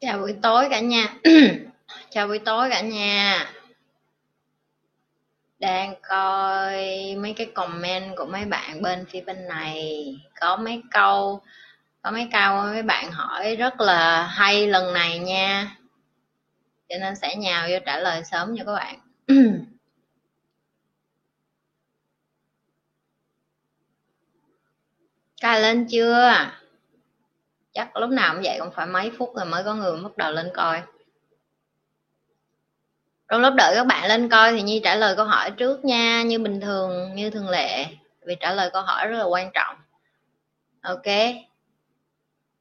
chào buổi tối cả nhà. Chào buổi tối cả nhà. Đang coi mấy cái comment của mấy bạn bên phía bên này. Có mấy câu, có mấy câu mấy bạn hỏi rất là hay lần này nha. Cho nên sẽ nhào vô trả lời sớm cho các bạn. Cài lên chưa? Chắc lúc nào cũng vậy, cũng phải mấy phút rồi mới có người bắt đầu lên coi. Trong lúc đợi các bạn lên coi thì nhi trả lời câu hỏi trước nha, như bình thường, như thường lệ. Vì trả lời câu hỏi rất là quan trọng. Ok.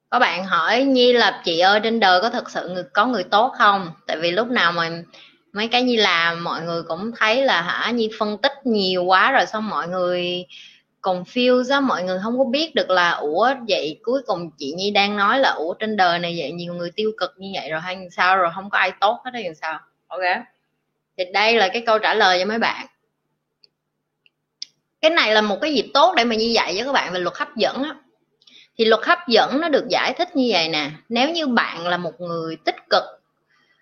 Có bạn hỏi, nhi là chị ơi, trên đời có thật sự người, có người tốt không? Tại vì lúc nào mà mấy cái nhi làm, mọi người cũng thấy là hả, nhi phân tích nhiều quá rồi, xong mọi người confuse á mọi người không có biết được là ủa vậy cuối cùng chị nhi đang nói là ủa trên đời này vậy nhiều người tiêu cực như vậy rồi hay sao? Rồi không có ai tốt hết làm sao. Ok. Thì đây là cái câu trả lời cho mấy bạn. Cái này là một cái dịp tốt để mà như dạy cho các bạn về luật hấp dẫn á. Thì luật hấp dẫn nó được giải thích như vậy nè. Nếu như bạn là một người tích cực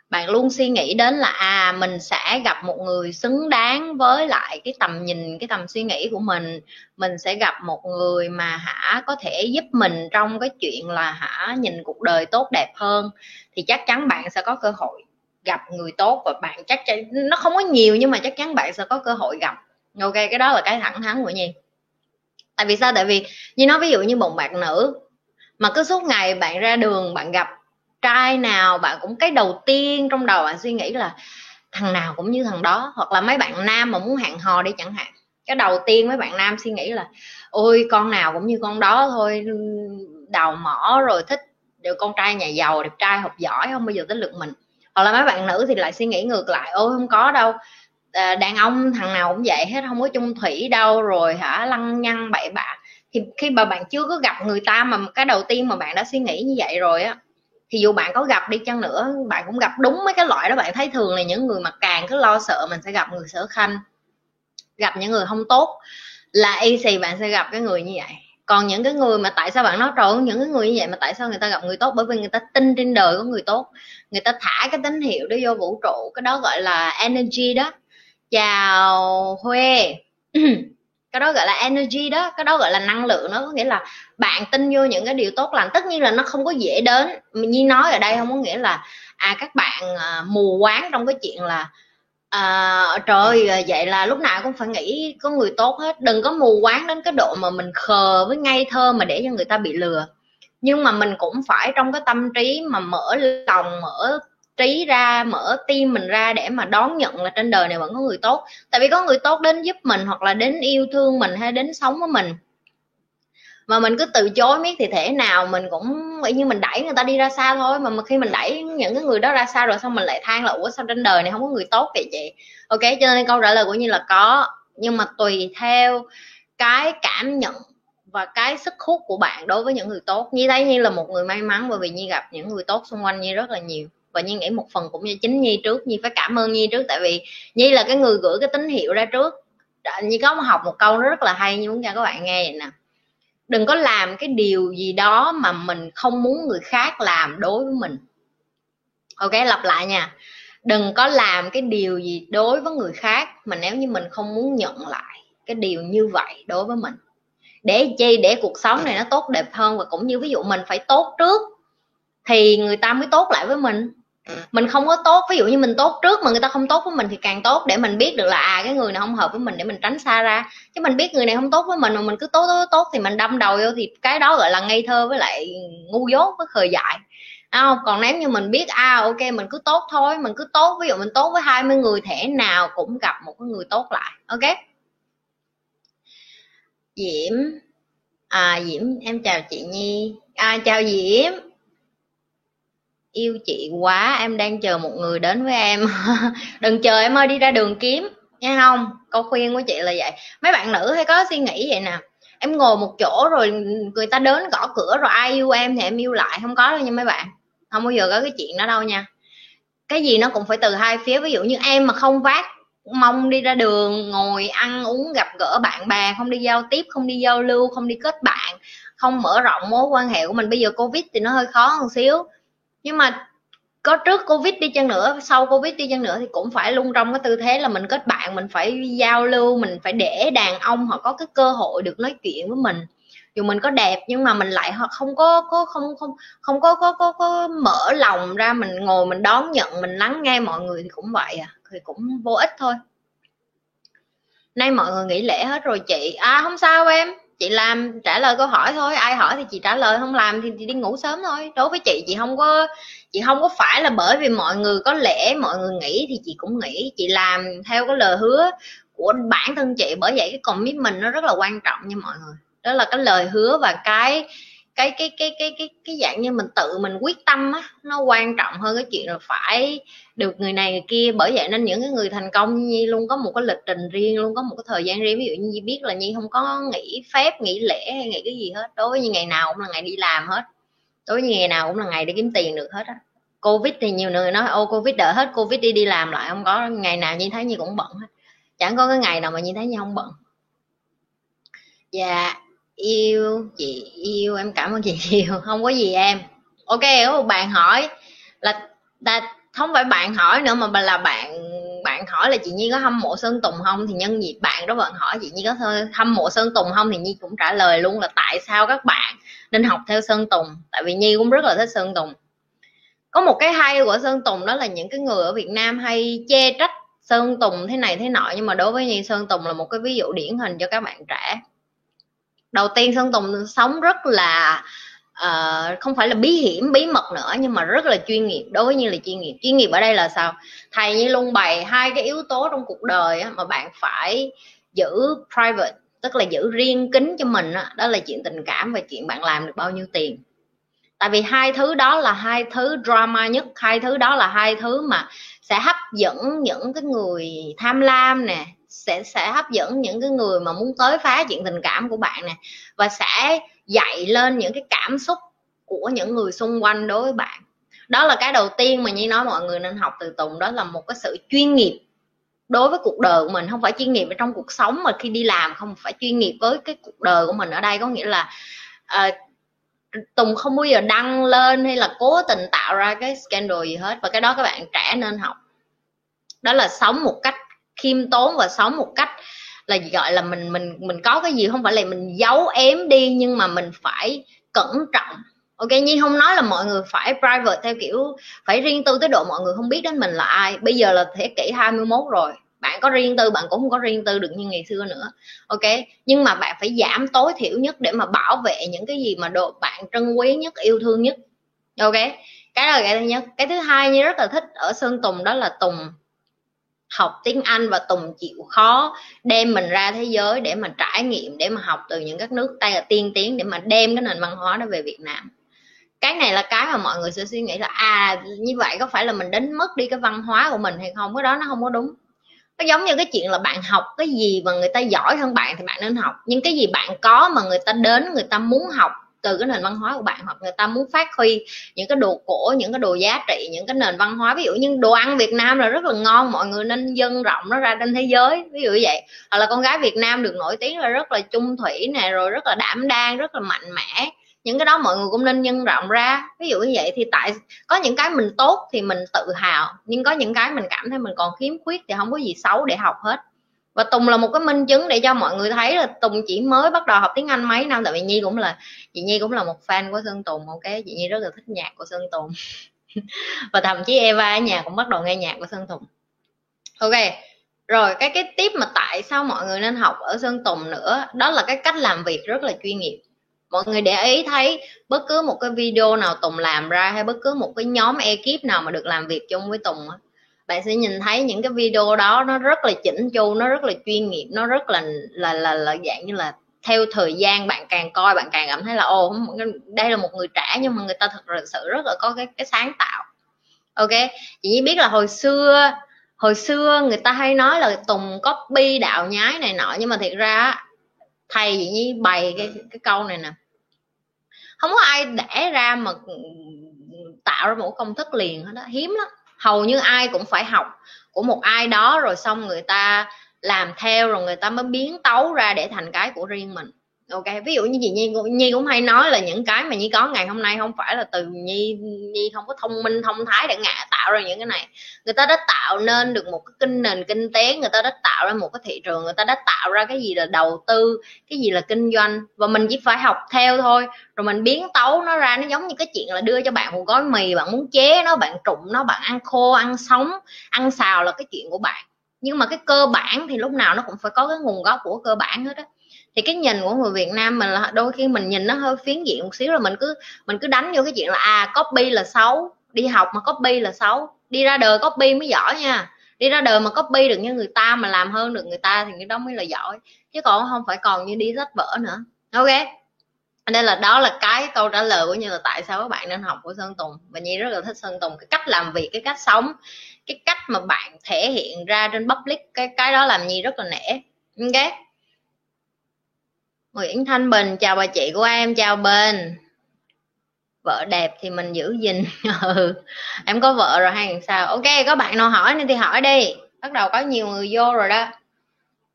bạn luôn suy nghĩ đến là à mình sẽ gặp một người xứng đáng với lại cái tầm nhìn, cái tầm suy nghĩ của mình. Mình sẽ gặp một người mà hả, có thể giúp mình trong cái chuyện là hả, nhìn cuộc đời tốt đẹp hơn. Thì chắc chắn bạn sẽ có cơ hội gặp người tốt và bạn chắc chắn, nó không có nhiều nhưng mà chắc chắn bạn sẽ có cơ hội gặp. Ok, cái đó là cái thẳng thắn của nhi. Tại vì sao? Tại vì như nói ví dụ như một bạn nữ mà cứ suốt ngày bạn ra đường bạn gặp trai nào bạn cũng cái đầu tiên trong đầu bạn suy nghĩ là thằng nào cũng như thằng đó hoặc là mấy bạn nam mà muốn hẹn hò đi chẳng hạn. Cái đầu tiên mấy bạn nam suy nghĩ là ôi con nào cũng như con đó thôi đầu mỏ rồi thích đều con trai nhà giàu đẹp trai học giỏi không bao giờ tới lượt mình. Hoặc là mấy bạn nữ thì lại suy nghĩ ngược lại ôi không có đâu à, đàn ông thằng nào cũng vậy hết không có chung thủy đâu rồi hả lăng nhăng bậy bạ. Thì khi mà bạn chưa có gặp người ta mà cái đầu tiên mà bạn đã suy nghĩ như vậy rồi á thì dù bạn có gặp đi chăng nữa, bạn cũng gặp đúng mấy cái loại đó, bạn thấy thường là những người mà càng cứ lo sợ mình sẽ gặp người sở khanh, gặp những người không tốt. Là easy bạn sẽ gặp cái người như vậy. Còn những cái người mà tại sao bạn nói trời những cái người như vậy mà tại sao người ta gặp người tốt? Bởi vì người ta tin trên đời có người tốt. Người ta thả cái tín hiệu đó vô vũ trụ, cái đó gọi là energy đó. Chào huê. cái đó gọi là energy đó cái đó gọi là năng lượng đó. Có nghĩa là bạn tin vô những cái điều tốt lành. Tất nhiên là nó không có dễ đến. Như nói ở đây không có nghĩa là à các bạn à, mù quáng trong cái chuyện là à, trời ơi, à, vậy là lúc nào cũng phải nghĩ có người tốt hết. Đừng có mù quáng đến cái độ mà mình khờ với ngây thơ mà để cho người ta bị lừa. Nhưng mà mình cũng phải trong cái tâm trí mà mở lòng mở trí ra, mở tim mình ra để mà đón nhận là trên đời này vẫn có người tốt. Tại vì có người tốt đến giúp mình hoặc là đến yêu thương mình hay đến sống với mình. Mà mình cứ từ chối miết thì thể nào mình cũng vậy như mình đẩy người ta đi ra xa thôi. Mà khi mình đẩy những cái người đó ra xa rồi xong mình lại than là, ủa, sao trên đời này không có người tốt vậy chị? Ok, cho nên câu trả lời của như là có. Nhưng mà tùy theo cái cảm nhận và cái sức hút của bạn đối với những người tốt. Như thấy như là một người may mắn bởi vì như gặp những người tốt xung quanh như rất là nhiều và nhi nghĩ một phần cũng như chính nhi trước. Nhi phải cảm ơn nhi trước. Tại vì nhi là cái người gửi cái tín hiệu ra trước. Nhi có học một câu nó rất là hay. Nhi muốn cho các bạn nghe vậy nè. Đừng có làm cái điều gì đó mà mình không muốn người khác làm đối với mình. Ok, lặp lại nha. Đừng có làm cái điều gì đối với người khác mà nếu như mình không muốn nhận lại cái điều như vậy đối với mình. Để chi? Để cuộc sống này nó tốt đẹp hơn. Và cũng như ví dụ mình phải tốt trước, thì người ta mới tốt lại với mình mình không có tốt, ví dụ như mình tốt trước mà người ta không tốt với mình thì càng tốt để mình biết được là à cái người này không hợp với mình để mình tránh xa ra. Chứ mình biết người này không tốt với mình mà mình cứ tốt tốt tốt thì mình đâm đầu vô thì cái đó gọi là ngây thơ với lại ngu dốt với khờ dại. Không? Còn nếu như mình biết à ok, mình cứ tốt thôi, mình cứ tốt, ví dụ mình tốt với 20 người thể nào cũng gặp một cái người tốt lại, ok? Diễm à diễm, em chào chị nhi. À chào diễm yêu chị quá, em đang chờ một người đến với em. Đừng chờ em ơi, đi ra đường kiếm, nghe không? Câu khuyên của chị là vậy. Mấy bạn nữ hay có suy nghĩ vậy nè. Em ngồi một chỗ rồi người ta đến gõ cửa rồi ai yêu em thì em yêu lại, không có đâu nha mấy bạn. Không bao giờ có cái chuyện đó đâu nha. Cái gì nó cũng phải từ hai phía, ví dụ như em mà không vác mong đi ra đường, ngồi ăn uống, gặp gỡ bạn bè, không đi giao tiếp, không đi giao lưu, không đi kết bạn, không mở rộng mối quan hệ của mình. Bây giờ covid thì nó hơi khó một xíu nhưng mà có trước covid đi chăng nữa sau covid đi chăng nữa thì cũng phải luôn trong cái tư thế là mình kết bạn mình phải giao lưu mình phải để đàn ông họ có cái cơ hội được nói chuyện với mình. Dù mình có đẹp nhưng mà mình lại không có có không không không có có có, có mở lòng ra mình ngồi mình đón nhận mình lắng nghe mọi người thì cũng vậy à thì cũng vô ích thôi. Nay mọi người nghỉ lễ hết rồi chị. À không sao em chị làm, trả lời câu hỏi thôi. Ai hỏi thì chị trả lời, không làm thì chị đi ngủ sớm thôi. Đối với chị chị không có, chị không có phải là bởi vì mọi người có lễ mọi người nghĩ thì chị cũng nghĩ. Chị làm theo cái lời hứa của bản thân chị, bởi vậy cái commitment nó rất là quan trọng nha mọi người. Đó là cái lời hứa và cái cái cái cái cái cái cái dạng như mình tự mình quyết tâm á, nó quan trọng hơn cái chuyện là phải được người này người kia. Bởi vậy nên những cái người thành công như luôn có một cái lịch trình riêng luôn có một cái thời gian riêng. Ví dụ như biết là nhi không có nghỉ phép nghỉ lễ hay nghỉ cái gì hết. Đối với như ngày nào cũng là ngày đi làm hết. Đối với như ngày nào cũng là ngày để kiếm tiền được hết á. Covid thì nhiều người nói ô covid đỡ hết covid đi đi làm lại không có ngày nào như thấy như cũng bận hết. Chẳng có cái ngày nào mà như thấy như không bận. Dạ yêu chị yêu em cảm ơn chị nhiều. Không có gì em. Ok có bạn hỏi là, là không phải bạn hỏi nữa mà là bạn bạn hỏi là chị nhi có hâm mộ sơn tùng không? Thì nhân dịp bạn đó bạn hỏi chị nhi có hâm mộ sơn tùng không? Thì nhi cũng trả lời luôn là tại sao các bạn nên học theo sơn tùng? Tại vì nhi cũng rất là thích sơn tùng. Có một cái hay của sơn tùng đó là những cái người ở việt nam hay chê trách sơn tùng thế này thế nọ, nhưng mà đối với nhi, sơn tùng là một cái ví dụ điển hình cho các bạn trẻ. Đầu tiên sơn tùng sống rất là uh, không phải là bí hiểm bí mật nữa nhưng mà rất là chuyên nghiệp đối với như là chuyên nghiệp. Chuyên nghiệp ở đây là sao? Thầy như luôn bày hai cái yếu tố trong cuộc đời á, mà bạn phải giữ private tức là giữ riêng kín cho mình đó, đó là chuyện tình cảm và chuyện bạn làm được bao nhiêu tiền. Tại vì hai thứ đó là hai thứ drama nhất hai thứ đó là hai thứ mà sẽ hấp dẫn những cái người tham lam nè sẽ sẽ hấp dẫn những cái người mà muốn tới phá chuyện tình cảm của bạn nè và sẽ dạy lên những cái cảm xúc của những người xung quanh đối với bạn. Đó là cái đầu tiên mà như nói mọi người nên học từ tùng đó là một cái sự chuyên nghiệp đối với cuộc đời của mình không phải chuyên nghiệp ở trong cuộc sống mà khi đi làm không phải chuyên nghiệp với cái cuộc đời của mình ở đây. Có nghĩa là uh, tùng không bao giờ đăng lên hay là cố tình tạo ra cái scandal gì hết và cái đó các bạn trẻ nên học. Đó là sống một cách khiêm tốn và sống một cách là gọi là mình mình mình có cái gì, không phải là mình giấu ém đi, nhưng mà mình phải cẩn trọng. Ok, nhi không nói là mọi người phải private theo kiểu phải riêng tư tới độ mọi người không biết đến mình là ai. Bây giờ là thế kỷ 21 rồi. Bạn có riêng tư, bạn cũng không có riêng tư được như ngày xưa nữa. Ok, nhưng mà bạn phải giảm tối thiểu nhất để mà bảo vệ những cái gì mà độ bạn trân quý nhất, yêu thương nhất. Ok, cái là cái thứ nhất. Cái thứ hai như rất là thích ở sơn tùng đó là tùng học tiếng Anh và Tùng chịu khó đem mình ra thế giới để mà trải nghiệm, để mà học từ những các nước tay tiên tiến, để mà đem cái nền văn hóa đó về Việt Nam. Cái này là cái mà mọi người sẽ suy nghĩ là à như vậy có phải là mình đánh mất đi cái văn hóa của mình hay không? Cái đó nó không có đúng. Nó giống như cái chuyện là bạn học cái gì mà người ta giỏi hơn bạn thì bạn nên học. Nhưng cái gì bạn có mà người ta đến, người ta muốn học từ cái nền văn hóa của bạn, hoặc người ta muốn phát huy những cái đồ cổ, những cái đồ giá trị, những cái nền văn hóa. Ví dụ như đồ ăn Việt Nam là rất là ngon, mọi người nên dân rộng nó ra trên thế giới, ví dụ như vậy. Hoặc là con gái Việt Nam được nổi tiếng là rất là trung thủy nè, rồi rất là đảm đang, rất là mạnh mẽ. Những cái đó mọi người cũng nên nhân rộng ra. Ví dụ như vậy thì tại, có những cái mình tốt thì mình tự hào, nhưng có những cái mình cảm thấy mình còn khiếm khuyết thì không có gì xấu để học hết và tùng là một cái minh chứng để cho mọi người thấy là tùng chỉ mới bắt đầu học tiếng anh mấy năm, tại vì nhi cũng là, chị nhi cũng là một fan của sơn tùng, ok? Chị nhi rất là thích nhạc của sơn tùng. Và thậm chí eva ở nhà cũng bắt đầu nghe nhạc của sơn tùng. Ok, rồi cái cái tiếp mà tại sao mọi người nên học ở sơn tùng nữa, đó là cái cách làm việc rất là chuyên nghiệp. Mọi người để ý thấy bất cứ một cái video nào tùng làm ra hay bất cứ một cái nhóm ekip nào mà được làm việc chung với tùng bạn sẽ nhìn thấy những cái video đó nó rất là chỉnh chu nó rất là chuyên nghiệp nó rất là là là, là dạng như là theo thời gian bạn càng coi bạn càng cảm thấy là ồ đây là một người trẻ nhưng mà người ta thực sự rất là có cái cái sáng tạo. Ok chị nhi biết là hồi xưa hồi xưa người ta hay nói là tùng copy đạo nhái này nọ nhưng mà thiệt ra thầy chị nhi bày cái cái câu này nè. Không có ai đẻ ra mà tạo ra một công thức liền hết đó hiếm lắm hầu như ai cũng phải học của một ai đó, rồi xong người ta làm theo, rồi người ta mới biến tấu ra để thành cái của riêng mình ok, ví dụ như chị nhi nhi cũng hay nói là những cái mà nhi có ngày hôm nay không phải là từ nhi nhi không có thông minh, thông thái để ngạ tạo ra những cái này. Người ta đã tạo nên được một cái kinh nền kinh tế, người ta đã tạo ra một cái thị trường, người ta đã tạo ra cái gì là đầu tư, cái gì là kinh doanh, và mình chỉ phải học theo thôi. Rồi mình biến tấu nó ra, nó giống như cái chuyện là đưa cho bạn một gói mì, bạn muốn chế nó, bạn trụng nó, bạn ăn khô, ăn sống, ăn xào là cái chuyện của bạn. Nhưng mà cái cơ bản thì lúc nào nó cũng phải có cái nguồn gốc của cơ bản hết á thì cái nhìn của người Việt Nam mình là đôi khi mình nhìn nó hơi phiến diện một xíu rồi mình cứ mình cứ đánh vô cái chuyện là à copy là xấu, đi học mà copy là xấu, đi ra đời copy mới giỏi nha. Đi ra đời mà copy được như người ta mà làm hơn được người ta thì cái đó mới là giỏi. Chứ còn không phải còn như đi sách vở nữa. Ok? Nên là đó là cái câu trả lời của như là tại sao các bạn nên học của sơn tùng. Và nhi rất là thích sơn tùng. Cái cách làm việc, cái cách sống, cái cách mà bạn thể hiện ra trên public, cái cái đó làm nhi rất là nể. Ok? Nguyễn Thanh Bình chào bà chị của em chào Bình, vợ đẹp thì mình giữ gìn. Ừ. em có vợ rồi hay sao? Ok có bạn nào hỏi nên thì hỏi đi. Bắt đầu có nhiều người vô rồi đó.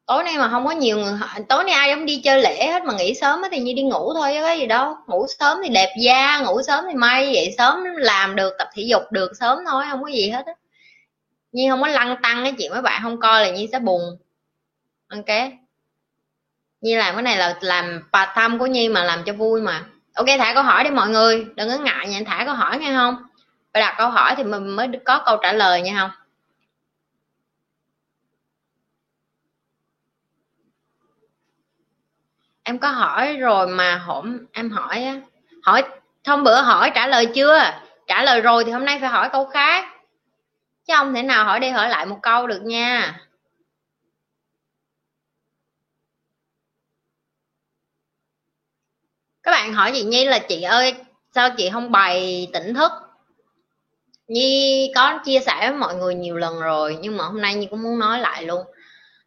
Tối nay mà không có nhiều người hỏi tối nay ai giống đi chơi lễ hết mà nghỉ sớm thì như đi ngủ thôi chứ có gì đâu. Ngủ sớm thì đẹp da ngủ sớm thì may vậy sớm làm được tập thể dục được sớm thôi không có gì hết á. Nhi không có lăng tăng cái chuyện mấy bạn không coi là nhi sẽ buồn. Ok nhi làm cái này là làm part time của nhi mà làm cho vui mà. Ok, thả câu hỏi đi mọi người. Đừng có ngại nha, thả câu hỏi nghe không? Phải đặt câu hỏi thì mình mới có câu trả lời nha không? Em có hỏi rồi mà hổm em hỏi á. Hỏi, hôm bữa hỏi trả lời chưa? Trả lời rồi thì hôm nay phải hỏi câu khác. Chứ không thể nào hỏi đi hỏi lại một câu được nha. Các bạn hỏi chị nhi là chị ơi, sao chị không bày tỉnh thức? Nhi có chia sẻ với mọi người nhiều lần rồi, nhưng mà hôm nay nhi cũng muốn nói lại luôn.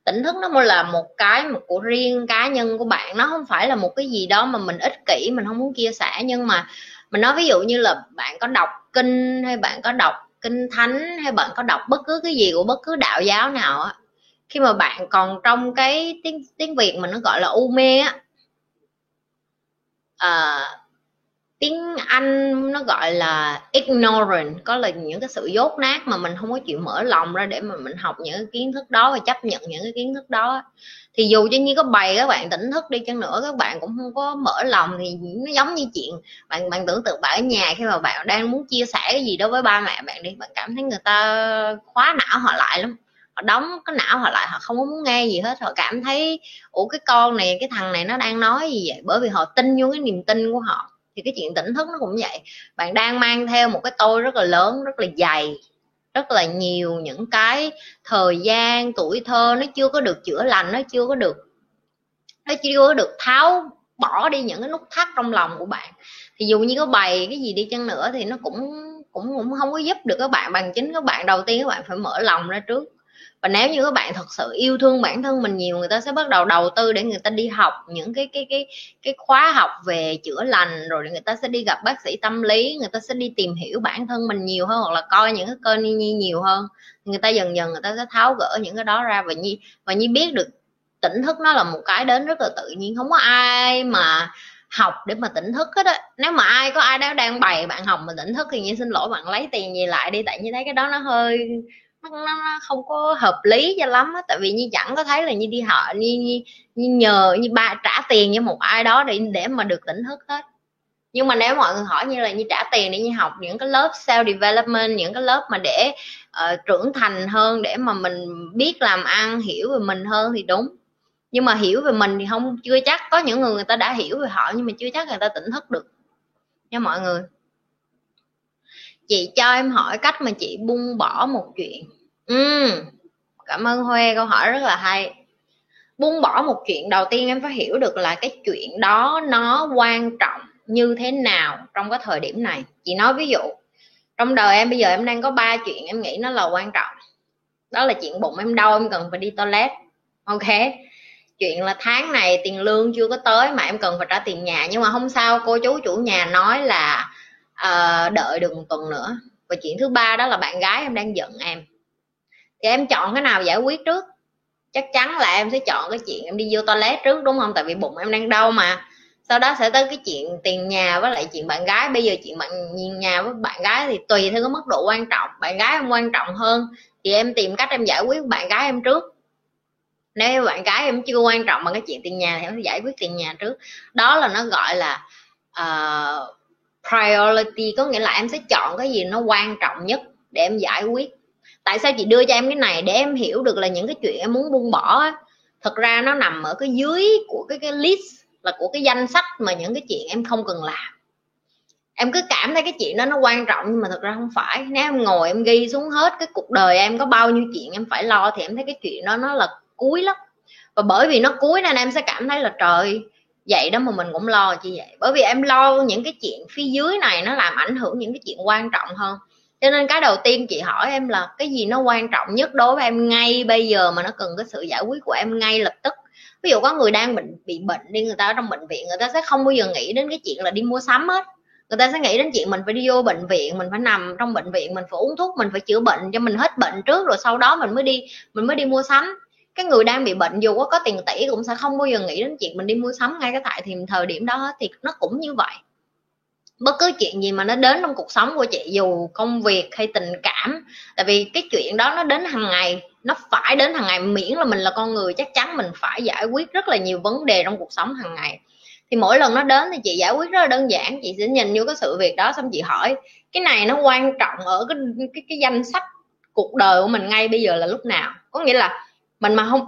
Tỉnh thức nó là một cái, một của riêng cá nhân của bạn, nó không phải là một cái gì đó mà mình ích kỷ, mình không muốn chia sẻ. Nhưng mà mình nói ví dụ như là bạn có đọc kinh, hay bạn có đọc kinh thánh, hay bạn có đọc bất cứ cái gì của bất cứ đạo giáo nào á, khi mà bạn còn trong cái tiếng tiếng việt mình nó gọi là u mê á uh, tiếng anh nó gọi là ignorant có là những cái sự dốt nát mà mình không có chịu mở lòng ra để mà mình học những cái kiến thức đó và chấp nhận những cái kiến thức đó. Thì dù cho như có bày các bạn tỉnh thức đi chăng nữa các bạn cũng không có mở lòng thì nó giống như chuyện bạn bạn tưởng tượng bạn ở nhà khi mà bạn đang muốn chia sẻ cái gì đó với ba mẹ bạn đi bạn cảm thấy người ta khóa não họ lại lắm họ đóng cái não họ lại, họ không muốn nghe gì hết. Họ cảm thấy, ủa, cái con này, cái thằng này nó đang nói gì vậy? Bởi vì họ tin vô cái niềm tin của họ. Thì cái chuyện tỉnh thức nó cũng vậy. Bạn đang mang theo một cái tôi rất là lớn, rất là dày, rất là nhiều những cái thời gian, tuổi thơ nó chưa có được chữa lành, nó chưa có được, nó chưa có được tháo bỏ đi những cái nút thắt trong lòng của bạn. Thì dù như có bày cái gì đi chăng nữa thì nó cũng cũng cũng không có giúp được các bạn. Bằng chính các bạn, đầu tiên các bạn phải mở lòng ra trước và nếu như các bạn thật sự yêu thương bản thân mình nhiều, người ta sẽ bắt đầu đầu tư để người ta đi học những cái cái cái cái khóa học về chữa lành, rồi người ta sẽ đi gặp bác sĩ tâm lý, người ta sẽ đi tìm hiểu bản thân mình nhiều hơn, hoặc là coi những cái kênh nhi nhiều hơn. Người ta dần dần người ta sẽ tháo gỡ những cái đó ra. Và nhi và nhi biết được tỉnh thức nó là một cái đến rất là tự nhiên. Không có ai mà học để mà tỉnh thức hết á. Nếu mà ai có ai đó đang bày bạn học mà tỉnh thức thì như xin lỗi, bạn lấy tiền gì lại đi. Tại như thấy cái đó nó hơi nó, nó không có hợp lý cho lắm á tại vì như chẳng có thấy là như đi họ như, như, như nhờ như ba trả tiền cho một ai đó để để mà được tỉnh thức hết. Nhưng mà nếu mọi người hỏi như là như trả tiền để như học những cái lớp self development những cái lớp mà để uh, trưởng thành hơn để mà mình biết làm ăn hiểu về mình hơn thì đúng. Nhưng mà hiểu về mình thì không chưa chắc. Có những người người ta đã hiểu về họ nhưng mà chưa chắc người ta tỉnh thức được. Nha mọi người. Chị cho em hỏi cách mà chị buông bỏ một chuyện ừ cảm ơn huê câu hỏi rất là hay. Buông bỏ một chuyện đầu tiên em phải hiểu được là cái chuyện đó nó quan trọng như thế nào trong cái thời điểm này. Chị nói ví dụ trong đời em bây giờ em đang có ba chuyện em nghĩ nó là quan trọng. Đó là chuyện bụng em đau em cần phải đi toilet ok? Chuyện là tháng này tiền lương chưa có tới mà em cần phải trả tiền nhà nhưng mà không sao cô chú chủ nhà nói là uh, đợi được một tuần nữa. Và chuyện thứ ba đó là bạn gái em đang giận em thì em chọn cái nào giải quyết trước? Chắc chắn là em sẽ chọn cái chuyện em đi vô toilet trước đúng không? Tại vì bụng em đang đau mà. Sau đó sẽ tới cái chuyện tiền nhà với lại chuyện bạn gái. Bây giờ chuyện bạn nhà với bạn gái thì tùy theo cái mức độ quan trọng. Bạn gái em quan trọng hơn thì em tìm cách em giải quyết bạn gái em trước. Nếu bạn gái em chưa quan trọng bằng cái chuyện tiền nhà thì em sẽ giải quyết tiền nhà trước. Đó là nó gọi là uh, priority. Có nghĩa là em sẽ chọn cái gì nó quan trọng nhất để em giải quyết tại sao chị đưa cho em cái này để em hiểu được là những cái chuyện em muốn buông bỏ á, thật ra nó nằm ở cái dưới của cái cái list là của cái danh sách mà những cái chuyện em không cần làm. Em cứ cảm thấy cái chuyện đó nó quan trọng nhưng mà thật ra không phải. Nếu em ngồi em ghi xuống hết cái cuộc đời em có bao nhiêu chuyện em phải lo thì em thấy cái chuyện đó nó là cuối lắm. Và bởi vì nó cuối nên em sẽ cảm thấy là trời vậy đó mà mình cũng lo chi vậy? Bởi vì em lo những cái chuyện phía dưới này nó làm ảnh hưởng những cái chuyện quan trọng hơn cho nên cái đầu tiên chị hỏi em là cái gì nó quan trọng nhất đối với em ngay bây giờ mà nó cần cái sự giải quyết của em ngay lập tức? Ví dụ có người đang bệnh, bị bệnh đi, người ta ở trong bệnh viện, người ta sẽ không bao giờ nghĩ đến cái chuyện là đi mua sắm hết. Người ta sẽ nghĩ đến chuyện mình phải đi vô bệnh viện, mình phải nằm trong bệnh viện, mình phải uống thuốc, mình phải chữa bệnh cho mình hết bệnh trước rồi sau đó mình mới đi, mình mới đi mua sắm. Cái người đang bị bệnh dù có có tiền tỷ cũng sẽ không bao giờ nghĩ đến chuyện mình đi mua sắm ngay cái tại thì thời điểm đó thì nó cũng như vậy bất cứ chuyện gì mà nó đến trong cuộc sống của chị dù công việc hay tình cảm tại vì cái chuyện đó nó đến hàng ngày nó phải đến hàng ngày miễn là mình là con người chắc chắn mình phải giải quyết rất là nhiều vấn đề trong cuộc sống hàng ngày. Thì mỗi lần nó đến thì chị giải quyết rất là đơn giản chị sẽ nhìn vô cái sự việc đó xong chị hỏi cái này nó quan trọng ở cái cái, cái danh sách cuộc đời của mình ngay bây giờ là lúc nào? Có nghĩa là mình mà không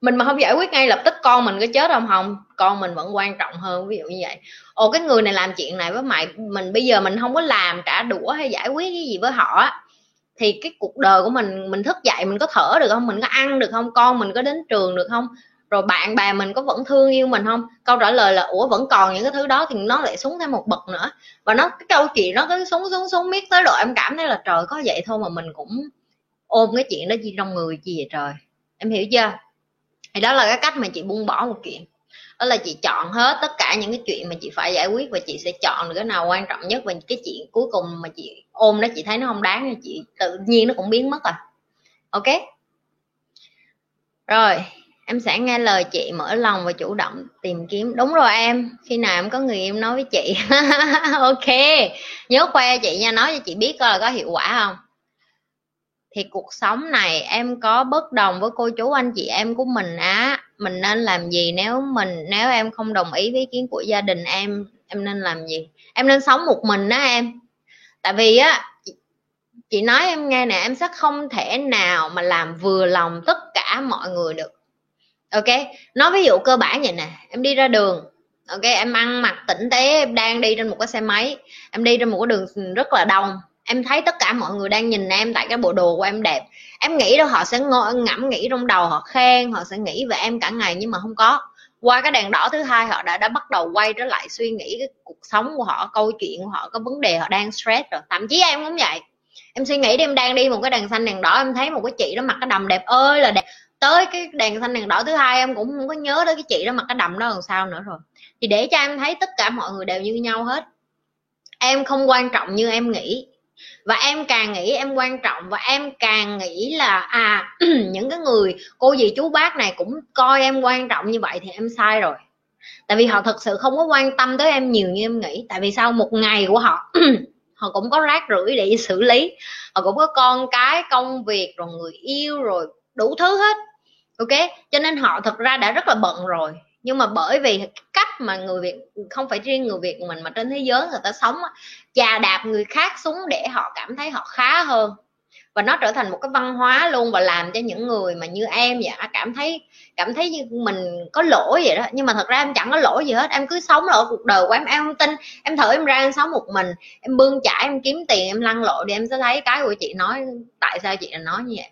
mình mà không giải quyết ngay lập tức con mình có chết không? Không, con mình vẫn quan trọng hơn, ví dụ như vậy. Ồ, cái người này làm chuyện này với mày, mình bây giờ mình không có làm trả đũa hay giải quyết cái gì với họ thì cái cuộc đời của mình mình thức dậy mình có thở được không? Mình có ăn được không? Con mình có đến trường được không? Rồi bạn bè mình có vẫn thương yêu mình không? Câu trả lời là, ủa, vẫn còn những cái thứ đó thì nó lại xuống thêm một bậc nữa. Và nó, cái câu chuyện nó cứ xuống xuống xuống miết tới độ em cảm thấy là trời, có vậy thôi mà mình cũng ôm cái chuyện đó chi trong người chi vậy trời. Em hiểu chưa? Thì đó là cái cách mà chị buông bỏ một chuyện. Đó là chị chọn hết tất cả những cái chuyện mà chị phải giải quyết và chị sẽ chọn được cái nào quan trọng nhất và cái chuyện cuối cùng mà chị ôm đó, chị thấy nó không đáng thì chị tự nhiên nó cũng biến mất à ok? Rồi, em sẽ nghe lời chị mở lòng và chủ động tìm kiếm. Đúng rồi em, khi nào em có người em nói với chị. Ok, nhớ khoe chị nha, nói cho chị biết coi là có hiệu quả không thì cuộc sống này em có bất đồng với cô chú anh chị em của mình á. Mình nên làm gì nếu mình, nếu em không đồng ý với ý kiến của gia đình em em nên làm gì? Em nên sống một mình đó em. Tại vì á, chị nói em nghe nè, em sẽ không thể nào mà làm vừa lòng tất cả mọi người được. Ok? Nói ví dụ cơ bản vậy nè, em đi ra đường, ok? Em ăn mặc tỉnh tế, em đang đi trên một cái xe máy, em đi trên một cái đường rất là đông em thấy tất cả mọi người đang nhìn em tại cái bộ đồ của em đẹp. Em nghĩ đâu họ sẽ ngồi, ngẫm nghĩ trong đầu họ khen, họ sẽ nghĩ về em cả ngày nhưng mà không có. Qua cái đèn đỏ thứ hai họ đã đã bắt đầu quay trở lại suy nghĩ cái cuộc sống của họ, câu chuyện của họ có vấn đề họ đang stress rồi. Thậm chí em cũng vậy. Em suy nghĩ đi, em đang đi một cái đèn xanh đèn đỏ, em thấy một cái chị đó mặc cái đầm đẹp ơi là đẹp. Tới cái đèn xanh đèn đỏ thứ hai em cũng không có nhớ tới cái chị đó mặc cái đầm đó làm sao nữa rồi. Thì để cho em thấy tất cả mọi người đều như nhau hết. Em không quan trọng như em nghĩ và em càng nghĩ em quan trọng và em càng nghĩ là à những cái người cô dì chú bác này cũng coi em quan trọng như vậy thì em sai rồi. Tại vì họ thật sự không có quan tâm tới em nhiều như em nghĩ. Tại vì sau một ngày của họ họ cũng có rác rưởi để xử lý. Họ cũng có con cái, công việc, rồi người yêu, rồi đủ thứ hết. Ok? Cho nên họ thật ra đã rất là bận rồi nhưng mà bởi vì cách mà người việt, không phải riêng người việt mình mà trên thế giới người ta sống chà đạp người khác xuống để họ cảm thấy họ khá hơn. Và nó trở thành một cái văn hóa luôn và làm cho những người mà như em vậy cảm thấy cảm thấy như mình có lỗi vậy đó. Nhưng mà thật ra em chẳng có lỗi gì hết, em cứ sống ở cuộc đời của em. Em không tin, em thử em ra em sống một mình, em bươn chải, em kiếm tiền, em lăn lộn đi. Em sẽ thấy cái của chị nói, tại sao chị lại nói như vậy?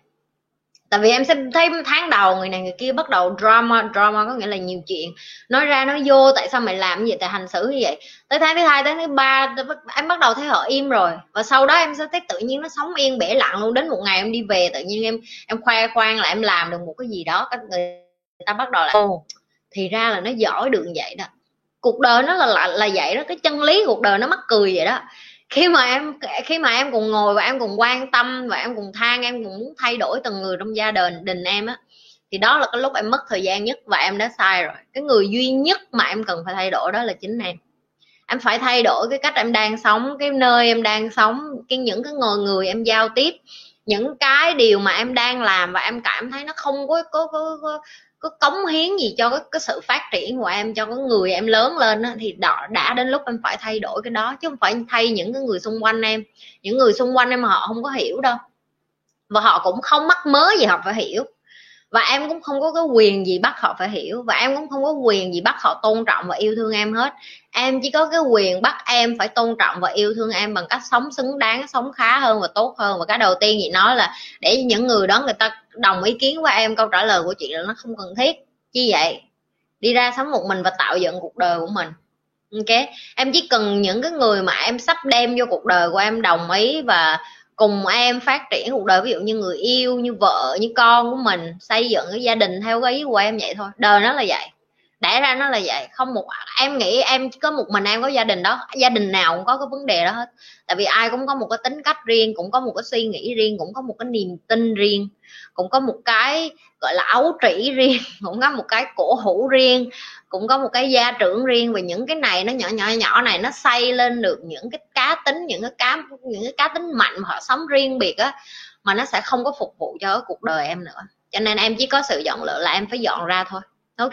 Tại vì em sẽ thấy tháng đầu người này người kia bắt đầu drama drama có nghĩa là nhiều chuyện. Nói ra nói vô tại sao mày làm gì tại hành xử như vậy. Tới tháng thứ hai tới thứ ba em bắt đầu thấy họ im rồi. Và sau đó em sẽ thấy tự nhiên nó sống yên bể lặng luôn. Đến một ngày em đi về tự nhiên em em khoe khoang là em làm được một cái gì đó. Các người ta bắt đầu là ồ. Thì ra là nó giỏi được vậy đó. Cuộc đời nó là là, là vậy đó. Cái chân lý cuộc đời nó mắc cười vậy đó khi mà em khi mà em cùng ngồi và em cùng quan tâm và em cùng than em cùng muốn thay đổi từng người trong gia đình đình em á thì đó là cái lúc em mất thời gian nhất và em đã sai rồi. Cái người duy nhất mà em cần phải thay đổi đó là chính em. Em phải thay đổi cái cách em đang sống cái nơi em đang sống cái những cái người người em giao tiếp những cái điều mà em đang làm và em cảm thấy nó không có có có, có có cống hiến gì cho cái, cái sự phát triển của em cho cái người em lớn lên đó, thì đó, đã đến lúc em phải thay đổi cái đó chứ không phải thay những cái người xung quanh em. Những người xung quanh em họ không có hiểu đâu. Và họ cũng không mắc mớ gì họ phải hiểu và em cũng không có cái quyền gì bắt họ phải hiểu. Và em cũng không có quyền gì bắt họ tôn trọng và yêu thương em hết. Em chỉ có cái quyền bắt em phải tôn trọng và yêu thương em bằng cách sống xứng đáng, sống khá hơn và tốt hơn. Và cái đầu tiên chị nói là để những người đó người ta đồng ý kiến với em, câu trả lời của chị là nó không cần thiết. Chi vậy? Đi ra sống một mình và tạo dựng cuộc đời của mình. Ok? Em chỉ cần những cái người mà em sắp đem vô cuộc đời của em đồng ý và cùng em phát triển cuộc đời, ví dụ như người yêu, như vợ, như con của mình, xây dựng cái gia đình theo cái ý của em vậy thôi. Đời nó là vậy, đẻ ra nó là vậy. Không một, em nghĩ em có một mình em có gia đình đó, gia đình nào cũng có cái vấn đề đó hết. Tại vì ai cũng có một cái tính cách riêng, cũng có một cái suy nghĩ riêng, cũng có một cái niềm tin riêng, cũng có một cái, gọi là ấu trĩ riêng, cũng có một cái cổ hủ riêng cũng có một cái gia trưởng riêng về những cái này nó nhỏ nhỏ nhỏ này nó xây lên được những cái cá tính, những cái cá, những cái cá tính mạnh mà họ sống riêng biệt á, mà nó sẽ không có phục vụ cho cuộc đời em nữa. Cho nên em chỉ có sự dọn lựa là em phải dọn ra thôi. Ok?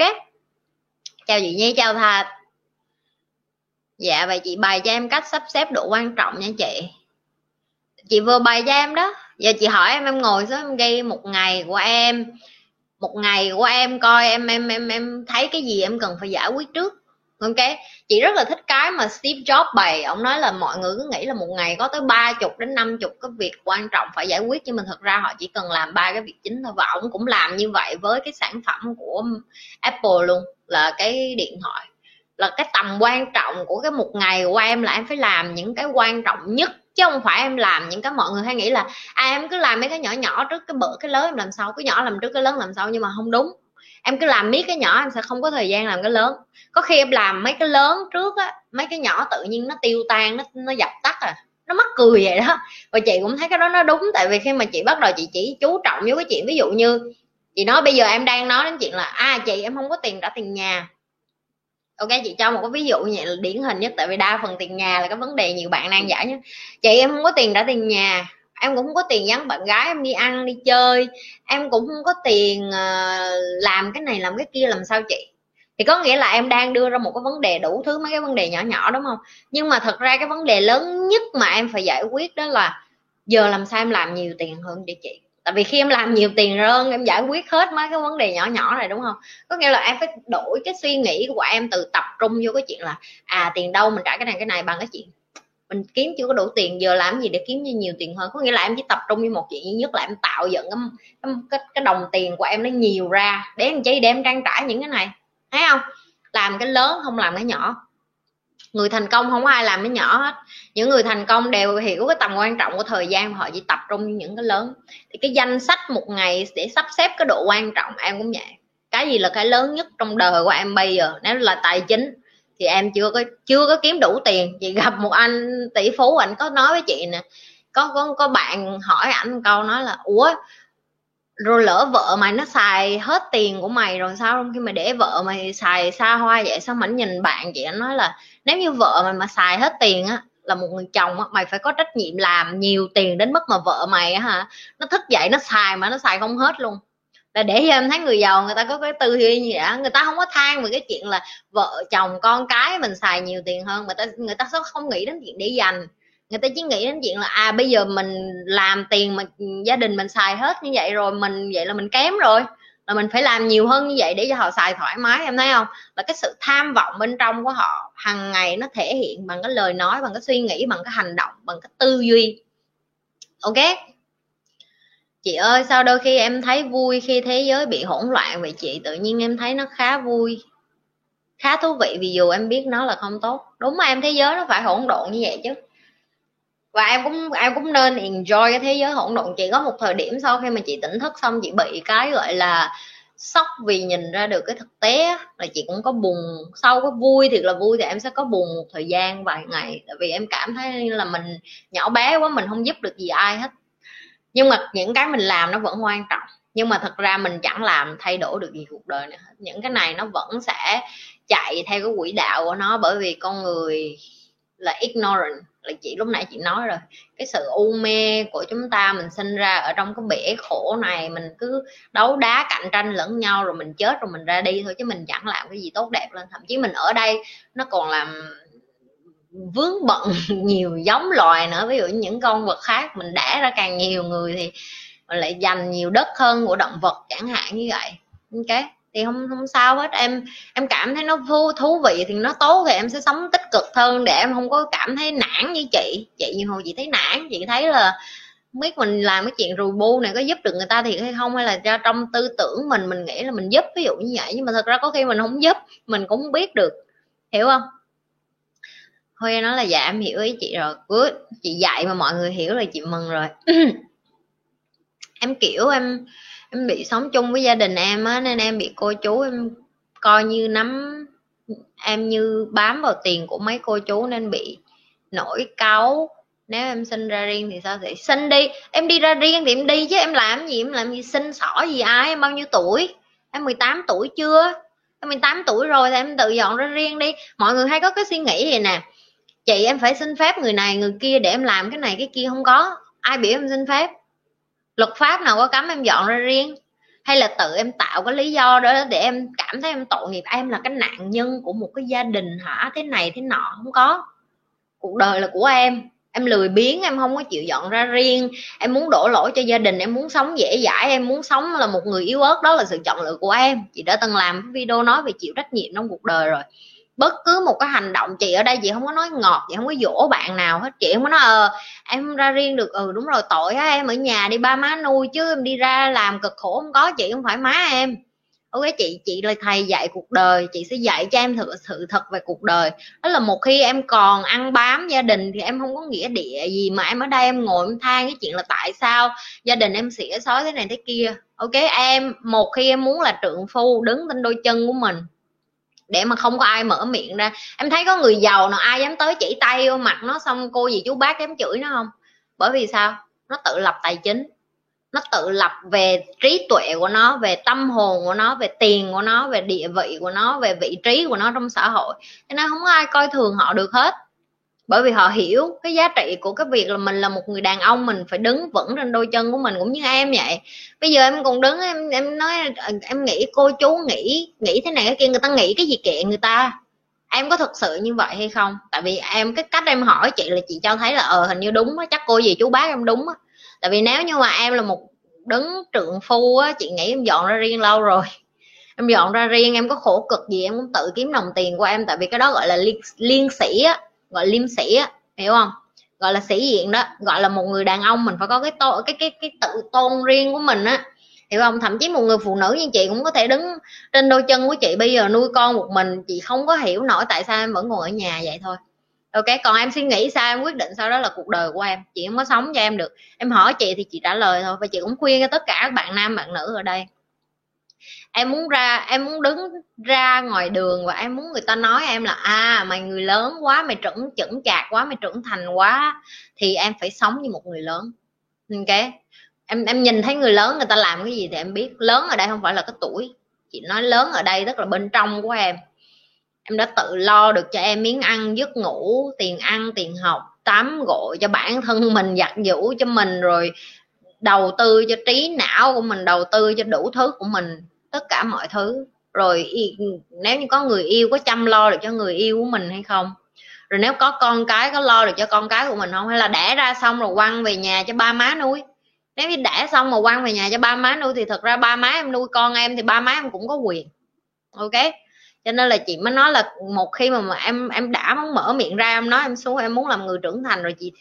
Chào chị nhi, chào thà dạ vậy chị bày cho em cách sắp xếp độ quan trọng nha chị. Chị vừa bày cho em đó. Giờ chị hỏi em em ngồi xuống em ghi một ngày của em một ngày của em coi, em em em em thấy cái gì em cần phải giải quyết trước. Ok? Chị rất là thích cái mà Steve Jobs bày. Ông nói là mọi người cứ nghĩ là một ngày có tới ba chục đến năm chục cái việc quan trọng phải giải quyết, nhưng mà thật ra họ chỉ cần làm ba cái việc chính thôi. Và ông cũng làm như vậy với cái sản phẩm của Apple luôn, là cái điện thoại. Là cái tầm quan trọng của cái một ngày của em là em phải làm những cái quan trọng nhất chứ không phải em làm những cái mọi người hay nghĩ là à em cứ làm mấy cái nhỏ nhỏ trước cái bự cái lớn em làm sau cái nhỏ làm trước cái lớn làm sau nhưng mà không đúng. Em cứ làm miết cái nhỏ, em sẽ không có thời gian làm cái lớn. Có khi em làm mấy cái lớn trước á, mấy cái nhỏ tự nhiên nó tiêu tan, nó nó dập tắt à nó mắc cười vậy đó. Và chị cũng thấy cái đó nó đúng, tại vì khi mà chị bắt đầu chị chỉ chú trọng với cái chuyện ví dụ như, chị nói bây giờ em đang nói đến chuyện là à chị em không có tiền trả tiền nhà ok, chị cho một cái ví dụ như vậy là điển hình nhất, tại vì đa phần tiền nhà là cái vấn đề nhiều bạn đang giải nhé chị, em không có tiền trả tiền nhà, em cũng không có tiền dẫn bạn gái, em đi ăn, đi chơi. Em cũng không có tiền ờ, làm cái này làm cái kia, làm sao chị? Thì có nghĩa là em đang đưa ra một cái vấn đề đủ thứ, mấy cái vấn đề nhỏ nhỏ, đúng không? Nhưng mà thật ra cái vấn đề lớn nhất mà em phải giải quyết đó là giờ làm sao em làm nhiều tiền hơn để chị? Tại vì khi em làm nhiều tiền hơn em giải quyết hết mấy cái vấn đề nhỏ nhỏ này đúng không? Có nghĩa là em phải đổi cái suy nghĩ của em từ tập trung vô cái chuyện là à tiền đâu mình trả cái này cái này bằng cái chuyện mình kiếm chưa có đủ tiền giờ làm gì để kiếm nhiều tiền hơn? Có nghĩa là em chỉ tập trung với một chuyện duy nhất là em tạo dựng cái cái, cái đồng tiền của em nó nhiều ra để em chỉ để em trang trải những cái này. Thấy không? Làm cái lớn không làm cái nhỏ người thành công không có ai làm cái nhỏ hết. Những người thành công đều hiểu cái tầm quan trọng của thời gian họ chỉ tập trung những cái lớn. Thì cái danh sách một ngày để sắp xếp cái độ quan trọng em cũng vậy. Cái gì là cái lớn nhất trong đời của em bây giờ? Nếu là tài chính, thì em chưa có chưa có kiếm đủ tiền. Chị gặp một anh tỷ phú anh có nói với chị nè. Có có có bạn hỏi ảnh câu nói là, ủa, rồi lỡ vợ mày nó xài hết tiền của mày rồi sao? Không khi mà để vợ mày xài xa hoa vậy, sao mảnh nhìn bạn chị? Anh nói là nếu như vợ mày mà xài hết tiền á, là một người chồng á, mày phải có trách nhiệm làm nhiều tiền đến mức mà vợ mày á hả, nó thức dậy nó xài mà nó xài không hết luôn. Là để cho em thấy người giàu người ta có cái tư duy như vậy người ta không có than về cái chuyện là vợ chồng con cái mình xài nhiều tiền hơn, mà ta, người ta sẽ không nghĩ đến chuyện để dành. Người ta chỉ nghĩ đến chuyện là à bây giờ mình làm tiền mà gia đình mình xài hết như vậy rồi, mình, vậy là mình kém rồi là mình phải làm nhiều hơn như vậy để cho họ xài thoải mái, em thấy không? Là cái sự tham vọng bên trong của họ hàng ngày nó thể hiện bằng cái lời nói, bằng cái suy nghĩ, bằng cái hành động, bằng cái tư duy. Ok? Chị ơi, sao đôi khi em thấy vui khi thế giới bị hỗn loạn vậy chị? Tự nhiên em thấy nó khá vui, khá thú vị vì dù em biết nó là không tốt. Đúng mà, em thế giới nó phải hỗn độn như vậy chứ và em cũng em cũng nên enjoy cái thế giới hỗn độn. Chị có một thời điểm sau khi mà chị tỉnh thức xong, chị bị cái gọi là sốc vì nhìn ra được cái thực tế là chị cũng có buồn. Sau có vui thì là vui thì em sẽ có buồn một thời gian vài ngày. Tại vì em cảm thấy là mình nhỏ bé quá, mình không giúp được gì ai hết. Nhưng mà những cái mình làm nó vẫn quan trọng. Nhưng mà thật ra mình chẳng làm thay đổi được gì cuộc đời nữa những cái này nó vẫn sẽ chạy theo cái quỹ đạo của nó bởi vì con người là ignorant là chị, lúc nãy chị nói rồi, cái sự u mê của chúng ta mình sinh ra ở trong cái bể khổ này, mình cứ đấu đá cạnh tranh lẫn nhau rồi mình chết rồi mình ra đi thôi, chứ mình chẳng làm cái gì tốt đẹp lên. Thậm chí mình ở đây, nó còn làm vướng bận nhiều giống loài nữa. Ví dụ những con vật khác, mình đẻ ra càng nhiều người thì mình lại dành nhiều đất hơn của động vật chẳng hạn như vậy. Ok? Thì không không sao hết. Em em cảm thấy nó thú thú vị thì nó tốt thì em sẽ sống tích cực hơn để em không có cảm thấy nản như chị. Chị nhiều hồi chị thấy nản, chị thấy là không biết mình làm cái chuyện rùi bu này có giúp được người ta thiệt hay không, hay là cho trong tư tưởng mình mình nghĩ là mình giúp, ví dụ như vậy. Nhưng mà thật ra có khi mình không giúp, mình cũng không biết được. Hiểu không? Huy nói là dạ em hiểu ý chị rồi. Cứ chị dạy mà mọi người hiểu là chị mừng rồi. Em kiểu em em bị sống chung với gia đình em á, nên em bị cô chú em coi như nắm, em như bám vào tiền của mấy cô chú nên bị nổi cáu. Nếu em sinh ra riêng thì sao thì sinh đi. Em đi ra riêng thì em đi chứ, em làm gì, em làm gì sinh sỏ gì ai, em bao nhiêu tuổi? Em 18 tuổi chưa? Em 18 tuổi rồi thì em tự dọn ra riêng đi. Mọi người hay có cái suy nghĩ vậy nè. Chị em phải xin phép người này người kia để em làm cái này cái kia không có. Ai biểu em xin phép? Luật pháp nào có cấm em dọn ra riêng? Hay là tự em tạo cái lý do đó để em cảm thấy em tội nghiệp? À, em là cái nạn nhân của một cái gia đình hả? Thế này, thế nọ, không có. Cuộc đời là của em. Em lười biếng, em không có chịu dọn ra riêng. Em muốn đổ lỗi cho gia đình, em muốn sống dễ dãi, em muốn sống là một người yếu ớt. Đó là sự chọn lựa của em. Chị đã từng làm video nói về chịu trách nhiệm trong cuộc đời rồi bất cứ một cái hành động chị ở đây, chị không có nói ngọt, chị không có dỗ bạn nào hết. Chị không có nói ờ em ra riêng được. Ừ đúng rồi, tội á, em ở nhà đi ba má nuôi chứ em đi ra làm cực khổ không có, chị không phải má em. Ok, chị chị là thầy dạy cuộc đời, chị sẽ dạy cho em thực, sự thật về cuộc đời. Đó là một khi em còn ăn bám gia đình thì em không có nghĩa địa gì mà em ở đây em ngồi em than cái chuyện là tại sao gia đình em xỉa xói thế này thế kia. Ok, em, một khi em muốn là trượng phu, đứng trên đôi chân của mình để mà không có ai mở miệng ra. Em thấy có người giàu nào ai dám tới chỉ tay vô mặt nó xong cô gì chú bác dám chửi nó không? Bởi vì sao? Nó tự lập tài chính. Nó tự lập về trí tuệ của nó, về tâm hồn của nó, về tiền của nó, về địa vị của nó, về vị trí của nó trong xã hội. Cho nên không có ai coi thường họ được hết bởi vì họ hiểu cái giá trị của cái việc là mình là một người đàn ông mình phải đứng vững trên đôi chân của mình cũng như em vậy. Bây giờ em còn đứng em em nói em nghĩ cô chú nghĩ nghĩ thế này cái kia người ta nghĩ cái gì kệ người ta? Em có thực sự như vậy hay không? Tại vì em cái cách em hỏi chị là chị cho thấy là ờ hình như đúng á chắc cô gì chú bác em đúng á. Tại vì nếu như mà em là một đứng trượng phu á chị nghĩ em dọn ra riêng lâu rồi. Em dọn ra riêng em có khổ cực gì em cũng tự kiếm đồng tiền của em. Tại vì cái đó gọi là liên, liên sĩ á gọi liêm sĩ á, hiểu không? Gọi là sĩ diện đó, gọi là một người đàn ông mình phải có cái tô, cái cái cái tự tôn riêng của mình á, hiểu không? Thậm chí một người phụ nữ như chị cũng có thể đứng trên đôi chân của chị bây giờ nuôi con một mình, chị không có hiểu nổi tại sao em vẫn còn ở nhà vậy thôi. Ok, còn em suy nghĩ sao, em quyết định sau đó là cuộc đời của em, chị không có sống cho em được. Em hỏi chị thì chị trả lời thôi, và chị cũng khuyên cho tất cả các bạn nam, bạn nữ ở đây em muốn ra, em muốn đứng ra ngoài đường và em muốn người ta nói em là à mày người lớn quá, mày trưởng, chững chạc quá, mày trưởng thành quá, thì em phải sống như một người lớn. Ok em em nhìn thấy người lớn người ta làm cái gì thì em biết. Lớn ở đây không phải là cái tuổi. Chị nói lớn ở đây tức là bên trong của em. Em đã tự lo được cho em miếng ăn, giấc ngủ, tiền ăn, tiền học, tắm gội cho bản thân mình, giặt giũ cho mình, rồi đầu tư cho trí não của mình, đầu tư cho đủ thứ của mình tất cả mọi thứ. Rồi nếu như có người yêu có chăm lo được cho người yêu của mình hay không? Rồi nếu có con cái có lo được cho con cái của mình không? Hay là đẻ ra xong rồi quăng về nhà cho ba má nuôi? Nếu như đẻ xong mà quăng về nhà cho ba má nuôi thì thật ra ba má em nuôi con em thì ba má em cũng có quyền. Ok? Cho nên là chị mới nói là một khi mà, mà em em đã muốn mở miệng ra em nói em xuống em muốn làm người trưởng thành rồi chị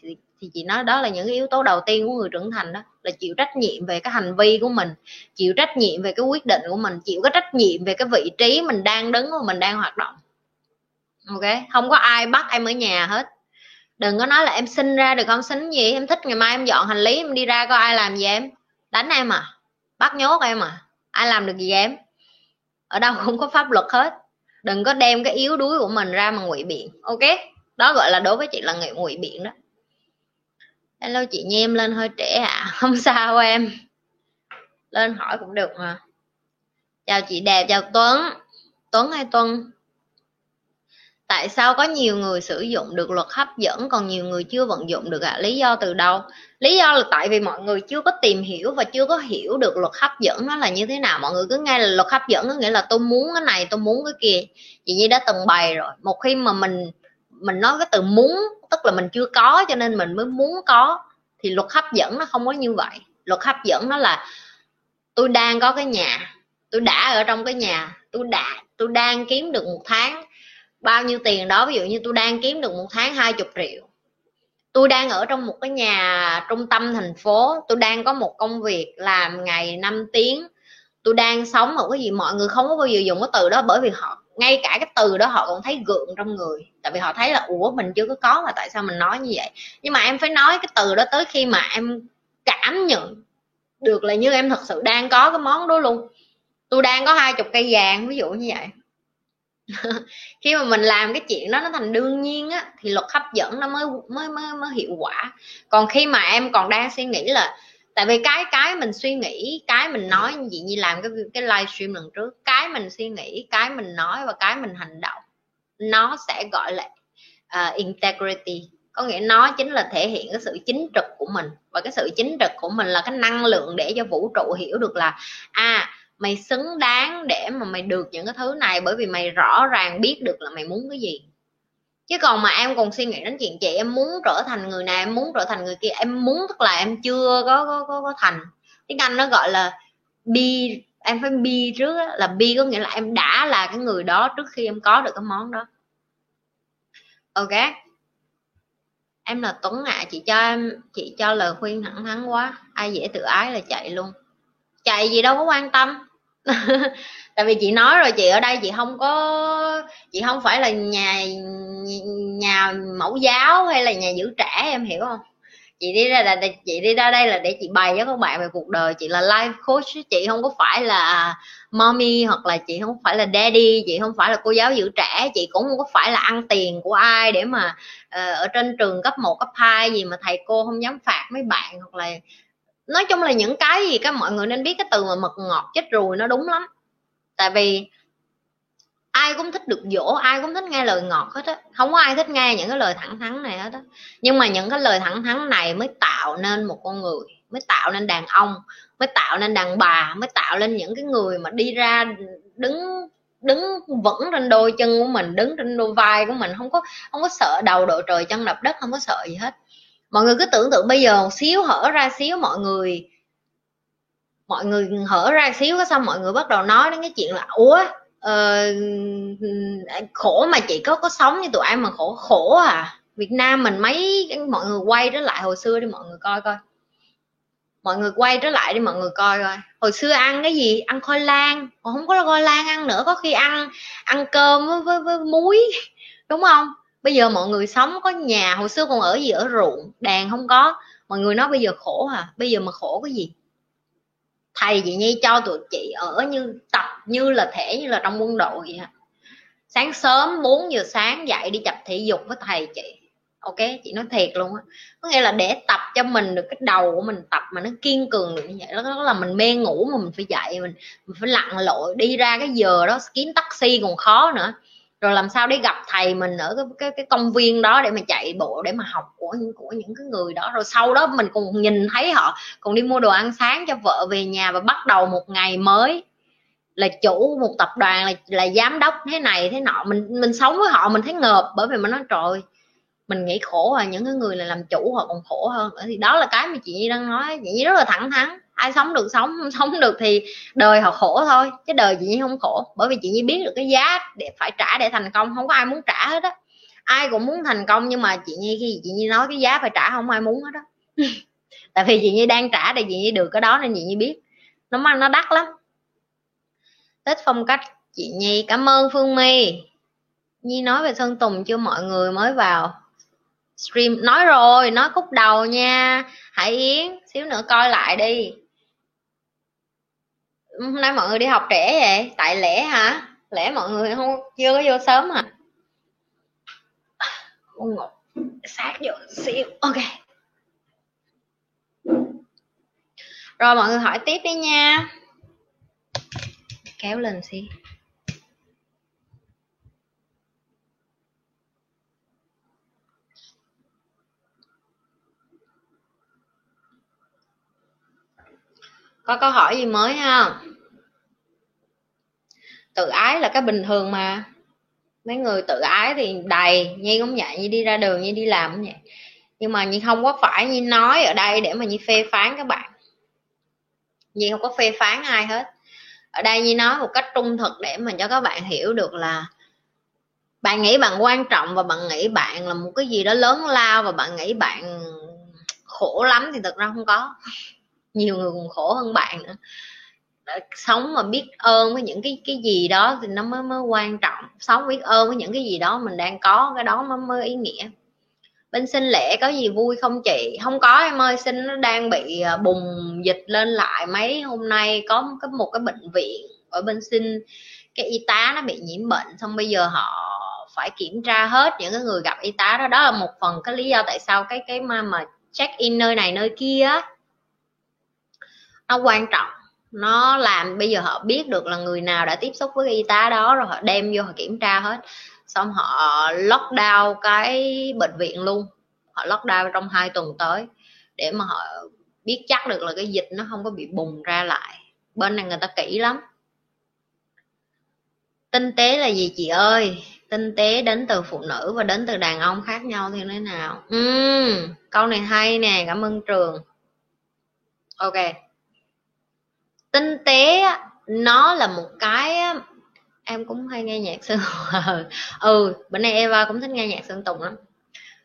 thì, chị nói đó là những yếu tố đầu tiên của người trưởng thành đó là chịu trách nhiệm về cái hành vi của mình chịu trách nhiệm về cái quyết định của mình chịu cái trách nhiệm về cái vị trí mình đang đứng và mình đang hoạt động. Ok? Không có ai bắt em ở nhà hết. Đừng có nói là em sinh ra được không sinh gì em thích ngày mai em dọn hành lý em đi ra có ai làm gì em. Đánh em à? Bắt nhốt em à? Ai làm được gì em? Ở đâu cũng có pháp luật hết. Đừng có đem cái yếu đuối của mình ra mà ngụy biện ok? Đó gọi là đối với chị là ngụy biện đó hello, chị nhem lên hơi trễ ạ. À. không sao em. Lên hỏi cũng được mà. Chào chị đẹp chào tuấn. Tuấn hay tuân? Tại sao có nhiều người sử dụng được luật hấp dẫn, còn nhiều người chưa vận dụng được ạ? À? lý do từ đâu? Lý do là tại vì mọi người chưa có tìm hiểu và chưa có hiểu được luật hấp dẫn nó là như thế nào. Mọi người cứ nghe là luật hấp dẫn có nghĩa là tôi muốn cái này, tôi muốn cái kia. Chị nhi đã từng bày rồi. Một khi mà mình mình nói cái từ muốn tức là mình chưa có cho nên mình mới muốn có thì luật hấp dẫn nó không có như vậy. Luật hấp dẫn nó là tôi đang có cái nhà, tôi đã ở trong cái nhà, tôi đã, tôi đang kiếm được một tháng, bao nhiêu tiền đó, ví dụ như tôi đang kiếm được một tháng hai chục triệu, tôi đang ở trong một cái nhà trung tâm thành phố, tôi đang có một công việc làm ngày 5 tiếng, tôi đang sống ở cái gì, mọi người không có bao giờ dùng cái từ đó bởi vì họ ngay cả cái từ đó họ còn thấy gượng trong người. Tại vì họ thấy là, ủa, mình chưa có có mà tại sao mình nói như vậy? Nhưng mà em phải nói cái từ đó tới khi mà em cảm nhận được là như em thật sự đang có cái món đó luôn. Tôi đang có hai chục cây vàng, ví dụ như vậy. Khi mà mình làm cái chuyện đó nó thành đương nhiên á, thì luật hấp dẫn nó mới mới mới mới hiệu quả. Còn khi mà em còn đang suy nghĩ là tại vì cái cái mình suy nghĩ cái mình nói như vậy như làm cái cái livestream lần trước cái mình suy nghĩ cái mình nói và cái mình hành động nó sẽ gọi là uh, integrity. Có nghĩa nó chính là thể hiện cái sự chính trực của mình. Và cái sự chính trực của mình là cái năng lượng để cho vũ trụ hiểu được là à mày xứng đáng để mà mày được những cái thứ này bởi vì mày rõ ràng biết được là mày muốn cái gì chứ còn mà em còn suy nghĩ đến chuyện chị em muốn trở thành người này em muốn trở thành người kia em muốn tức là em chưa có có có, có thành. Tiếng anh nó gọi là be em phải be trước đó, là be có nghĩa là em đã là cái người đó trước khi em có được cái món đó. Ok. Em là tuấn ạ à, chị cho em chị cho lời khuyên thẳng thắn quá ai dễ tự ái là chạy luôn. Chạy gì đâu có quan tâm. Tại vì chị nói rồi chị ở đây chị không có chị không phải là nhà nhà mẫu giáo hay là nhà giữ trẻ em hiểu không? Chị đi ra là chị đi ra đây là để chị bày cho các bạn về cuộc đời. Chị là life coach chị không có phải là mommy hoặc là chị không phải là daddy chị không phải là cô giáo giữ trẻ. Chị cũng không có phải là ăn tiền của ai để mà uh, ở trên trường cấp 1, cấp 2 gì mà thầy cô không dám phạt mấy bạn hoặc là nói chung là những cái gì các mọi người nên biết cái từ mà mật ngọt chết ruồi nó đúng lắm. Tại vì ai cũng thích được dỗ, ai cũng thích nghe lời ngọt hết á. Không có ai thích nghe những cái lời thẳng thắn này hết á. Nhưng mà những cái lời thẳng thắn này mới tạo nên một con người, mới tạo nên đàn ông, mới tạo nên đàn bà, mới tạo nên những cái người mà đi ra đứng đứng vững trên đôi chân của mình, đứng trên đôi vai của mình. Không có không có sợ đầu đội trời chân đập đất, không có sợ gì hết. Mọi người cứ tưởng tượng bây giờ một xíu hở ra xíu mọi người mọi người hở ra xíu có xong mọi người bắt đầu nói đến cái chuyện là, ủa uh, khổ mà chị có có sống như tụi em mà khổ khổ à. Việt Nam mình mấy mọi người quay trở lại hồi xưa đi mọi người coi coi. Mọi người quay trở lại đi mọi người coi coi. Hồi xưa ăn cái gì? Ăn khoai lang. Còn không có khoai lang ăn nữa có khi ăn ăn cơm với, với, với muối đúng không? Bây giờ mọi người sống có nhà hồi xưa còn ở gì? Ở ruộng đàn không có. Mọi người nói bây giờ khổ à bây giờ mà khổ cái gì? Thầy chị nhi cho tụi chị ở như tập như là thể như là trong quân đội vậy sáng sớm 4 giờ sáng dậy đi tập thể dục với thầy chị. Ok chị nói thiệt luôn á. Có nghĩa là để tập cho mình được cái đầu của mình tập mà nó kiên cường được như vậy đó là mình mê ngủ mà mình phải dậy mình, mình phải lặn lội đi ra cái giờ đó kiếm taxi còn khó nữa rồi làm sao để gặp thầy mình ở cái cái, cái công viên đó để mà chạy bộ để mà học của những của những cái người đó. Rồi sau đó mình còn nhìn thấy họ còn đi mua đồ ăn sáng cho vợ về nhà và bắt đầu một ngày mới là chủ một tập đoàn là là giám đốc thế này thế nọ. Mình mình sống với họ mình thấy ngợp bởi vì mình nói trời mình nghĩ khổ à những cái người là làm chủ họ còn khổ hơn. Thì đó là cái mà chị Nhi đang nói. Chị Nhi rất là thẳng thắn ai sống được sống, không sống được thì đời họ khổ thôi, chứ đời chị Nhi không khổ. Bởi vì chị Nhi biết được cái giá để phải trả để thành công, không có ai muốn trả hết á. Ai cũng muốn thành công nhưng mà chị Nhi, khi chị Nhi nói cái giá phải trả không ai muốn hết đó tại vì chị Nhi đang trả để chị Nhi được cái đó nên chị Nhi biết. Nó mang nó đắt lắm. Tết phong cách chị Nhi, cảm ơn Phương My. Nhi nói về Sơn Tùng chưa? Mọi người mới vào stream. Nói rồi, nói khúc đầu nha. Hải Yến, xíu nữa coi lại đi hôm nay mọi người đi học trễ vậy? Tại lễ hả? Lễ mọi người không, chưa có vô sớm hả? Con ngủ sát vô xíu. Ok. Rồi mọi người hỏi tiếp đi nha. Kéo lên xí. Có câu hỏi gì mới không tự ái là cái bình thường mà. Mấy người tự ái thì đầy, nhi cũng vậy như đi ra đường như đi làm cũng vậy. Nhưng mà nhi không có phải như nói ở đây để mà như phê phán các bạn. Nhi không có phê phán ai hết. Ở đây nhi nói một cách trung thực để mà cho các bạn hiểu được là bạn nghĩ bạn quan trọng và bạn nghĩ bạn là một cái gì đó lớn lao và bạn nghĩ bạn khổ lắm thì thật ra không có nhiều người còn khổ hơn bạn nữa. Ờ, sống mà biết ơn với những cái cái gì đó thì nó mới mới quan trọng. Sống biết ơn với những cái gì đó mình đang có, cái đó mới mới ý nghĩa. Bên sinh lễ có gì vui không chị? Không có em ơi, sinh nó đang bị ờ, bùng dịch lên lại mấy hôm nay. Có cái, một cái bệnh viện ở bên sinh, cái y tá nó bị nhiễm bệnh, xong bây giờ họ phải kiểm tra hết những cái người gặp y tá đó. Đó là một phần cái lý do tại sao cái cái mà mà check in nơi này, nơi kia á nó quan trọng. Nó làm bây giờ họ biết được là người nào đã tiếp xúc với y tá đó rồi họ đem vô họ kiểm tra hết. Xong họ lockdown cái bệnh viện luôn. Họ lockdown trong hai tuần tới để mà họ biết chắc được là cái dịch nó không có bị bùng ra lại. Bên này người ta kỹ lắm. Tinh tế là gì chị ơi? Tinh tế đến từ phụ nữ và đến từ đàn ông khác nhau thì thế nào? Uhm, câu này hay nè cảm ơn trường. Ok tinh tế nó là một cái em cũng hay nghe nhạc sơn ừ bữa nay Eva cũng thích nghe nhạc sơn tùng lắm.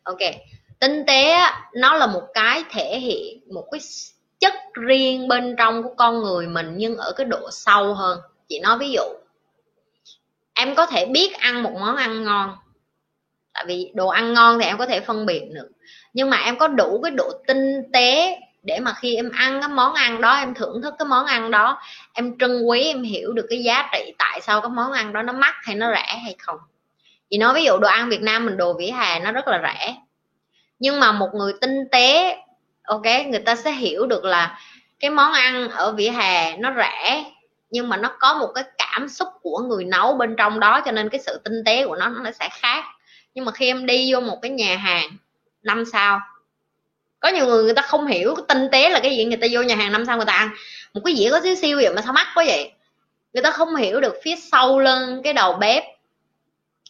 Ok, tinh tế nó là một cái thể hiện, một cái chất riêng bên trong của con người mình nhưng ở cái độ sâu hơn. Chị nói ví dụ, em có thể biết ăn một món ăn ngon, tại vì đồ ăn ngon thì em có thể phân biệt được. Nhưng mà em có đủ cái độ tinh tế để mà khi em ăn cái món ăn đó, em thưởng thức cái món ăn đó, em trân quý, em hiểu được cái giá trị tại sao cái món ăn đó nó mắc hay nó rẻ hay không. Chị nói ví dụ đồ ăn Việt Nam mình, đồ vỉa hè nó rất là rẻ. Nhưng mà một người tinh tế, ok, người ta sẽ hiểu được là cái món ăn ở vỉa hè nó rẻ, nhưng mà nó có một cái cảm xúc của người nấu bên trong đó, cho nên cái sự tinh tế của nó nó sẽ khác. Nhưng mà khi em đi vô một cái nhà hàng năm sao có nhiều người người ta không hiểu tinh tế là cái gì, người ta vô nhà hàng năm sao người ta ăn. Một cái dĩa có xíu siêu vậy mà sao mắc quá vậy? Người ta không hiểu được phía sau lưng cái đầu bếp.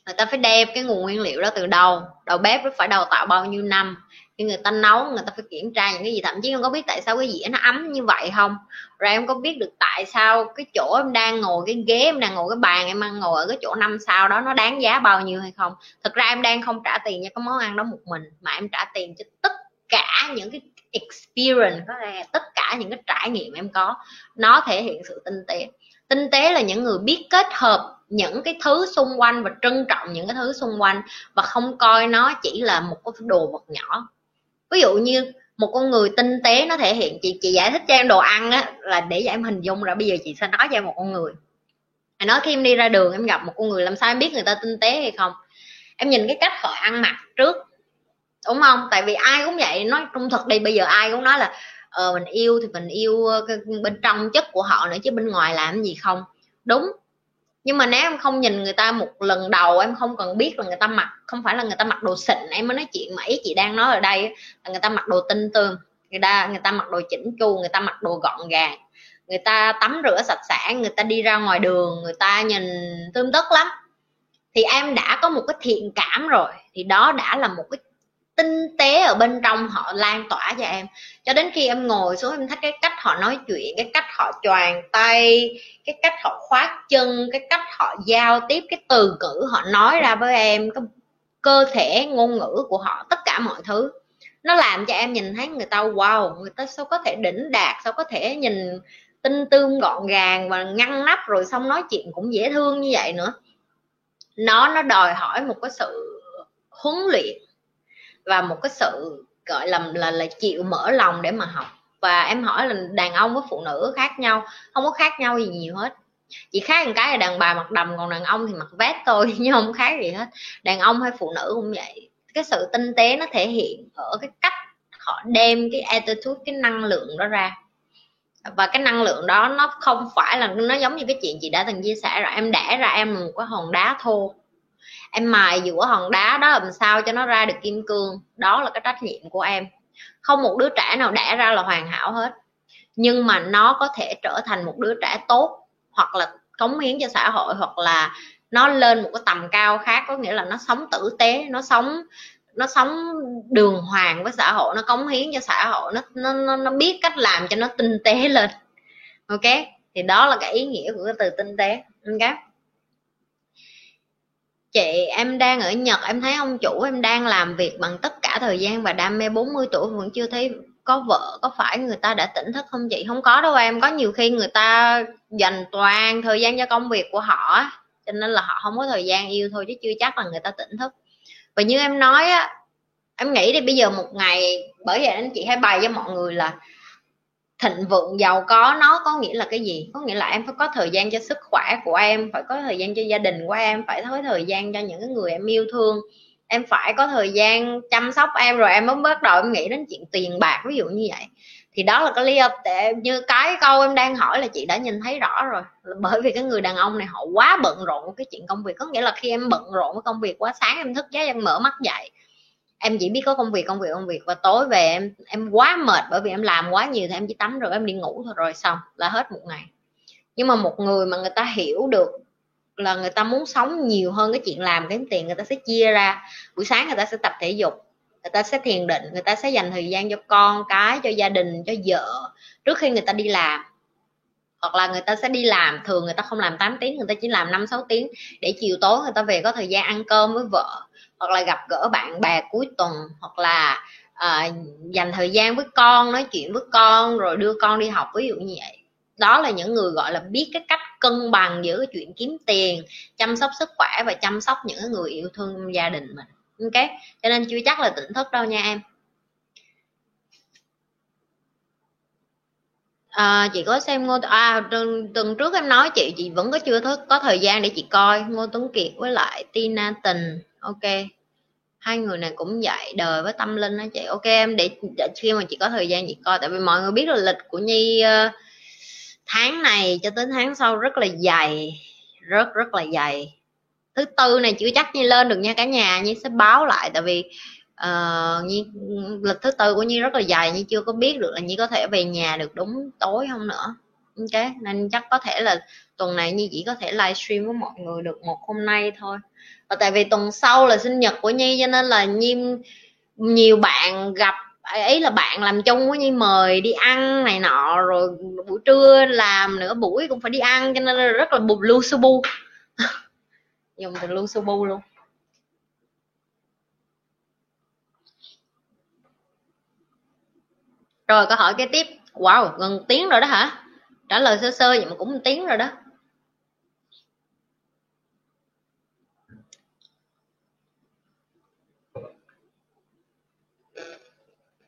Người ta phải đem cái nguồn nguyên liệu đó từ đầu đầu bếp nó phải đào tạo bao nhiêu năm? Khi người ta nấu, người ta phải kiểm tra những cái gì? Thậm chí không có biết tại sao cái dĩa nó ấm như vậy không? Rồi em có biết được tại sao cái chỗ em đang ngồi, cái ghế em đang ngồi, cái bàn em đang ngồi ở cái chỗ năm sao đó nó đáng giá bao nhiêu hay không? Thực ra em đang không trả tiền cho cái món ăn đó một mình, mà em trả tiền cho tất cả những cái experience, có là tất cả những cái trải nghiệm em có, nó thể hiện sự tinh tế. Tinh tế là những người biết kết hợp những cái thứ xung quanh và trân trọng những cái thứ xung quanh và không coi nó chỉ là một cái đồ vật nhỏ. Ví dụ như một con người tinh tế nó thể hiện, chị chị giải thích cho em đồ ăn á, là để cho em hình dung ra bây giờ chị sẽ nói cho em một con người. Em nói khi em đi ra đường em gặp một con người, làm sao em biết người ta tinh tế hay không? Em nhìn cái cách họ ăn mặc trước đúng không? Tại vì ai cũng vậy. Nói trung thực đi, bây giờ ai cũng nói là ờ mình yêu thì mình yêu ờ, bên trong chất của họ nữa chứ bên ngoài làm gì không? Đúng. Nhưng mà nếu em không nhìn người ta một lần đầu, em không cần biết là người ta mặc, không phải là người ta mặc đồ xịn. Em mới nói chuyện mà ý chị đang nói ở đây là người ta mặc đồ tinh tươm người ta người ta mặc đồ chỉnh chu, người ta mặc đồ gọn gàng. Người ta tắm rửa sạch sẽ, người ta đi ra ngoài đường, người ta nhìn tươm tất lắm. Thì em đã có một cái thiện cảm rồi. Thì đó đã là một cái tinh tế ở bên trong họ lan tỏa cho em. Cho đến khi em ngồi xuống, em thấy cái cách họ nói chuyện, cái cách họ choàng tay, cái cách họ khoát chân, cái cách họ giao tiếp, cái từ ngữ họ nói ra với em, cái cơ thể, ngôn ngữ của họ, tất cả mọi thứ. Nó làm cho em nhìn thấy người ta, wow, người ta sao có thể đỉnh đạt, sao có thể nhìn tinh tương gọn gàng và ngăn nắp rồi xong nói chuyện cũng dễ thương như vậy nữa. Nó nó đòi hỏi một cái sự huấn luyện và một cái sự, gọi là là là chịu mở lòng để mà học. Và em hỏi là đàn ông với phụ nữ khác nhau, không có khác nhau gì nhiều hết. Chỉ khác một cái là đàn bà mặc đầm, còn đàn ông thì mặc vest thôi, nhưng không khác gì hết. Đàn ông hay phụ nữ cũng vậy. Cái sự tinh tế nó thể hiện ở cái cách họ đem cái attitude, cái năng lượng đó ra. Và cái năng lượng đó nó không phải là, nó giống như cái chuyện chị đã từng chia sẻ rồi, em đẻ ra em là một cái hòn đá thô em mài giữa hòn đá đó làm sao cho nó ra được kim cương. Đó là cái trách nhiệm của em. Không một đứa trẻ nào đẻ ra là hoàn hảo hết. Nhưng mà nó có thể trở thành một đứa trẻ tốt hoặc là cống hiến cho xã hội hoặc là nó lên một cái tầm cao khác. Có nghĩa là nó sống tử tế nó sống nó sống đường hoàng với xã hội nó cống hiến cho xã hội nó nó nó, nó biết cách làm cho nó tinh tế lên. Ok? Thì đó là cái ý nghĩa của cái từ tinh tế. Ok? Chị em đang ở Nhật, em thấy ông chủ em đang làm việc bằng tất cả thời gian và đam mê 40 tuổi vẫn chưa thấy có vợ, có phải người ta đã tỉnh thức không chị? Không có đâu em, có nhiều khi người ta dành toàn thời gian cho công việc của họ cho nên là họ không có thời gian yêu thôi chứ chưa chắc là người ta tỉnh thức. Và như em nói á, em nghĩ đi, bây giờ một ngày, bởi vậy anh chị hãy bày cho mọi người là thịnh vượng giàu có, nó có nghĩa là cái gì? Có nghĩa là em phải có thời gian cho sức khỏe của em, phải có thời gian cho gia đình của em, phải có thời gian cho những người em yêu thương. Em phải có thời gian chăm sóc em rồi em mới bắt đầu em nghĩ đến chuyện tiền bạc, ví dụ như vậy. Thì đó là cái lý do để như cái câu em đang hỏi là chị đã nhìn thấy rõ rồi. Bởi vì cái người đàn ông này họ quá bận rộn với cái chuyện công việc. Có nghĩa là khi em bận rộn với công việc, quá sáng em thức giấc em mở mắt dậy em chỉ biết có công việc công việc công việc và tối về em em quá mệt bởi vì em làm quá nhiều thì em chỉ tắm rồi em đi ngủ thôi rồi xong là hết một ngày nhưng mà một người mà người ta hiểu được là người ta muốn sống nhiều hơn cái chuyện làm kiếm tiền người ta sẽ chia ra buổi sáng người ta sẽ tập thể dục người ta sẽ thiền định người ta sẽ dành thời gian cho con cái cho gia đình cho vợ trước khi người ta đi làm hoặc là người ta sẽ đi làm thường người ta không làm 8 tiếng người ta chỉ làm 5 6 tiếng để chiều tối người ta về có thời gian ăn cơm với vợ hoặc là gặp gỡ bạn bè cuối tuần hoặc là à, dành thời gian với con nói chuyện với con rồi đưa con đi học ví dụ như vậy. Đó là những người gọi là biết cái cách cân bằng giữa cái chuyện kiếm tiền chăm sóc sức khỏe và chăm sóc những người yêu thương gia đình mình. Ok? Cho nên chưa chắc là tỉnh thức đâu nha em. À, chị có xem ngô à tuần, tuần trước em nói chị chị vẫn có chưa thức có thời gian để chị coi. Ngô tuấn kiệt với lại tina tình ok. Hai người này cũng dạy đời với tâm linh đó chị ok em để, để khi mà chị có thời gian chị coi tại vì mọi người biết là lịch của nhi uh, tháng này cho tới tháng sau rất là dày rất rất là dày. Thứ tư này chưa chắc như lên được nha cả nhà như sẽ báo lại tại vì Ờ, uh, như lịch thứ tư của nhi rất là dài như chưa có biết được là nhi có thể về nhà được đúng tối không nữa. Ok nên chắc có thể là tuần này nhi chỉ có thể livestream với mọi người được một hôm nay thôi. Và tại vì tuần sau là sinh nhật của nhi cho nên là nhi nhiều bạn gặp ấy là bạn làm chung với nhi mời đi ăn này nọ rồi buổi trưa làm nữa buổi cũng phải đi ăn cho nên là rất là bù lu su bu. Dùng từ lu su bu luôn. Rồi, câu hỏi kế tiếp. Wow, gần tiếng rồi đó hả? Trả lời sơ sơ vậy mà cũng một tiếng rồi đó.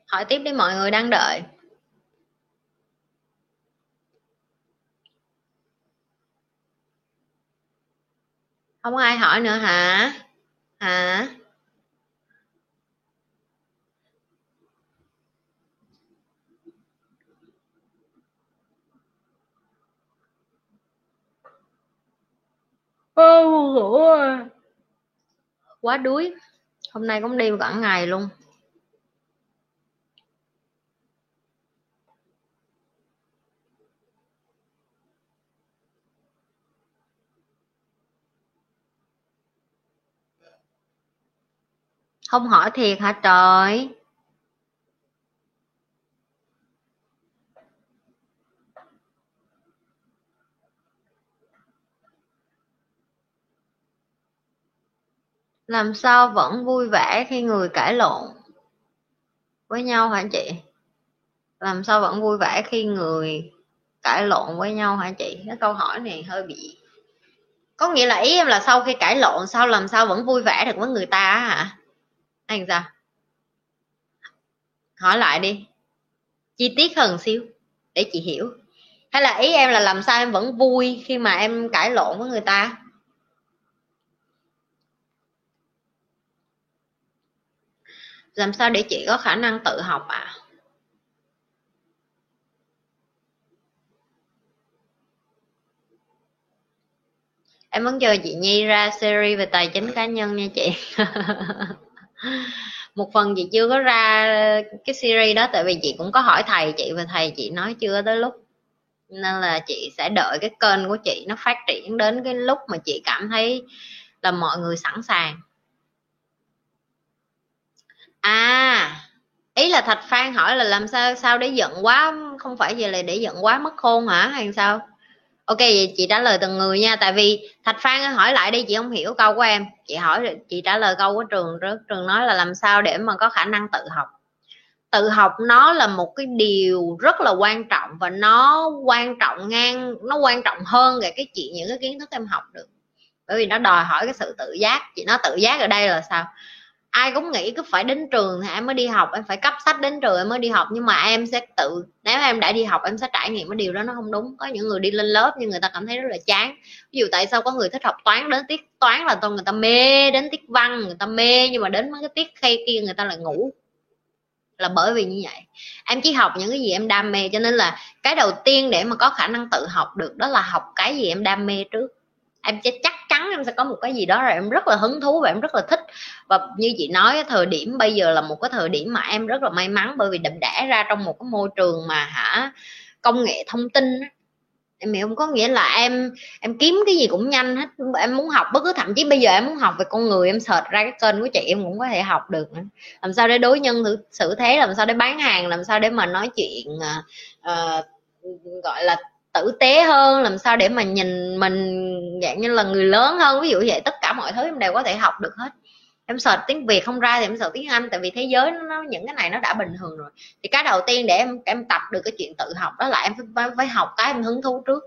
Hỏi tiếp đi mọi người đang đợi. Không ai hỏi nữa hả? Hả? Ô ngủ quá đuối. Hôm nay cũng đi cả ngày luôn. Không hỏi thiệt hả trời? Làm sao vẫn vui vẻ khi người cãi lộn với nhau hả chị? Làm sao vẫn vui vẻ khi người cãi lộn với nhau hả chị? Cái câu hỏi này hơi bị có nghĩa là ý em là sau khi cãi lộn, sao làm sao vẫn vui vẻ được với người ta hả? Anh sao? Hỏi lại đi. Chi tiết hơn xíu, để chị hiểu. Hay là ý em là làm sao em vẫn vui khi mà em cãi lộn với người ta? Làm sao để chị có khả năng tự học ạ? À? Em muốn chờ chị Nhi ra series về tài chính cá nhân nha chị. Một phần chị chưa có ra cái series đó, tại vì chị cũng có hỏi thầy chị và thầy chị nói chưa tới lúc. Nên là chị sẽ đợi cái kênh của chị nó phát triển đến cái lúc mà chị cảm thấy là mọi người sẵn sàng à ý là thạch phan hỏi là làm sao sao để giận quá, không phải gì là để giận quá mất khôn hả, hay sao? Ok, vậy chị trả lời từng người nha, tại vì thạch phan hỏi lại đi, chị không hiểu câu của em. Chị hỏi, chị trả lời câu của trường trước trường nói là làm sao để mà có khả năng tự học. Tự học nó là một cái điều rất là quan trọng và nó quan trọng ngang, nó quan trọng hơn về cái chuyện, những cái kiến thức em học được. Bởi vì nó đòi hỏi cái sự tự giác. Chị nói tự giác ở đây là sao? Ai cũng nghĩ cứ phải đến trường thì em mới đi học, em phải cấp sách đến trường em mới đi học. Nhưng mà em sẽ tự, nếu em đã đi học, em sẽ trải nghiệm cái điều đó, nó không đúng. Có những người đi lên lớp nhưng người ta cảm thấy rất là chán. Ví dụ tại sao có người thích học toán, đến tiết toán là tôi người ta mê đến tiết văn, người ta mê nhưng mà đến mấy cái tiết khay kia người ta lại ngủ. Là bởi vì như vậy. Em chỉ học những cái gì em đam mê, cho nên là cái đầu tiên để mà có khả năng tự học được đó là học cái gì em đam mê trước em sẽ chắc chắn em sẽ có một cái gì đó rồi em rất là hứng thú và em rất là thích. Và như chị nói thời điểm bây giờ là một cái thời điểm mà em rất là may mắn bởi vì đậm đẻ ra trong một cái môi trường mà hả công nghệ thông tin em hiểu không có nghĩa là em em kiếm cái gì cũng nhanh hết. Em muốn học bất cứ thậm chí bây giờ em muốn học về con người em search ra cái kênh của chị em cũng có thể học được làm sao để đối nhân thử xử thế làm sao để bán hàng làm sao để mà nói chuyện uh, gọi là tử tế hơn làm sao để mà nhìn mình dạng như là người lớn hơn ví dụ vậy tất cả mọi thứ em đều có thể học được hết. Em sợ tiếng việt không ra thì em sợ tiếng anh tại vì thế giới nó những cái này nó đã bình thường rồi. Thì cái đầu tiên để em em tập được cái chuyện tự học đó là em phải, phải học cái em hứng thú trước.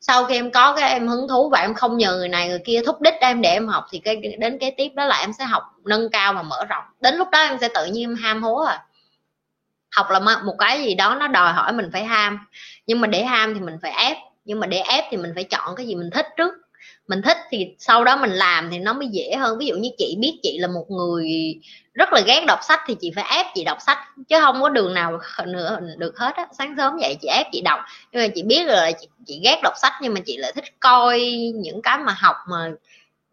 Sau khi em có cái em hứng thú và em không nhờ người này người kia thúc đích em để em học thì cái đến cái tiếp đó là em sẽ học nâng cao và mở rộng. Đến lúc đó em sẽ tự nhiên em ham hố à. Học là một cái gì đó nó đòi hỏi mình phải ham nhưng mà để ham thì mình phải ép. Nhưng mà để ép thì mình phải chọn cái gì mình thích trước. Mình thích thì sau đó mình làm thì nó mới dễ hơn. Ví dụ như chị biết chị là một người rất là ghét đọc sách thì chị phải ép chị đọc sách. Chứ không có đường nào nữa được hết á. Sáng sớm dậy chị ép chị đọc. Nhưng mà chị biết rồi là chị, chị ghét đọc sách nhưng mà chị lại thích coi những cái mà học mà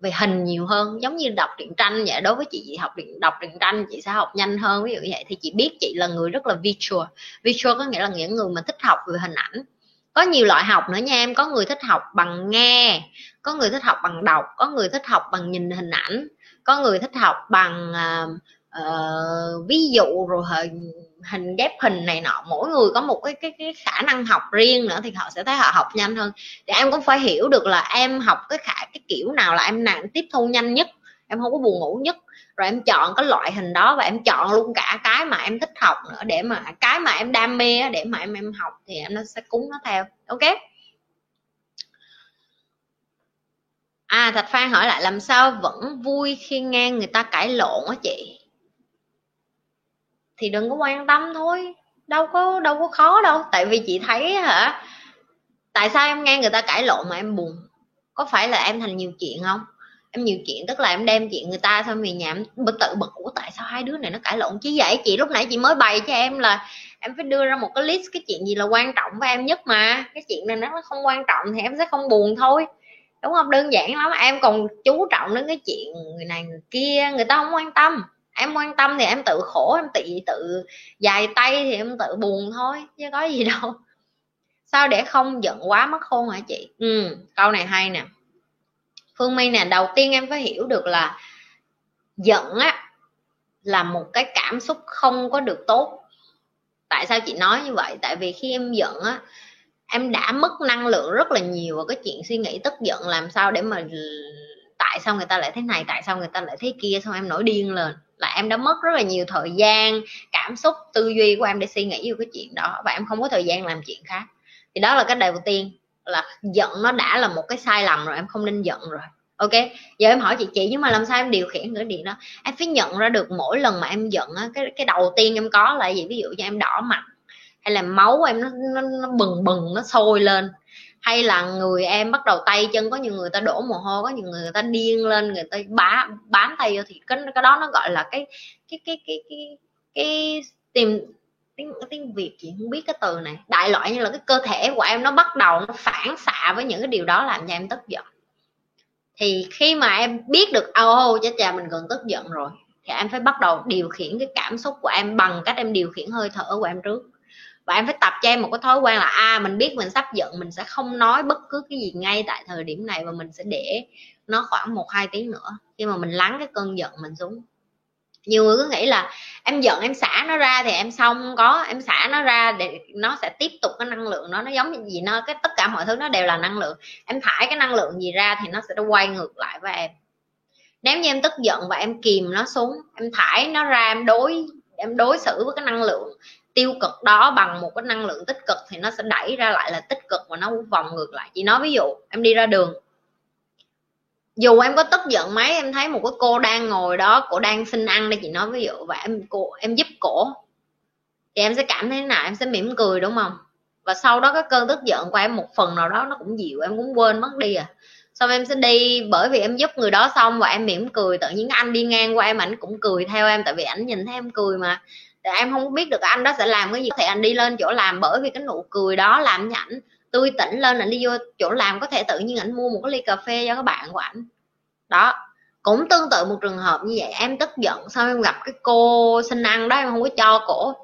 về hình nhiều hơn. Giống như đọc truyện tranh vậy đối với chị chị học đọc truyện tranh chị sẽ học nhanh hơn ví dụ như vậy. Thì chị biết chị là người rất là visual. Visual có nghĩa là những người mà thích học về hình ảnh. Có nhiều loại học nữa nha em. Có người thích học bằng nghe có người thích học bằng đọc có người thích học bằng nhìn hình ảnh có người thích học bằng uh, uh, ví dụ rồi hình ghép hình này nọ mỗi người có một cái cái cái khả năng học riêng nữa thì họ sẽ thấy họ học nhanh hơn. Thì em cũng phải hiểu được là em học cái khả cái kiểu nào là em nặng tiếp thu nhanh nhất em không có buồn ngủ nhất. Rồi em chọn cái loại hình đó và em chọn luôn cả cái mà em thích học nữa để mà cái mà em đam mê để mà em em học thì em nó sẽ cúng nó theo. Ok? À thạch phan hỏi lại làm sao vẫn vui khi nghe người ta cãi lộn á chị? Thì đừng có quan tâm thôi. Đâu có đâu có khó đâu. Tại vì chị thấy hả, tại sao em nghe người ta cãi lộn mà em buồn? Có phải là em thành nhiều chuyện không? Em nhiều chuyện, tức là em đem chuyện người ta xong về nhà em bực tự bực của tại sao hai đứa này nó cãi lộn chứ vậy? Chị lúc nãy chị mới bày cho em là em phải đưa ra một cái list cái chuyện gì là quan trọng với em nhất mà. Cái chuyện này nó không quan trọng thì em sẽ không buồn thôi. Đúng không? Đơn giản lắm. Em còn chú trọng đến cái chuyện người này người kia, người ta không quan tâm em quan tâm thì em tự khổ, em tự tự dài tay thì em tự buồn thôi, chứ có gì đâu. Sao để không giận quá mất khôn hả chị? Ừ câu này hay nè. Phương my nè, đầu tiên em phải hiểu được là giận á là một cái cảm xúc không có được tốt. Tại sao chị nói như vậy? Tại vì khi em giận á, em đã mất năng lượng rất là nhiều vào cái chuyện suy nghĩ tức giận, làm sao để mà tại sao người ta lại thế này, tại sao người ta lại thế kia, xong em nổi điên lên là em đã mất rất là nhiều thời gian cảm xúc tư duy của em để suy nghĩ về cái chuyện đó và em không có thời gian làm chuyện khác. Thì đó là cái đầu tiên là giận nó đã là một cái sai lầm rồi em không nên giận rồi. Ok giờ em hỏi chị chị nhưng mà làm sao em điều khiển cái điện đó? Em phải nhận ra được mỗi lần mà em giận á cái cái đầu tiên em có là gì? Ví dụ như em đỏ mặt hay là máu em nó, nó, nó bừng bừng nó sôi lên hay là người em bắt đầu tay chân có nhiều người ta đổ mồ hôi có nhiều người, người ta điên lên người ta bá bám tay vô thì cái cái đó nó gọi là cái cái cái cái cái cái tìm tiếng tiếng việt chị không biết cái từ này. Đại loại như là cái cơ thể của em nó bắt đầu nó phản xạ với những cái điều đó làm cho em tức giận. Thì khi mà em biết được ô oh, chết cha mình gần tức giận rồi thì em phải bắt đầu điều khiển cái cảm xúc của em bằng cách em điều khiển hơi thở của em trước và em phải tập cho em một cái thói quen là a à, mình biết mình sắp giận mình sẽ không nói bất cứ cái gì ngay tại thời điểm này và mình sẽ để nó khoảng một hai tiếng nữa khi mà mình lắng cái cơn giận mình xuống. Nhiều người cứ nghĩ là em giận em xả nó ra thì em xong có em xả nó ra để nó sẽ tiếp tục cái năng lượng nó nó giống như gì nó cái tất cả mọi thứ nó đều là năng lượng. Em thải cái năng lượng gì ra thì nó sẽ quay ngược lại với em. Nếu như em tức giận và em kìm nó xuống em thải nó ra em đối em đối xử với cái năng lượng tiêu cực đó bằng một cái năng lượng tích cực thì nó sẽ đẩy ra lại là tích cực và nó vòng ngược lại. Chị nói ví dụ, em đi ra đường. Dù em có tức giận mấy, em thấy một cái cô đang ngồi đó cổ đang xin ăn đây, chị nói ví dụ, và em, cô, em giúp cổ, thì em sẽ cảm thấy nào? Em sẽ mỉm cười, đúng không? Và sau đó cái cơn tức giận của em một phần nào đó nó cũng dịu, em cũng quên mất đi à. Xong em sẽ đi, bởi vì em giúp người đó xong và em mỉm cười, tự nhiên anh đi ngang qua em ảnh cũng cười theo em, tại vì ảnh nhìn thấy em cười mà thì em không biết được anh đó sẽ làm cái gì. Có thể anh đi lên chỗ làm bởi vì cái nụ cười đó làm cho ảnh tươi tỉnh lên ảnh đi vô chỗ làm có thể tự nhiên ảnh mua một cái ly cà phê cho các bạn của ảnh. Đó. Cũng tương tự một trường hợp như vậy. Em tức giận, xong em gặp cái cô xin ăn đó, em không có cho cổ.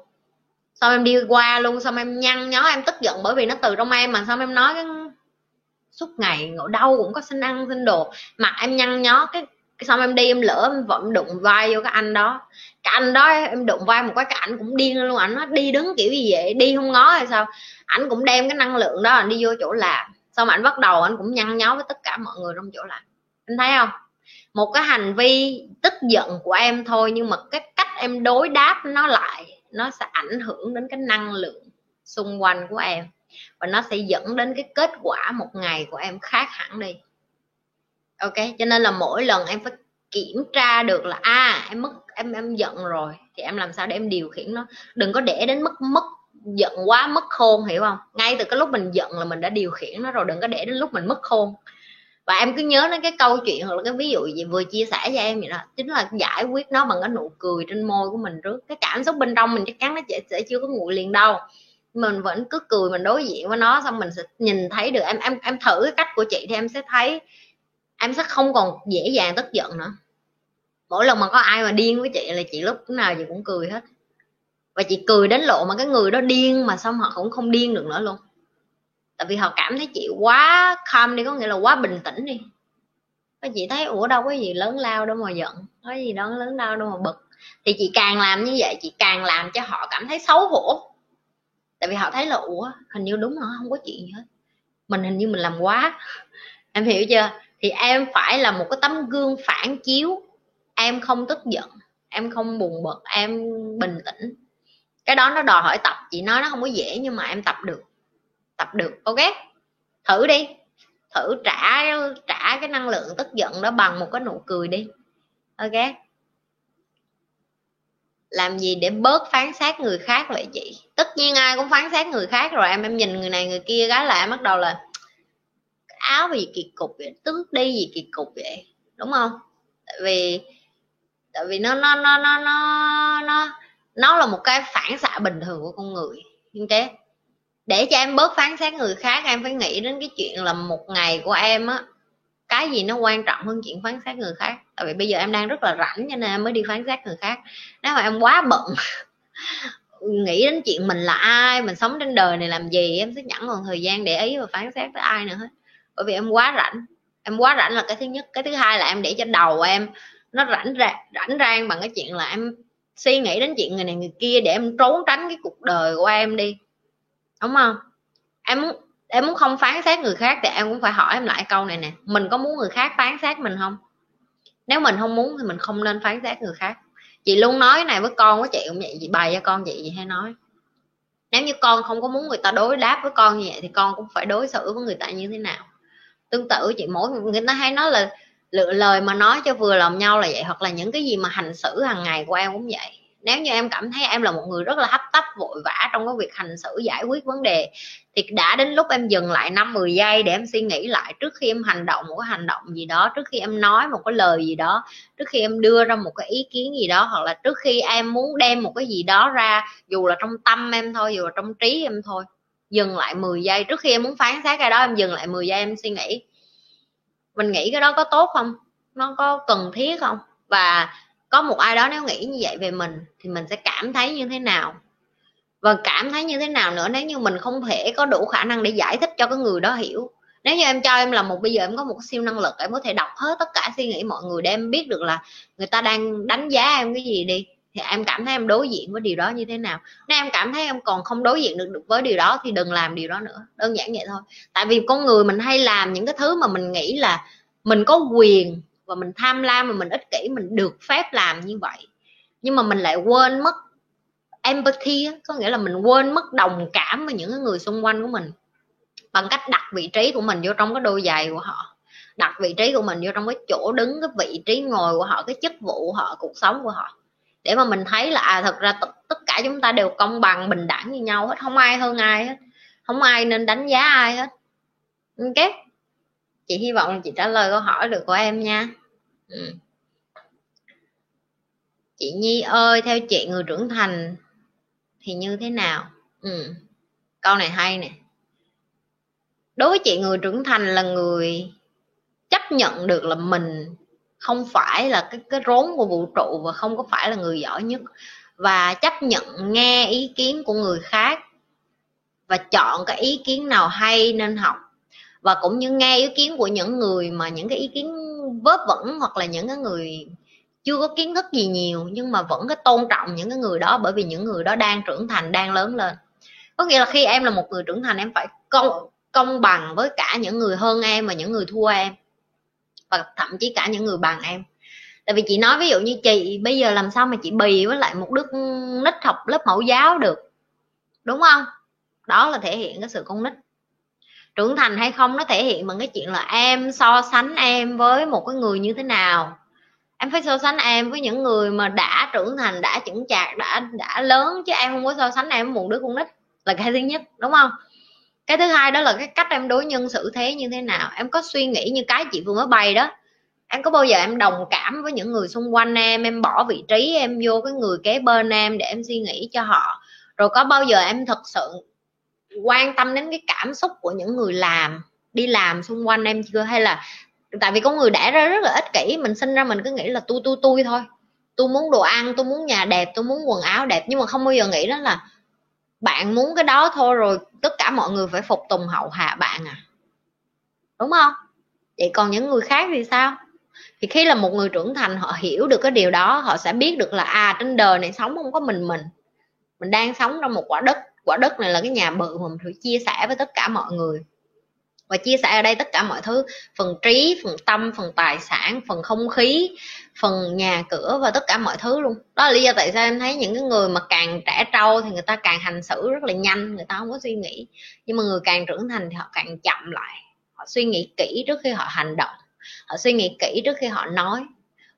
Xong em đi qua luôn, xong em nhăn nhó, em tức giận bởi vì nó từ trong em mà. Xong em nói cái suốt ngày ngồi đâu cũng có xin ăn xin đồ. Mặt em nhăn nhó cái xong em đi, em lỡ em vẫn đụng vai vô cái anh đó cái anh đó em đụng vai một cái cái ảnh cũng điên luôn. Ảnh nó đi đứng kiểu gì vậy? Đi không ngó hay sao? Ảnh cũng đem cái năng lượng đó anh đi vô chỗ làm. Xong ảnh bắt đầu anh cũng nhăn nhó với tất cả mọi người trong chỗ làm. Anh thấy không? Một cái hành vi tức giận của em thôi nhưng mà cái cách em đối đáp nó lại nó sẽ ảnh hưởng đến cái năng lượng xung quanh của em. Và nó sẽ dẫn đến cái kết quả một ngày của em khác hẳn đi. Ok? Cho nên là mỗi lần em phải kiểm tra được là a à, em mất em em giận rồi. Thì em làm sao để em điều khiển nó? Đừng có để đến mức mất giận quá mất khôn hiểu không? Ngay từ cái lúc mình giận là mình đã điều khiển nó rồi đừng có để đến lúc mình mất khôn. Và em cứ nhớ đến cái câu chuyện hoặc là cái ví dụ gì vừa chia sẻ cho em vậy đó. Chính là giải quyết nó bằng cái nụ cười trên môi của mình trước. Cái cảm xúc bên trong mình chắc chắn nó sẽ, sẽ chưa có nguội liền đâu. Mình vẫn cứ cười mình đối diện với nó xong mình sẽ nhìn thấy được. Em em em thử cái cách của chị thì em sẽ thấy em sẽ không còn dễ dàng tức giận nữa mỗi lần mà có ai mà điên với chị là chị lúc nào chị cũng cười hết. Và chị cười đến lộ mà cái người đó điên mà xong họ cũng không điên được nữa luôn. Tại vì họ cảm thấy chị quá calm đi, có nghĩa là quá bình tĩnh đi. Và chị thấy, ủa, đâu có gì lớn lao đâu mà giận, có gì đó lớn lao đâu mà bực. Thì chị càng làm như vậy, chị càng làm cho họ cảm thấy xấu hổ. Tại vì họ thấy là, ủa, hình như đúng rồi, không có chuyện gì hết. Mình hình như mình làm quá. Em hiểu chưa? Thì em phải là một cái tấm gương phản chiếu em không tức giận, em không buồn bực, em bình tĩnh. Cái đó nó đòi hỏi tập, chị nói nó không có dễ nhưng mà em tập được. Tập được, ok? Thử đi. Thử trả trả cái năng lượng tức giận đó bằng một cái nụ cười đi, ok? Làm gì để bớt phán xét người khác vậy chị? Tất nhiên ai cũng phán xét người khác rồi, em em nhìn người này người kia gái lại bắt đầu là áo gì kỳ cục vậy, tước đi gì kỳ cục vậy, đúng không? Tại vì tại vì nó nó nó nó nó nó nó là một cái phản xạ bình thường của con người. Ok để cho em bớt phán xét người khác, em phải nghĩ đến cái chuyện là một ngày của em á, cái gì nó quan trọng hơn chuyện phán xét người khác. Tại vì bây giờ em đang rất là rảnh cho nên em mới đi phán xét người khác. Nếu mà em quá bận, nghĩ đến chuyện mình là ai, mình sống trên đời này làm gì, em sẽ chẳng còn thời gian để ý và phán xét tới ai nữa hết. Bởi vì em quá rảnh. Em quá rảnh là cái thứ nhất. Cái thứ hai là em để cho đầu em nó rảnh ra, rảnh rang bằng cái chuyện là em suy nghĩ đến chuyện người này người kia để em trốn tránh cái cuộc đời của em đi. Đúng không? Em muốn em muốn không phán xét người khác thì em cũng phải hỏi em lại câu này nè. Mình có muốn người khác phán xét mình không? Nếu mình không muốn thì mình không nên phán xét người khác. Chị luôn nói này với con với chị cũng vậy, chị bày cho con chị gì hay nói. Nếu như con không có muốn người ta đối đáp với con như vậy thì con cũng phải đối xử với người ta như thế nào? Tương tự chị mỗi người ta hay nói là lựa lời mà nói cho vừa lòng nhau là vậy, hoặc là những cái gì mà hành xử hàng ngày của em cũng vậy. Nếu như em cảm thấy em là một người rất là hấp tấp, vội vã trong cái việc hành xử, giải quyết vấn đề, thì đã đến lúc em dừng lại năm 10 giây để em suy nghĩ lại trước khi em hành động một cái hành động gì đó, trước khi em nói một cái lời gì đó, trước khi em đưa ra một cái ý kiến gì đó, hoặc là trước khi em muốn đem một cái gì đó ra, dù là trong tâm em thôi, dù là trong trí em thôi. Dừng lại 10 giây, trước khi em muốn phán xét cái đó, em dừng lại 10 giây em suy nghĩ mình nghĩ cái đó có tốt không? Nó có cần thiết không? Và có một ai đó nếu nghĩ như vậy về mình, thì mình sẽ cảm thấy như thế nào? Và cảm thấy như thế nào nữa nếu như mình không thể có đủ khả năng để giải thích cho cái người đó hiểu? Nếu như em cho em là một, bây giờ em có một siêu năng lực, em có thể đọc hết tất cả suy nghĩ mọi người để em biết được là người ta đang đánh giá em cái gì đi thì em cảm thấy em đối diện với điều đó như thế nào? Nếu em cảm thấy em còn không đối diện được, được với điều đó thì đừng làm điều đó nữa. Đơn giản vậy thôi. Tại vì con người mình hay làm những cái thứ mà mình nghĩ là mình có quyền và mình tham lam và mình ích kỷ mình được phép làm như vậy. Nhưng mà mình lại quên mất empathy có nghĩa là mình quên mất đồng cảm với những người xung quanh của mình. Bằng cách đặt vị trí của mình vô trong cái đôi giày của họ. Đặt vị trí của mình vô trong cái chỗ đứng cái vị trí ngồi của họ cái chức vụ của họ cuộc sống của họ để mà mình thấy là à thật ra t- tất cả chúng ta đều công bằng bình đẳng như nhau hết không ai hơn ai hết không ai nên đánh giá ai hết ok chị hy vọng là chị trả lời câu hỏi được của em nha ừ. chị nhi ơi theo chị người trưởng thành thì như thế nào ừ. câu này hay nè đối với chị người trưởng thành là người chấp nhận được là mình không phải là cái cái rốn của vũ trụ và không có phải là người giỏi nhất. Và chấp nhận nghe ý kiến của người khác và chọn cái ý kiến nào hay nên học. Và cũng như nghe ý kiến của những người mà những cái ý kiến vớ vẩn hoặc là những cái người chưa có kiến thức gì nhiều, nhưng mà vẫn cái tôn trọng những cái người đó bởi vì những người đó đang trưởng thành, đang lớn lên. Có nghĩa là khi em là một người trưởng thành, em phải công công bằng với cả những người hơn em và những người thua em và thậm chí cả những người bằng em. Tại vì chị nói ví dụ như chị bây giờ làm sao mà chị bì với lại một đứa nít học lớp mẫu giáo được, đúng không? Đó là thể hiện cái sự con nít. Trưởng thành hay không nó thể hiện bằng cái chuyện là em so sánh em với một cái người như thế nào. Em phải so sánh em với những người mà đã trưởng thành, đã chững chạc, đã đã lớn chứ em không có so sánh em với một đứa con nít là cái thứ nhất, đúng không? Cái thứ hai đó là cái cách em đối nhân xử thế như thế nào. Em có suy nghĩ như cái chị vừa mới bày đó. Em có bao giờ em đồng cảm với những người xung quanh em em bỏ vị trí, em vô cái người kế bên em để em suy nghĩ cho họ? Rồi có bao giờ em thật sự quan tâm đến cái cảm xúc của những người làm, đi làm xung quanh em chưa? Hay là, tại vì con người đẻ ra rất là ích kỷ, mình sinh ra mình cứ nghĩ là tôi tôi tôi thôi. Tôi muốn đồ ăn, tôi muốn nhà đẹp, tôi muốn quần áo đẹp, nhưng mà không bao giờ nghĩ đó là bạn muốn cái đó thôi rồi tất cả mọi người phải phục tùng hậu hạ bạn à. Đúng không? Vậy còn những người khác thì sao? Thì khi là một người trưởng thành, họ hiểu được cái điều đó, họ sẽ biết được là à trên đời này sống không có mình mình. Mình đang sống trong một quả đất quả đất này là cái nhà bự mà mình phải chia sẻ với tất cả mọi người. Và chia sẻ ở đây tất cả mọi thứ, phần trí, phần tâm, phần tài sản, phần không khí phần nhà cửa và tất cả mọi thứ luôn. Đó là lý do tại sao em thấy những cái người mà càng trẻ trâu thì người ta càng hành xử rất là nhanh, người ta không có suy nghĩ. Nhưng mà người càng trưởng thành thì họ càng chậm lại. Họ suy nghĩ kỹ trước khi họ hành động. Họ suy nghĩ kỹ trước khi họ nói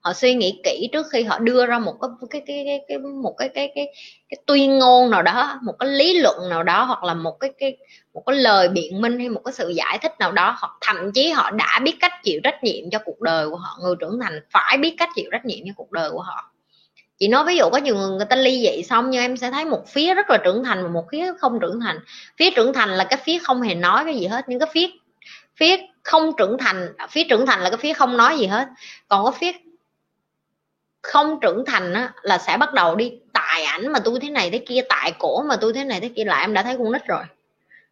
họ suy nghĩ kỹ trước khi họ đưa ra một cái cái cái cái, cái một cái cái cái cái tuyên ngôn nào đó một cái lý luận nào đó hoặc là một cái cái một cái lời biện minh hay một cái sự giải thích nào đó hoặc thậm chí họ đã biết cách chịu trách nhiệm cho cuộc đời của họ người trưởng thành phải biết cách chịu trách nhiệm cho cuộc đời của họ. Chị nói ví dụ có nhiều người người ta ly dị xong nhưng em sẽ thấy một phía rất là trưởng thành và một phía không trưởng thành. Phía trưởng thành là cái phía không hề nói cái gì hết nhưng cái phía phía không trưởng thành phía trưởng thành là cái phía không nói gì hết. Còn có phía không trưởng thành á, là sẽ bắt đầu đi tài ảnh mà tôi thế này thế kia tại cổ mà tôi thế này thế kia là em đã thấy con nít rồi.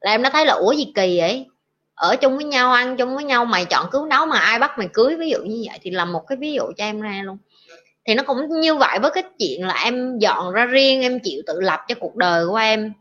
Là em đã thấy là ủa gì kỳ vậy? Ở chung với nhau ăn chung với nhau mày chọn cứu nấu mà ai bắt mày cưới? Ví dụ như vậy thì làm một cái ví dụ cho em ra luôn. Thì nó cũng như vậy với cái chuyện là em dọn ra riêng em chịu tự lập cho cuộc đời của em.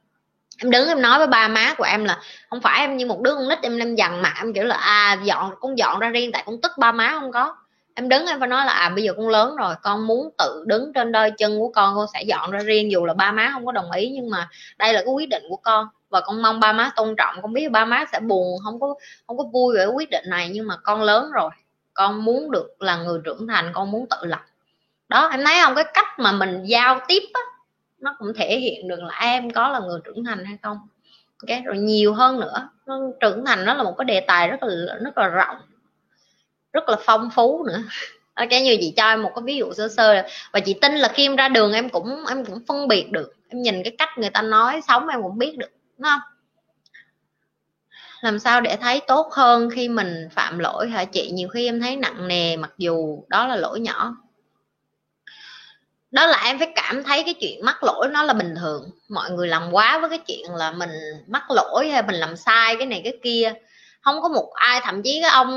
Em đứng em nói với ba má của em là không phải em như một đứa con nít em em dằn mặt em kiểu là à dọn con dọn ra riêng tại con tức ba má không có em đứng em phải nói là à bây giờ con lớn rồi, con muốn tự đứng trên đôi chân của con con sẽ dọn ra riêng, dù là ba má không có đồng ý, nhưng mà đây là cái quyết định của con. Và con mong ba má tôn trọng, con biết ba má sẽ buồn, không có không có vui về quyết định này, nhưng mà con lớn rồi, con muốn được là người trưởng thành, con muốn tự lập. Đó, em thấy không? Cái cách mà mình giao tiếp á, nó cũng thể hiện được là em có là người trưởng thành hay không. Ok, rồi nhiều hơn nữa trưởng thành nó là một cái đề tài rất là rất là rộng rất là phong phú nữa. Ok như chị cho em một cái ví dụ sơ sơ và chị tin là khi em ra đường em cũng em cũng phân biệt được. Em nhìn cái cách người ta nói sống em cũng biết được, đúng không? Làm sao để thấy tốt hơn khi mình phạm lỗi hả chị? Nhiều khi em thấy nặng nề, mặc dù đó là lỗi nhỏ. Đó là em phải cảm thấy cái chuyện mắc lỗi nó là bình thường. Mọi người làm quá với cái chuyện là mình mắc lỗi hay mình làm sai cái này cái kia không có một ai, thậm chí cái ông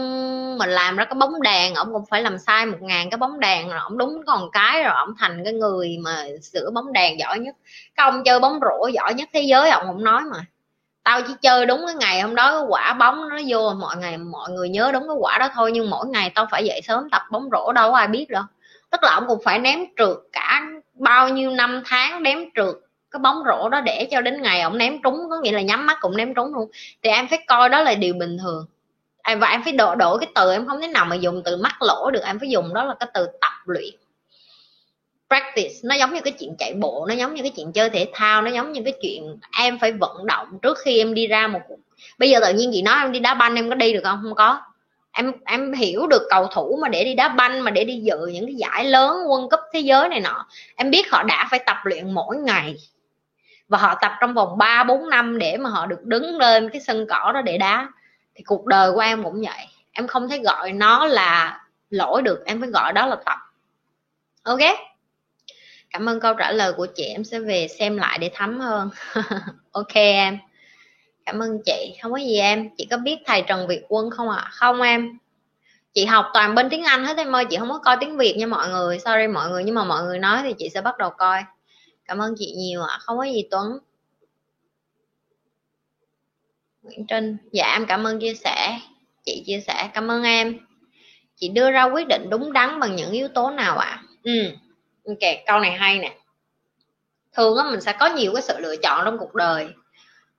mình làm ra cái bóng đèn ông cũng phải làm sai một ngàn cái bóng đèn rồi ông đúng còn cái rồi ông thành cái người mà sửa bóng đèn giỏi nhất. Cái ông chơi bóng rổ giỏi nhất thế giới ông cũng nói mà. Tao chỉ chơi đúng cái ngày hôm đó cái quả bóng nó vô, mọi ngày mọi người nhớ đúng cái quả đó thôi, nhưng mỗi ngày tao phải dậy sớm tập bóng rổ, đâu có ai biết đâu. Tức là ông cũng phải ném trượt cả bao nhiêu năm tháng ném trượt cái bóng rổ đó để cho đến ngày ông ném trúng, có nghĩa là nhắm mắt cũng ném trúng luôn. Thì em phải coi đó là điều bình thường. Và em phải đổi đổi cái từ em không thể nào mà dùng từ mắc lỗ được, em phải dùng đó là cái từ tập luyện. Practice, nó giống như cái chuyện chạy bộ, nó giống như cái chuyện chơi thể thao, nó giống như cái chuyện em phải vận động trước khi em đi ra một bây giờ tự nhiên chị nói em đi đá banh em có đi được không? Không có. Em em hiểu được cầu thủ mà để đi đá banh, mà để đi dự những cái giải lớn quân cấp thế giới này nọ. Em biết họ đã phải tập luyện mỗi ngày và họ tập trong vòng 3 4 năm để mà họ được đứng lên cái sân cỏ đó để đá. Thì cuộc đời của em cũng vậy. Em không thể gọi nó là lỗi được, em phải gọi đó là tập. Ok? Cảm ơn câu trả lời của chị. Em sẽ về xem lại để thấm hơn. Ok em. Cảm ơn chị. Không có gì em. Chị có biết thầy trần việt quân không ạ? À? không em. Chị học toàn bên tiếng anh hết em ơi. Chị không có coi tiếng việt nha mọi người. Sorry mọi người, nhưng mà mọi người nói thì chị sẽ bắt đầu coi cảm ơn chị nhiều ạ à. không có gì tuấn. Nguyễn trinh. Dạ em cảm ơn chia sẻ. Chị chia sẻ, cảm ơn em. Chị đưa ra quyết định đúng đắn bằng những yếu tố nào ạ? À? ừ ok, câu này hay nè. Thường á, mình sẽ có nhiều cái sự lựa chọn trong cuộc đời.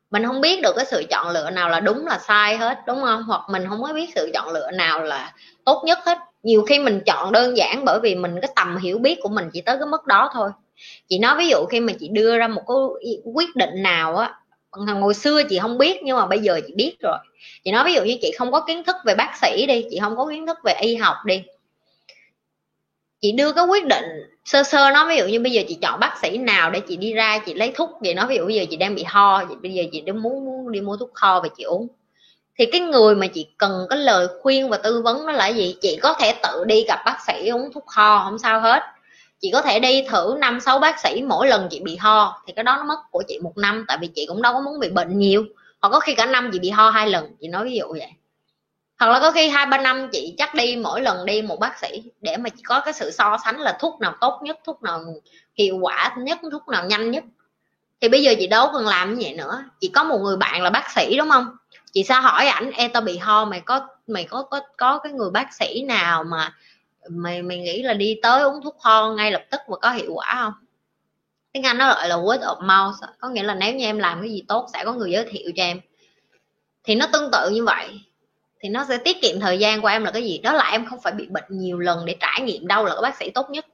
Mình không biết được cái sự chọn lựa nào là đúng, là sai hết, đúng không? Hoặc mình không có biết sự chọn lựa nào là tốt nhất hết. Nhiều khi mình chọn đơn giản bởi vì mình cái tầm hiểu biết của mình chỉ tới cái mức đó thôi chị nói ví dụ khi mà chị đưa ra một cái quyết định nào á hồi xưa chị không biết nhưng mà bây giờ chị biết rồi. Chị nói ví dụ như chị không có kiến thức về bác sĩ đi chị không có kiến thức về y học đi. Chị đưa cái quyết định sơ sơ nó ví dụ như bây giờ chị chọn bác sĩ nào để chị đi ra chị lấy thuốc vậy nó ví dụ bây giờ chị đang bị ho vậy bây giờ chị đang muốn, muốn đi mua thuốc ho và chị uống. Thì cái người mà chị cần cái lời khuyên và tư vấn nó là gì? Chị có thể tự đi gặp bác sĩ uống thuốc ho không sao hết chị có thể đi thử năm, sáu bác sĩ mỗi lần chị bị ho, thì cái đó nó mất của chị một năm, tại vì chị cũng đâu có muốn bị bệnh nhiều. Hoặc có khi cả năm chị bị ho hai lần, chị nói ví dụ vậy. Hoặc là có khi hai, ba năm chị chắc đi mỗi lần đi một bác sĩ để mà chị có cái sự so sánh là thuốc nào tốt nhất, thuốc nào hiệu quả nhất, thuốc nào nhanh nhất. Thì bây giờ chị đâu cần làm như vậy nữa. Chị có một người bạn là bác sĩ, đúng không? Chị sẽ hỏi ảnh e tao bị ho, mày có mày có có có cái người bác sĩ nào mà mày mày nghĩ là đi tới uống thuốc ho ngay lập tức mà có hiệu quả không? Tiếng anh nó gọi là word of mouth có nghĩa là nếu như em làm cái gì tốt sẽ có người giới thiệu cho em. Thì nó tương tự như vậy. Thì nó sẽ tiết kiệm thời gian của em là cái gì? Đó là em không phải bị bệnh nhiều lần để trải nghiệm đâu là cái bác sĩ tốt nhất.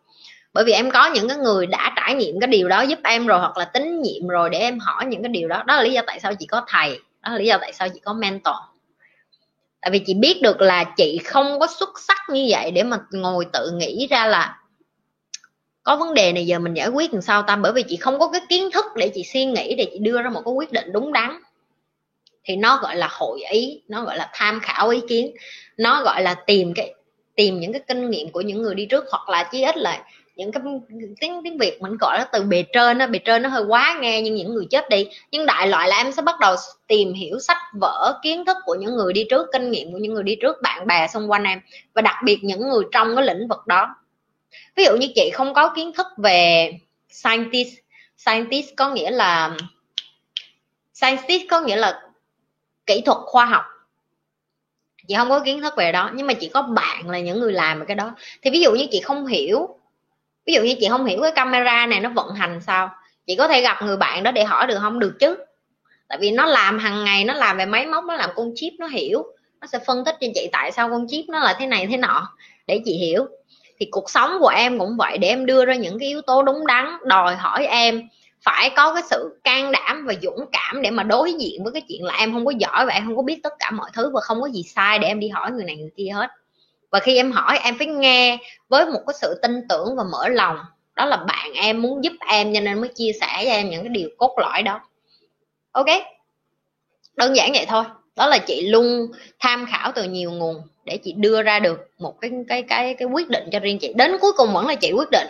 Bởi vì em có những cái người đã trải nghiệm cái điều đó giúp em rồi hoặc là tín nhiệm rồi để em hỏi những cái điều đó. Đó là lý do tại sao chị có thầy. Đó là lý do tại sao chị có mentor tại vì chị biết được là chị không có xuất sắc như vậy để mà ngồi tự nghĩ ra là có vấn đề này giờ mình giải quyết làm sao ta? Bởi vì chị không có cái kiến thức để chị suy nghĩ, để chị đưa ra một cái quyết định đúng đắn. Thì nó gọi là hội ý, nó gọi là tham khảo ý kiến. Nó gọi là tìm cái, tìm những cái kinh nghiệm của những người đi trước, hoặc là chí ít là những cái tiếng tiếng việt mình gọi nó từ bề trên nó bề trên nó hơi quá nghe nhưng những người chết đi. Nhưng đại loại là em sẽ bắt đầu tìm hiểu sách vở, kiến thức của những người đi trước, kinh nghiệm của những người đi trước, bạn bè xung quanh em, và đặc biệt những người trong cái lĩnh vực đó. Ví dụ như chị không có kiến thức về scientist scientist có nghĩa là, scientist có nghĩa là kỹ thuật khoa học. Chị không có kiến thức về đó, nhưng mà chị có bạn là những người làm cái đó. Thì ví dụ như chị không hiểu ví dụ như chị không hiểu cái camera này nó vận hành sao, chị có thể gặp người bạn đó để hỏi được không? Được chứ. Tại vì nó làm hàng ngày, nó làm về máy móc, nó làm con chip, nó hiểu. Nó sẽ phân tích cho chị tại sao con chip nó là thế này, thế nọ, để chị hiểu. Thì cuộc sống của em cũng vậy, để em đưa ra những cái yếu tố đúng đắn, đòi hỏi em phải có cái sự can đảm và dũng cảm để mà đối diện với cái chuyện là em không có giỏi và em không có biết tất cả mọi thứ và không có gì sai để em đi hỏi người này người kia hết và khi em hỏi, em phải nghe với một cái sự tin tưởng và mở lòng. Đó là bạn em muốn giúp em cho nên mới chia sẻ cho em những cái điều cốt lõi đó. Ok? Đơn giản vậy thôi. Đó là chị luôn tham khảo từ nhiều nguồn để chị đưa ra được một cái cái cái cái quyết định cho riêng chị. Đến cuối cùng vẫn là chị quyết định.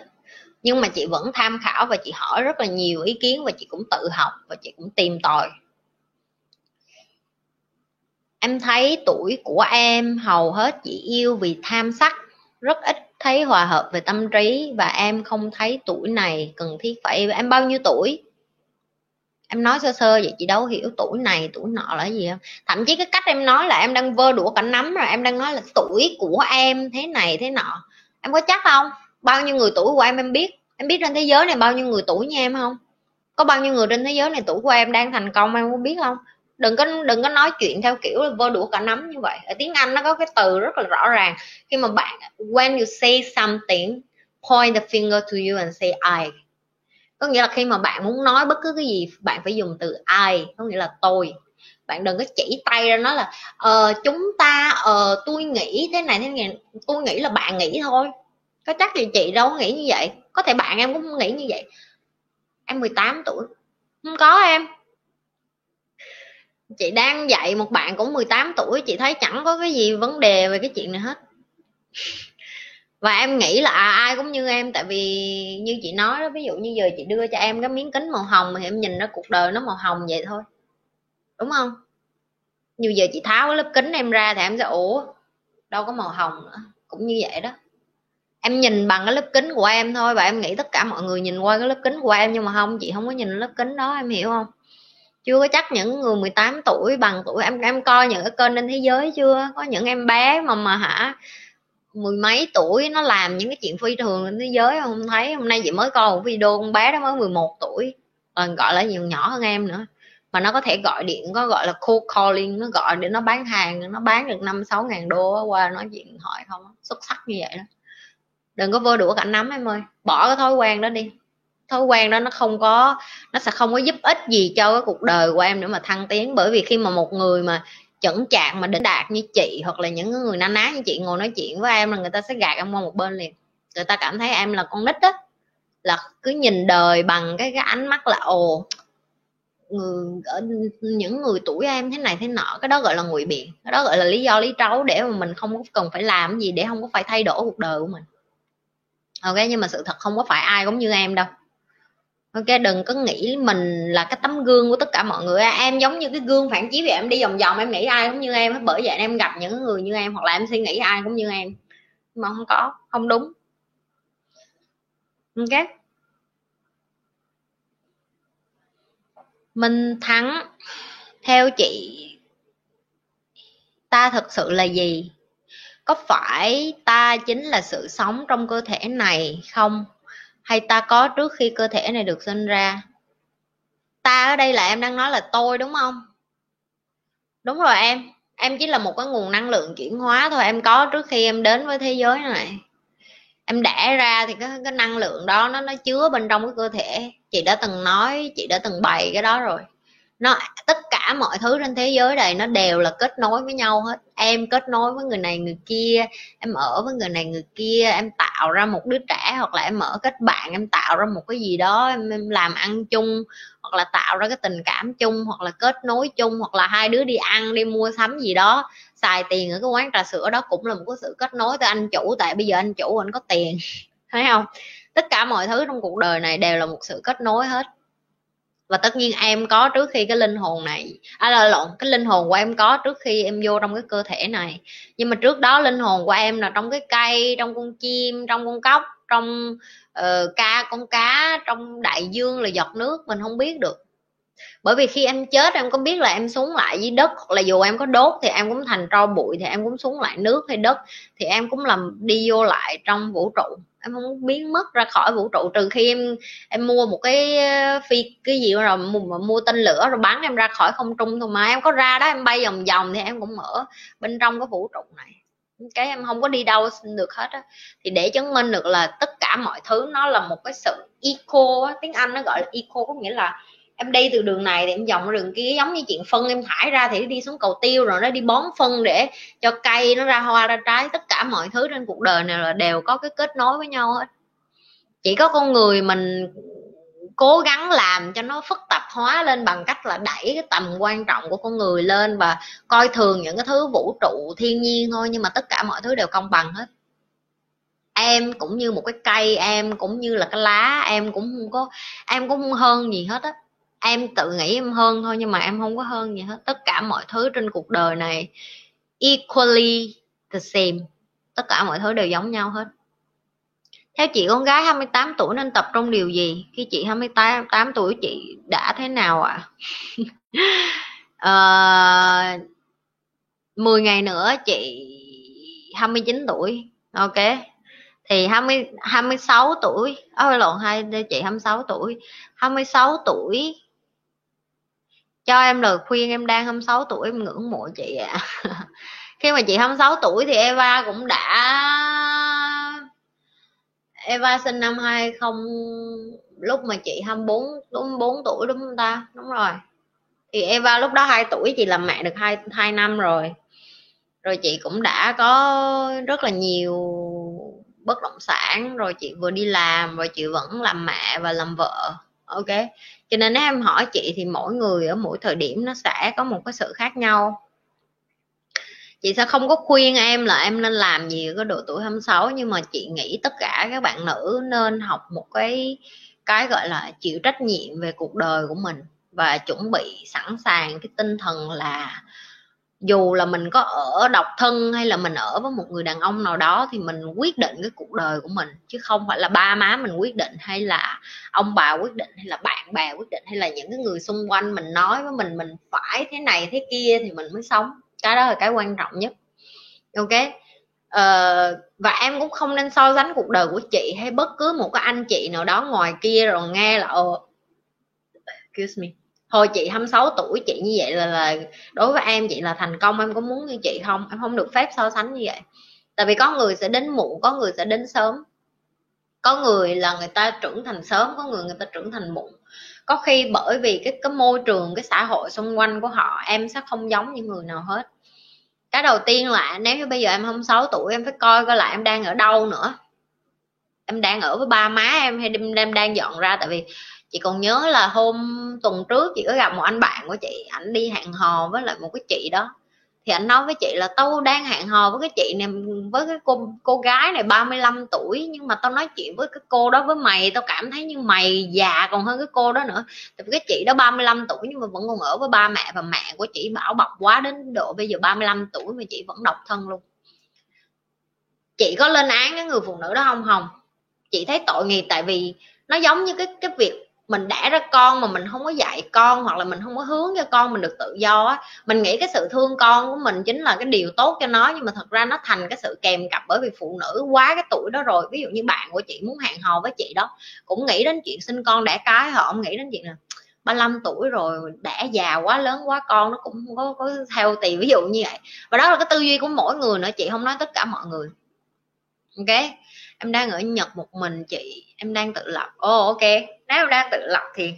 Nhưng mà chị vẫn tham khảo và chị hỏi rất là nhiều ý kiến và chị cũng tự học và chị cũng tìm tòi em thấy tuổi của em hầu hết chỉ yêu vì tham sắc, rất ít thấy hòa hợp về tâm trí và em không thấy tuổi này cần thiết phải yêu. Em bao nhiêu tuổi? Em nói sơ sơ vậy chị đâu hiểu tuổi này, tuổi nọ là gì không? Thậm chí cái cách em nói là em đang vơ đũa cả nắm rồi, em đang nói là tuổi của em thế này, thế nọ. Em có chắc không? Bao nhiêu người tuổi của em em biết? Em biết trên thế giới này bao nhiêu người tuổi như em không? Có bao nhiêu người trên thế giới này tuổi của em đang thành công em có biết không? Đừng có đừng có nói chuyện theo kiểu là vơ đũa cả nắm như vậy. Ở tiếng anh nó có cái từ rất là rõ ràng. Khi mà bạn, when you say something, point the finger to you and say I. Có nghĩa là khi mà bạn muốn nói bất cứ cái gì, bạn phải dùng từ I, có nghĩa là tôi. Bạn đừng có chỉ tay ra nói là ờ chúng ta ờ tôi nghĩ thế này thế này tôi nghĩ là bạn nghĩ thôi. Có chắc gì chị đâu có nghĩ như vậy. Có thể bạn em cũng nghĩ như vậy. Em 18 tuổi. Không có em chị đang dạy một bạn cũng 18 tuổi chị thấy chẳng có cái gì vấn đề về cái chuyện này hết. Và em nghĩ là à, ai cũng như em tại vì như chị nói đó ví dụ như giờ chị đưa cho em cái miếng kính màu hồng thì em nhìn ra cuộc đời nó màu hồng vậy thôi. Đúng không? Như giờ chị tháo cái lớp kính em ra thì em sẽ ủa đâu có màu hồng nữa. Cũng như vậy đó. Em nhìn bằng cái lớp kính của em thôi và em nghĩ tất cả mọi người nhìn qua cái lớp kính của em nhưng mà không chị không có nhìn lớp kính đó em hiểu không? Chưa có chắc những người 18 tuổi bằng tuổi em em coi những cái kênh trên thế giới chưa? Có những em bé mà mà hả, mười mấy tuổi nó làm những cái chuyện phi thường trên thế giới không? Thấy. Hôm nay chị mới coi một video con bé đó mới 11 tuổi. Còn gọi là nhiều nhỏ hơn em nữa. Mà nó có thể gọi điện, có gọi là cold calling, nó gọi để nó bán hàng, nó bán được năm sáu ngàn đô qua nói chuyện hỏi không xuất sắc như vậy đó. Đừng có vô đũa cảnh nắm em ơi. Bỏ cái thói quen đó đi thói quen đó nó không có, nó sẽ không có giúp ích gì cho cái cuộc đời của em nữa mà thăng tiến. Bởi vì khi mà một người mà chững chạc, mà đỉnh đạt như chị, hoặc là những người na ná như chị ngồi nói chuyện với em là người ta sẽ gạt em qua một bên liền. Người ta cảm thấy em là con nít á, là cứ nhìn đời bằng cái cái ánh mắt là, ồ, người, ở những người tuổi em thế này thế nọ, cái đó gọi là ngụy biện, cái đó gọi là lý do lý trấu để mà mình không có cần phải làm gì để không có phải thay đổi cuộc đời của mình. Ok, nhưng mà sự thật không có phải ai cũng như em đâu ok, đừng có nghĩ mình là cái tấm gương của tất cả mọi người em giống như cái gương phản chiếu vậy, em đi vòng vòng em nghĩ ai cũng như em bởi vậy em gặp những người như em, hoặc là em suy nghĩ ai cũng như em. Mà không có, không đúng. Ok. Mình thắng, theo chị, ta thực sự là gì? Có phải ta chính là sự sống trong cơ thể này không? Hay ta có trước khi cơ thể này được sinh ra? Ta ở đây là em đang nói là tôi đúng không? Đúng rồi em. Em chỉ là một cái nguồn năng lượng chuyển hóa thôi. Em có trước khi em đến với thế giới này. Em đẻ ra thì cái, cái năng lượng đó nó nó chứa bên trong cái cơ thể. Chị đã từng nói chị đã từng bày cái đó rồi. Nó cả mọi thứ trên thế giới này nó đều là kết nối với nhau hết. Em kết nối với người này người kia em ở với người này người kia em tạo ra một đứa trẻ hoặc là em mở kết bạn em tạo ra một cái gì đó em, em làm ăn chung hoặc là tạo ra cái tình cảm chung hoặc là kết nối chung hoặc là hai đứa đi ăn đi mua sắm gì đó xài tiền ở cái quán trà sữa đó cũng là một cái sự kết nối tới anh chủ. Tại bây giờ anh chủ anh có tiền thấy không? Tất cả mọi thứ trong cuộc đời này đều là một sự kết nối hết và tất nhiên em có trước khi cái linh hồn này à là lộn cái linh hồn của em có trước khi em vô trong cái cơ thể này. Nhưng mà trước đó linh hồn của em là trong cái cây trong con chim trong con cóc trong uh, ca con cá trong đại dương là giọt nước mình không biết được. Bởi vì khi em chết em có biết là em xuống lại dưới đất hoặc là dù em có đốt thì em cũng thành tro bụi thì em cũng xuống lại nước hay đất thì em cũng làm đi vô lại trong vũ trụ em không biến mất ra khỏi vũ trụ trừ khi em em mua một cái ờ, phi cái gì rồi mua, mua tên lửa rồi bắn em ra khỏi không trung thôi mà. Em có ra đó em bay vòng vòng thì em cũng ở bên trong cái vũ trụ này. Cái em không có đi đâu được hết á. Thì để chứng minh được là tất cả mọi thứ nó là một cái sự eco á tiếng anh nó gọi là eco có nghĩa là em đi từ đường này thì em vòng đường kia, giống như chuyện phân, em thải ra thì đi xuống cầu tiêu rồi nó đi bón phân để cho cây nó ra hoa, ra trái, tất cả mọi thứ trên cuộc đời này là đều có cái kết nối với nhau hết. Chỉ có con người mình cố gắng làm cho nó phức tạp hóa lên bằng cách là đẩy cái tầm quan trọng của con người lên và coi thường những cái thứ vũ trụ, thiên nhiên thôi, nhưng mà tất cả mọi thứ đều công bằng hết. Em cũng như một cái cây, em cũng như là cái lá, em cũng không có, em cũng không hơn gì hết á em tự nghĩ em hơn thôi nhưng mà em không có hơn gì hết. Tất cả mọi thứ trên cuộc đời này equally the same. Tất cả mọi thứ đều giống nhau hết. Theo chị con gái 28 tuổi nên tập trung điều gì? Khi chị 28 8 tuổi chị đã thế nào ạ? À? uh, 10 ngày nữa chị 29 tuổi. Ok. Thì 20 26 tuổi ôi lộn hai chị 26 tuổi. 26 tuổi cho em lời khuyên, em đang 26 tuổi, em ngưỡng mộ chị ạ. À. khi mà chị 26 tuổi thì Eva cũng đã, Eva sinh năm 20 lúc mà chị 24 đúng 4 tuổi đúng không ta? Đúng rồi. Thì Eva lúc đó 2 tuổi, chị làm mẹ được 2 2 năm rồi. Rồi chị cũng đã có rất là nhiều bất động sản, rồi chị vừa đi làm, rồi chị vẫn làm mẹ và làm vợ. Ok? Cho nên nếu em hỏi chị thì mỗi người ở mỗi thời điểm nó sẽ có một cái sự khác nhau. Chị sẽ không có khuyên em là em nên làm gì ở độ tuổi 26 nhưng mà chị nghĩ tất cả các bạn nữ nên học một cái cái gọi là chịu trách nhiệm về cuộc đời của mình và chuẩn bị sẵn sàng cái tinh thần là dù là mình có ở độc thân hay là mình ở với một người đàn ông nào đó thì mình quyết định cái cuộc đời của mình chứ không phải là ba má mình quyết định hay là ông bà quyết định hay là bạn bè quyết định hay là những cái người xung quanh mình nói với mình mình phải thế này thế kia thì mình mới sống. Cái đó là cái quan trọng nhất. Ok? Uh, và em cũng không nên so sánh cuộc đời của chị hay bất cứ một cái anh chị nào đó ngoài kia rồi nghe là ờ, excuse me thôi chị 26 tuổi, chị như vậy là là đối với em chị là thành công, em có muốn như chị không? Em không được phép so sánh như vậy. Tại vì có người sẽ đến muộn, có người sẽ đến sớm. Có người là người ta trưởng thành sớm, có người người ta trưởng thành muộn. Có khi bởi vì cái cái môi trường, cái xã hội xung quanh của họ, em sẽ không giống như người nào hết. Cái đầu tiên là nếu như bây giờ em không 6 tuổi, em phải coi coi lại em đang ở đâu nữa. Em đang ở với ba má em hay em đang dọn ra, tại vì chị còn nhớ là hôm tuần trước chị có gặp một anh bạn của chị, ảnh đi hẹn hò với lại một cái chị đó. Thì anh nói với chị là tao đang hẹn hò với cái chị này, với cái cô cô gái này 35 tuổi, nhưng mà tao nói chuyện với cái cô đó với mày, tao cảm thấy như mày già còn hơn cái cô đó nữa. Tại vì cái chị đó 35 tuổi nhưng mà vẫn còn ở với ba mẹ và mẹ của chị bảo bọc quá đến độ bây giờ 35 tuổi mà chị vẫn độc thân luôn. Chị có lên án cái người phụ nữ đó không không? Chị thấy tội nghiệp tại vì nó giống như cái cái việc mình đẻ ra con mà mình không có dạy con hoặc là mình không có hướng cho con mình được tự do á mình nghĩ cái sự thương con của mình chính là cái điều tốt cho nó nhưng mà thật ra nó thành cái sự kèm cặp bởi vì phụ nữ quá cái tuổi đó rồi. Ví dụ như bạn của chị muốn hẹn hò với chị đó cũng nghĩ đến chuyện sinh con đẻ cái họ không nghĩ đến chuyện là 35 tuổi rồi đẻ già quá lớn quá con nó cũng không có, có theo tùy ví dụ như vậy. Và đó là cái tư duy của mỗi người nữa chị không nói tất cả mọi người. Ok? Em đang ở nhật một mình chị em đang tự lập. Ồ oh, ok. Nếu em đang tự lập thì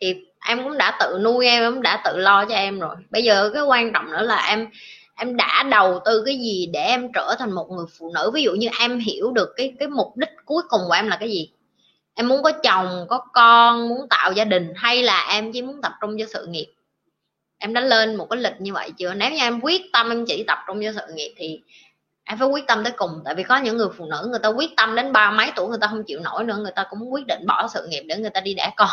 thì em cũng đã tự nuôi em em cũng đã tự lo cho em rồi. Bây giờ cái quan trọng nữa là em em đã đầu tư cái gì để em trở thành một người phụ nữ? Ví dụ như em hiểu được cái cái mục đích cuối cùng của em là cái gì? Em muốn có chồng có con muốn tạo gia đình hay là em chỉ muốn tập trung cho sự nghiệp? Em đã lên một cái lịch như vậy chưa? Nếu như em quyết tâm em chỉ tập trung cho sự nghiệp thì em phải quyết tâm tới cùng, tại vì có những người phụ nữ người ta quyết tâm đến ba mấy tuổi người ta không chịu nổi nữa, người ta cũng quyết định bỏ sự nghiệp để người ta đi đẻ con.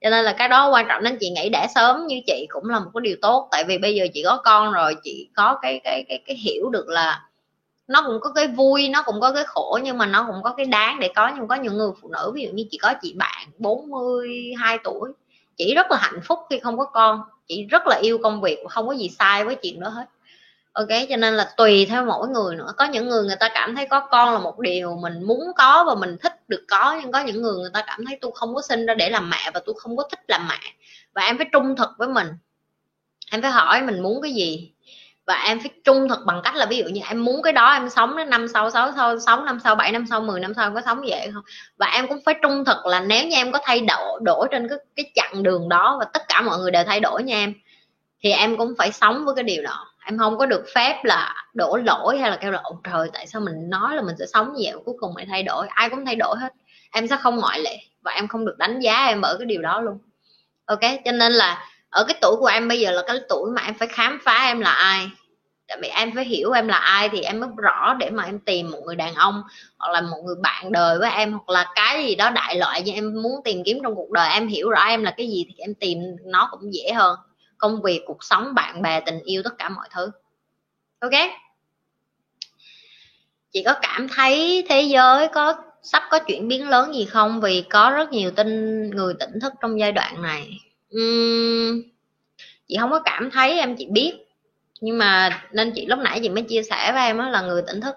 Cho nên là cái đó quan trọng nên chị nghĩ đẻ sớm như chị cũng là một cái điều tốt, tại vì bây giờ chị có con rồi, chị có cái cái cái cái hiểu được là nó cũng có cái vui, nó cũng có cái khổ, nhưng mà nó cũng có cái đáng để có. Nhưng có những người phụ nữ, ví dụ như chị có chị bạn 42 tuổi, chị rất là hạnh phúc khi không có con, chị rất là yêu công việc, không có gì sai với chuyện đó hết ok, cho nên là tùy theo mỗi người nữa. Có những người người ta cảm thấy có con là một điều mình muốn có và mình thích được có, nhưng có những người người ta cảm thấy tôi không có sinh ra để làm mẹ và tôi không có thích làm mẹ. Và em phải trung thực với mình. Em phải hỏi mình muốn cái gì. Và em phải trung thực bằng cách là ví dụ như em muốn cái đó em sống đến năm sau, sáu sau sáu năm sau, bảy năm sau 10 năm sau em có sống vậy không? Và em cũng phải trung thực là nếu như em có thay đổi đổi trên cái cái chặng đường đó và tất cả mọi người đều thay đổi nha em, thì em cũng phải sống với cái điều đó em không có được phép là đổ lỗi hay là kêu là trời, tại sao mình nói là mình sẽ sống như vậy, cuối cùng lại thay đổi? Ai cũng thay đổi hết. Em sẽ không ngoại lệ và em không được đánh giá em ở cái điều đó luôn. Ok, cho nên là ở cái tuổi của em bây giờ là cái tuổi mà em phải khám phá em là ai. Tại vì em phải hiểu em là ai thì em mới rõ để mà em tìm một người đàn ông hoặc là một người bạn đời với em hoặc là cái gì đó đại loại như em muốn tìm kiếm trong cuộc đời. Em hiểu rõ em là cái gì thì em tìm nó cũng dễ hơn công việc cuộc sống bạn bè tình yêu tất cả mọi thứ. Ok? Chị có cảm thấy thế giới có sắp có chuyển biến lớn gì không? Vì có rất nhiều tin người tỉnh thức trong giai đoạn này. Uhm, chị không có cảm thấy em chị biết. Nhưng mà nên chị lúc nãy chị mới chia sẻ với em đó là người tỉnh thức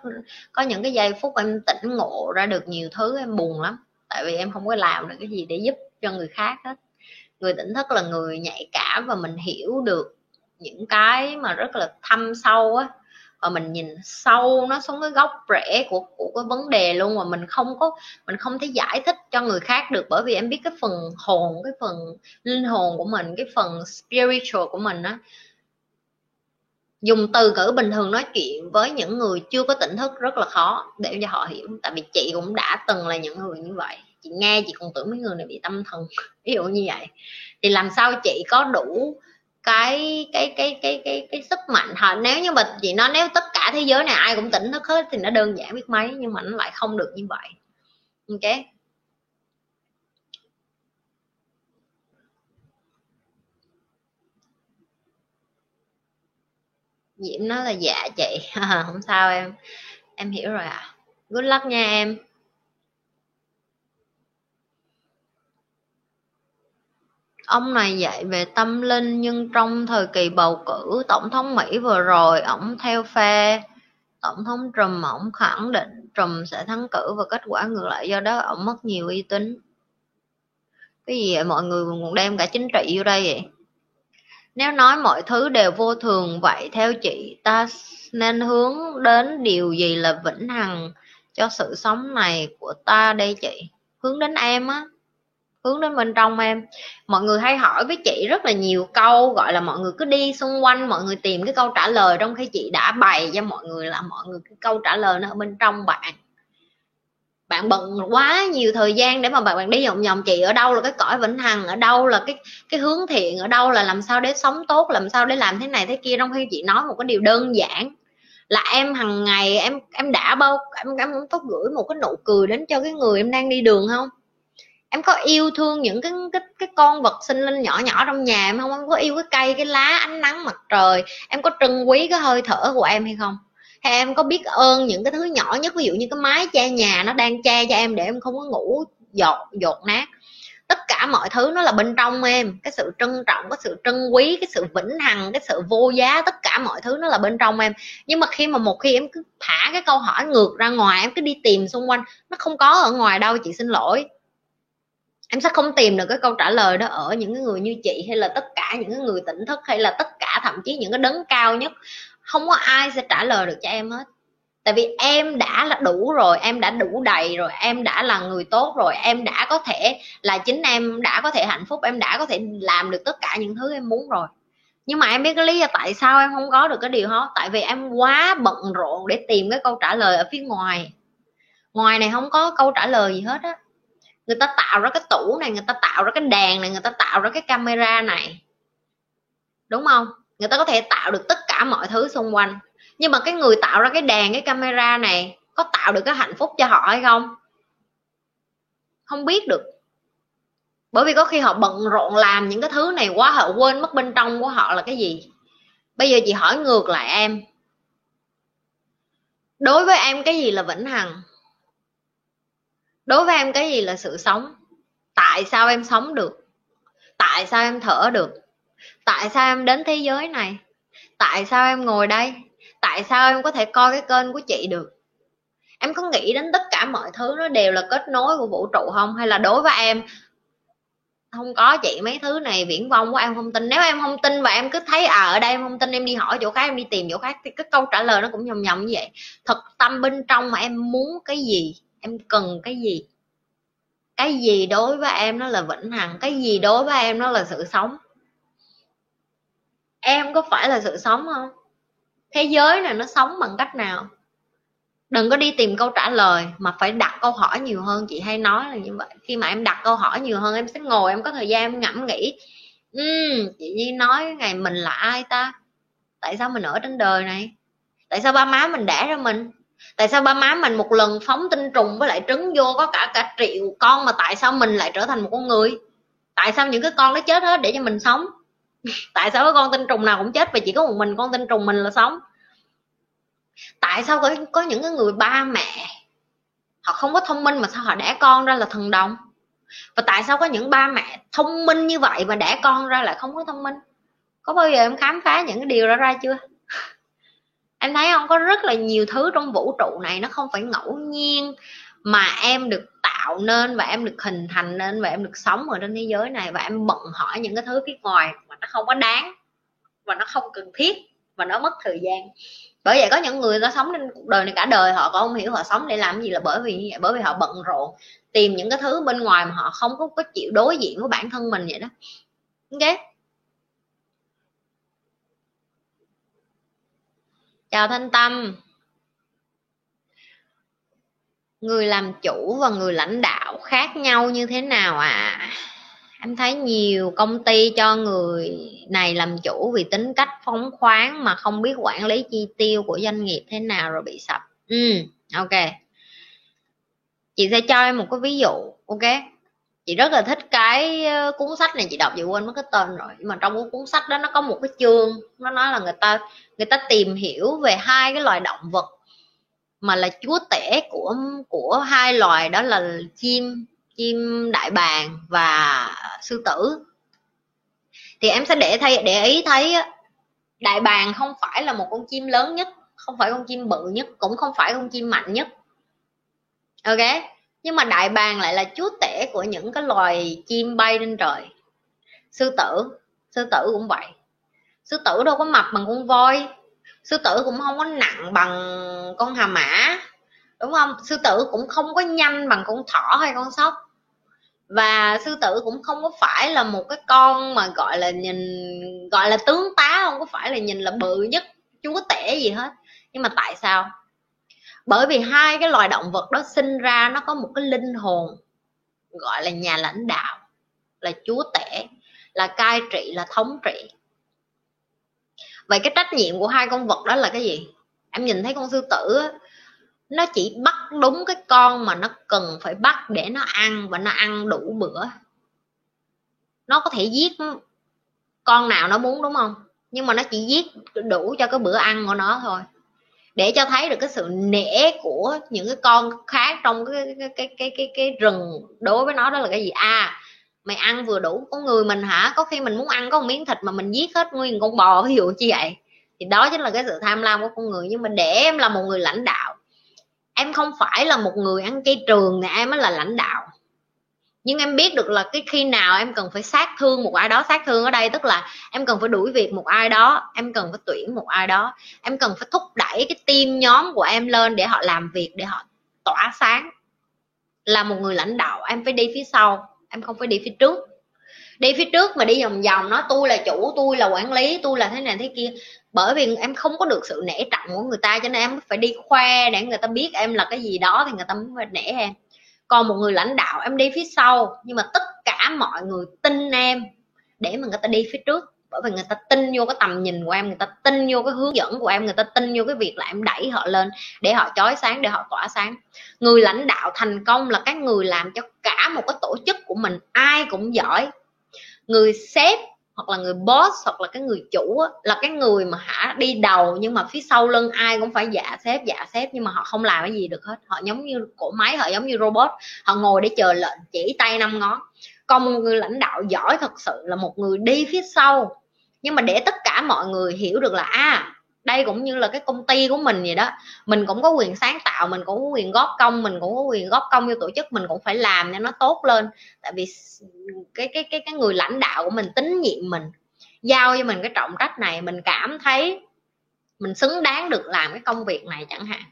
có những cái giây phút em tỉnh ngộ ra được nhiều thứ em buồn lắm. Tại vì em không có làm được cái gì để giúp cho người khác hết người tỉnh thức là người nhạy cảm và mình hiểu được những cái mà rất là thâm sâu á. Và mình nhìn sâu nó xuống cái gốc rễ của của cái vấn đề luôn mà mình không có, mình không thể giải thích cho người khác được bởi vì em biết cái phần hồn, cái phần linh hồn của mình, cái phần spiritual của mình á. Dùng từ ngữ bình thường nói chuyện với những người chưa có tỉnh thức rất là khó để cho họ hiểu. Tại vì chị cũng đã từng là những người như vậy chị nghe, chị còn tưởng mấy người này bị tâm thần, ví dụ như vậy. Thì làm sao chị có đủ cái cái cái cái cái cái sức mạnh họ nếu như mà chị nói, nếu tất cả thế giới này ai cũng tỉnh thức hết thì nó đơn giản biết mấy, nhưng mà nó lại không được như vậy. Ok? Diễm nói là dạ chị. Không sao em. Em hiểu rồi à good luck nha em. Ông này dạy về tâm linh, nhưng trong thời kỳ bầu cử, tổng thống mỹ vừa rồi, ổng theo phe tổng thống trùm ổng khẳng định trùm sẽ thắng cử và kết quả ngược lại, do đó ổng mất nhiều uy tín. Cái gì vậy? Mọi người còn đem cả chính trị vô đây vậy? Nếu nói mọi thứ đều vô thường vậy, theo chị, ta nên hướng đến điều gì là vĩnh hằng cho sự sống này của ta đây chị? Hướng đến em á hướng đến bên trong em. Mọi người hay hỏi với chị rất là nhiều câu, gọi là mọi người cứ đi xung quanh, mọi người tìm cái câu trả lời trong khi chị đã bày cho mọi người là mọi người, cái câu trả lời nó ở bên trong bạn. Bạn bận quá nhiều thời gian để mà bạn bạn đi vòng vòng, chị ở đâu là cái cõi vĩnh hằng, ở đâu là cái cái hướng thiện, ở đâu là làm sao để sống tốt, làm sao để làm thế này thế kia, trong khi chị nói một cái điều đơn giản là em hàng ngày em em đã bao, em em có gửi một cái nụ cười đến cho cái người em đang đi đường không? Em có yêu thương những cái cái cái con vật sinh linh nhỏ nhỏ trong nhà em không? Em có yêu cái cây, cái lá, ánh nắng, mặt trời? Em có trân quý cái hơi thở của em hay không? Hay em có biết ơn những cái thứ nhỏ nhất, ví dụ như cái mái che nhà nó đang che cho em để em không có ngủ dột dột nát? Tất cả mọi thứ nó là bên trong em. Cái sự trân trọng, cái sự trân quý, cái sự vĩnh hằng, cái sự vô giá, tất cả mọi thứ nó là bên trong em. Nhưng mà khi mà một khi em cứ thả cái câu hỏi ngược ra ngoài, em cứ đi tìm xung quanh, nó không có ở ngoài đâu, chị xin lỗi em sẽ không tìm được cái câu trả lời đó ở những người như chị hay là tất cả những người tỉnh thức hay là tất cả thậm chí những cái đấng cao nhất. Không có ai sẽ trả lời được cho em hết. Tại vì em đã là đủ rồi, em đã đủ đầy rồi, em đã là người tốt rồi, em đã có thể là chính em, đã có thể hạnh phúc, em đã có thể làm được tất cả những thứ em muốn rồi. Nhưng mà em biết cái lý do tại sao em không có được cái điều đó? Tại vì em quá bận rộn để tìm cái câu trả lời ở phía ngoài. Ngoài này không có câu trả lời gì hết á người ta tạo ra cái tủ này, người ta tạo ra cái đèn này, người ta tạo ra cái camera này. Đúng không? Người ta có thể tạo được tất cả mọi thứ xung quanh. Nhưng mà cái người tạo ra cái đèn, cái camera này, có tạo được cái hạnh phúc cho họ hay không? Không biết được. Bởi vì có khi họ bận rộn làm những cái thứ này quá, họ quên mất bên trong của họ là cái gì. Bây giờ chị hỏi ngược lại em. Đối với em, cái gì là vĩnh hằng? Đối với em cái gì là sự sống? Tại sao em sống được? Tại sao em thở được? Tại sao em đến thế giới này? Tại sao em ngồi đây? Tại sao em có thể coi cái kênh của chị được? Em có nghĩ đến tất cả mọi thứ nó đều là kết nối của vũ trụ không? Hay là đối với em, không có chị mấy thứ này viễn vông của em không tin. Nếu em không tin và em cứ thấy à ở đây em không tin, em đi hỏi chỗ khác, em đi tìm chỗ khác, thì cái câu trả lời nó cũng nhầm nhầm như vậy. Thật tâm bên trong mà em muốn cái gì? Em cần cái gì? Cái gì đối với em nó là vĩnh hằng cái gì đối với em nó là sự sống? Em có phải là sự sống không? Thế giới này nó sống bằng cách nào? Đừng có đi tìm câu trả lời mà phải đặt câu hỏi nhiều hơn. Chị hay nói là như vậy. Khi mà em đặt câu hỏi nhiều hơn em sẽ ngồi em có thời gian em ngẫm nghĩ. Uhm, chị Nhi nói ngày mình là ai ta? Tại sao mình ở trên đời này? Tại sao ba má mình đẻ ra mình? Tại sao ba má mình một lần phóng tinh trùng với lại trứng vô có cả cả triệu con mà tại sao mình lại trở thành một con người? Tại sao những cái con nó chết hết để cho mình sống? Tại sao cái con tinh trùng nào cũng chết và chỉ có một mình con tinh trùng mình là sống? Tại sao có, có những cái người ba mẹ họ không có thông minh mà sao họ đẻ con ra là thần đồng? Và tại sao có những ba mẹ thông minh như vậy mà đẻ con ra lại không có thông minh? Có bao giờ em khám phá những cái điều đó ra chưa? Em thấy không? Có rất là nhiều thứ trong vũ trụ này nó không phải ngẫu nhiên mà em được tạo nên và em được hình thành nên và em được sống ở trên thế giới này và em bận hỏi những cái thứ phía ngoài mà nó không có đáng và nó không cần thiết và nó mất thời gian. Bởi vậy có những người ta sống trên cuộc đời này cả đời họ còn không hiểu họ sống để làm gì là bởi vì như vậy bởi vì họ bận rộn tìm những cái thứ bên ngoài mà họ không có, có chịu đối diện với bản thân mình vậy đó. Ok? Chào thanh tâm. Người làm chủ và người lãnh đạo khác nhau như thế nào à em thấy nhiều công ty cho người này làm chủ vì tính cách phóng khoáng mà không biết quản lý chi tiêu của doanh nghiệp thế nào rồi bị sập. Ừ ok. Chị sẽ cho em một cái ví dụ, ok? Chị rất là thích cái ờ, cuốn sách này, chị đọc, chị quên mất cái tên rồi. Nhưng mà trong cái cuốn sách đó nó có một cái chương, nó nói là người ta người ta tìm hiểu về hai cái loài động vật mà là chúa tể của của hai loài, đó là chim chim đại bàng và sư tử. Thì em sẽ để thay, để ý thấy đại bàng không phải là một con chim lớn nhất, không phải con chim bự nhất, cũng không phải con chim mạnh nhất. Ok? Nhưng mà đại bàng lại là chúa tể của những cái loài chim bay lên trời. Sư tử sư tử cũng vậy. Sư tử đâu có mập bằng con voi. Sư tử cũng không có nặng bằng con hà mã, đúng không? Sư tử cũng không có nhanh bằng con thỏ hay con sóc. Và sư tử cũng không có phải là một cái con mà gọi là nhìn, gọi là tướng tá, không có phải là nhìn là bự nhất, chúa tể gì hết. Nhưng mà tại sao? Bởi vì hai cái loài động vật đó sinh ra nó có một cái linh hồn, gọi là nhà lãnh đạo, là chúa tể, là cai trị, là thống trị. Vậy cái trách nhiệm của hai con vật đó là cái gì? Em nhìn thấy con sư tử nó chỉ bắt đúng cái con mà nó cần phải bắt để nó ăn và nó ăn đủ bữa. Nó có thể giết con nào nó muốn, đúng không? Nhưng mà nó chỉ giết đủ cho cái bữa ăn của nó thôi để cho thấy được cái sự nể của những cái con khác trong cái cái cái cái cái, cái rừng. Đối với nó đó là cái gì? À mày ăn vừa đủ con người mình hả? Có khi mình muốn ăn có một miếng thịt mà mình giết hết nguyên con bò ví dụ như vậy. Thì đó chính là cái sự tham lam của con người. Nhưng mà để em là một người lãnh đạo em không phải là một người ăn chay trường thì em mới là lãnh đạo nhưng em biết được là cái khi nào em cần phải sát thương một ai đó, sát thương ở đây tức là em cần phải đuổi việc một ai đó, em cần phải tuyển một ai đó, em cần phải thúc đẩy cái team nhóm của em lên để họ làm việc, để họ tỏa sáng. Là một người lãnh đạo, em phải đi phía sau, em không phải đi phía trước. Đi phía trước mà đi vòng vòng, nói tôi là chủ, tôi là quản lý, tôi là thế này thế kia. Bởi vì em không có được sự nể trọng của người ta, cho nên em phải đi khoe để người ta biết em là cái gì đó thì người ta mới nể em còn một người lãnh đạo em đi phía sau, nhưng mà tất cả mọi người tin em để mà người ta đi phía trước. Bởi vì người ta tin vô cái tầm nhìn của em, người ta tin vô cái hướng dẫn của em, người ta tin vô cái việc là em đẩy họ lên để họ chói sáng, để họ tỏa sáng. Người lãnh đạo thành công là các người làm cho cả một cái tổ chức của mình, ai cũng giỏi. Người sếp hoặc là người boss hoặc là cái người chủ á, là cái người mà hả đi đầu nhưng mà phía sau lưng ai cũng phải dạ xếp dạ xếp nhưng mà họ không làm cái gì được hết. Họ giống như cỗ máy họ giống như robot. Họ ngồi để chờ lệnh chỉ tay năm ngón. Còn một người lãnh đạo giỏi thật sự là một người đi phía sau. Nhưng mà để tất cả mọi người hiểu được là à đây cũng như là cái công ty của mình vậy đó. Mình cũng có quyền sáng tạo, mình cũng có quyền góp công, mình cũng có quyền góp công cho tổ chức, mình cũng phải làm cho nó tốt lên. Tại vì cái cái cái cái người lãnh đạo của mình tín nhiệm mình, giao cho mình cái trọng trách này, mình cảm thấy mình xứng đáng được làm cái công việc này chẳng hạn.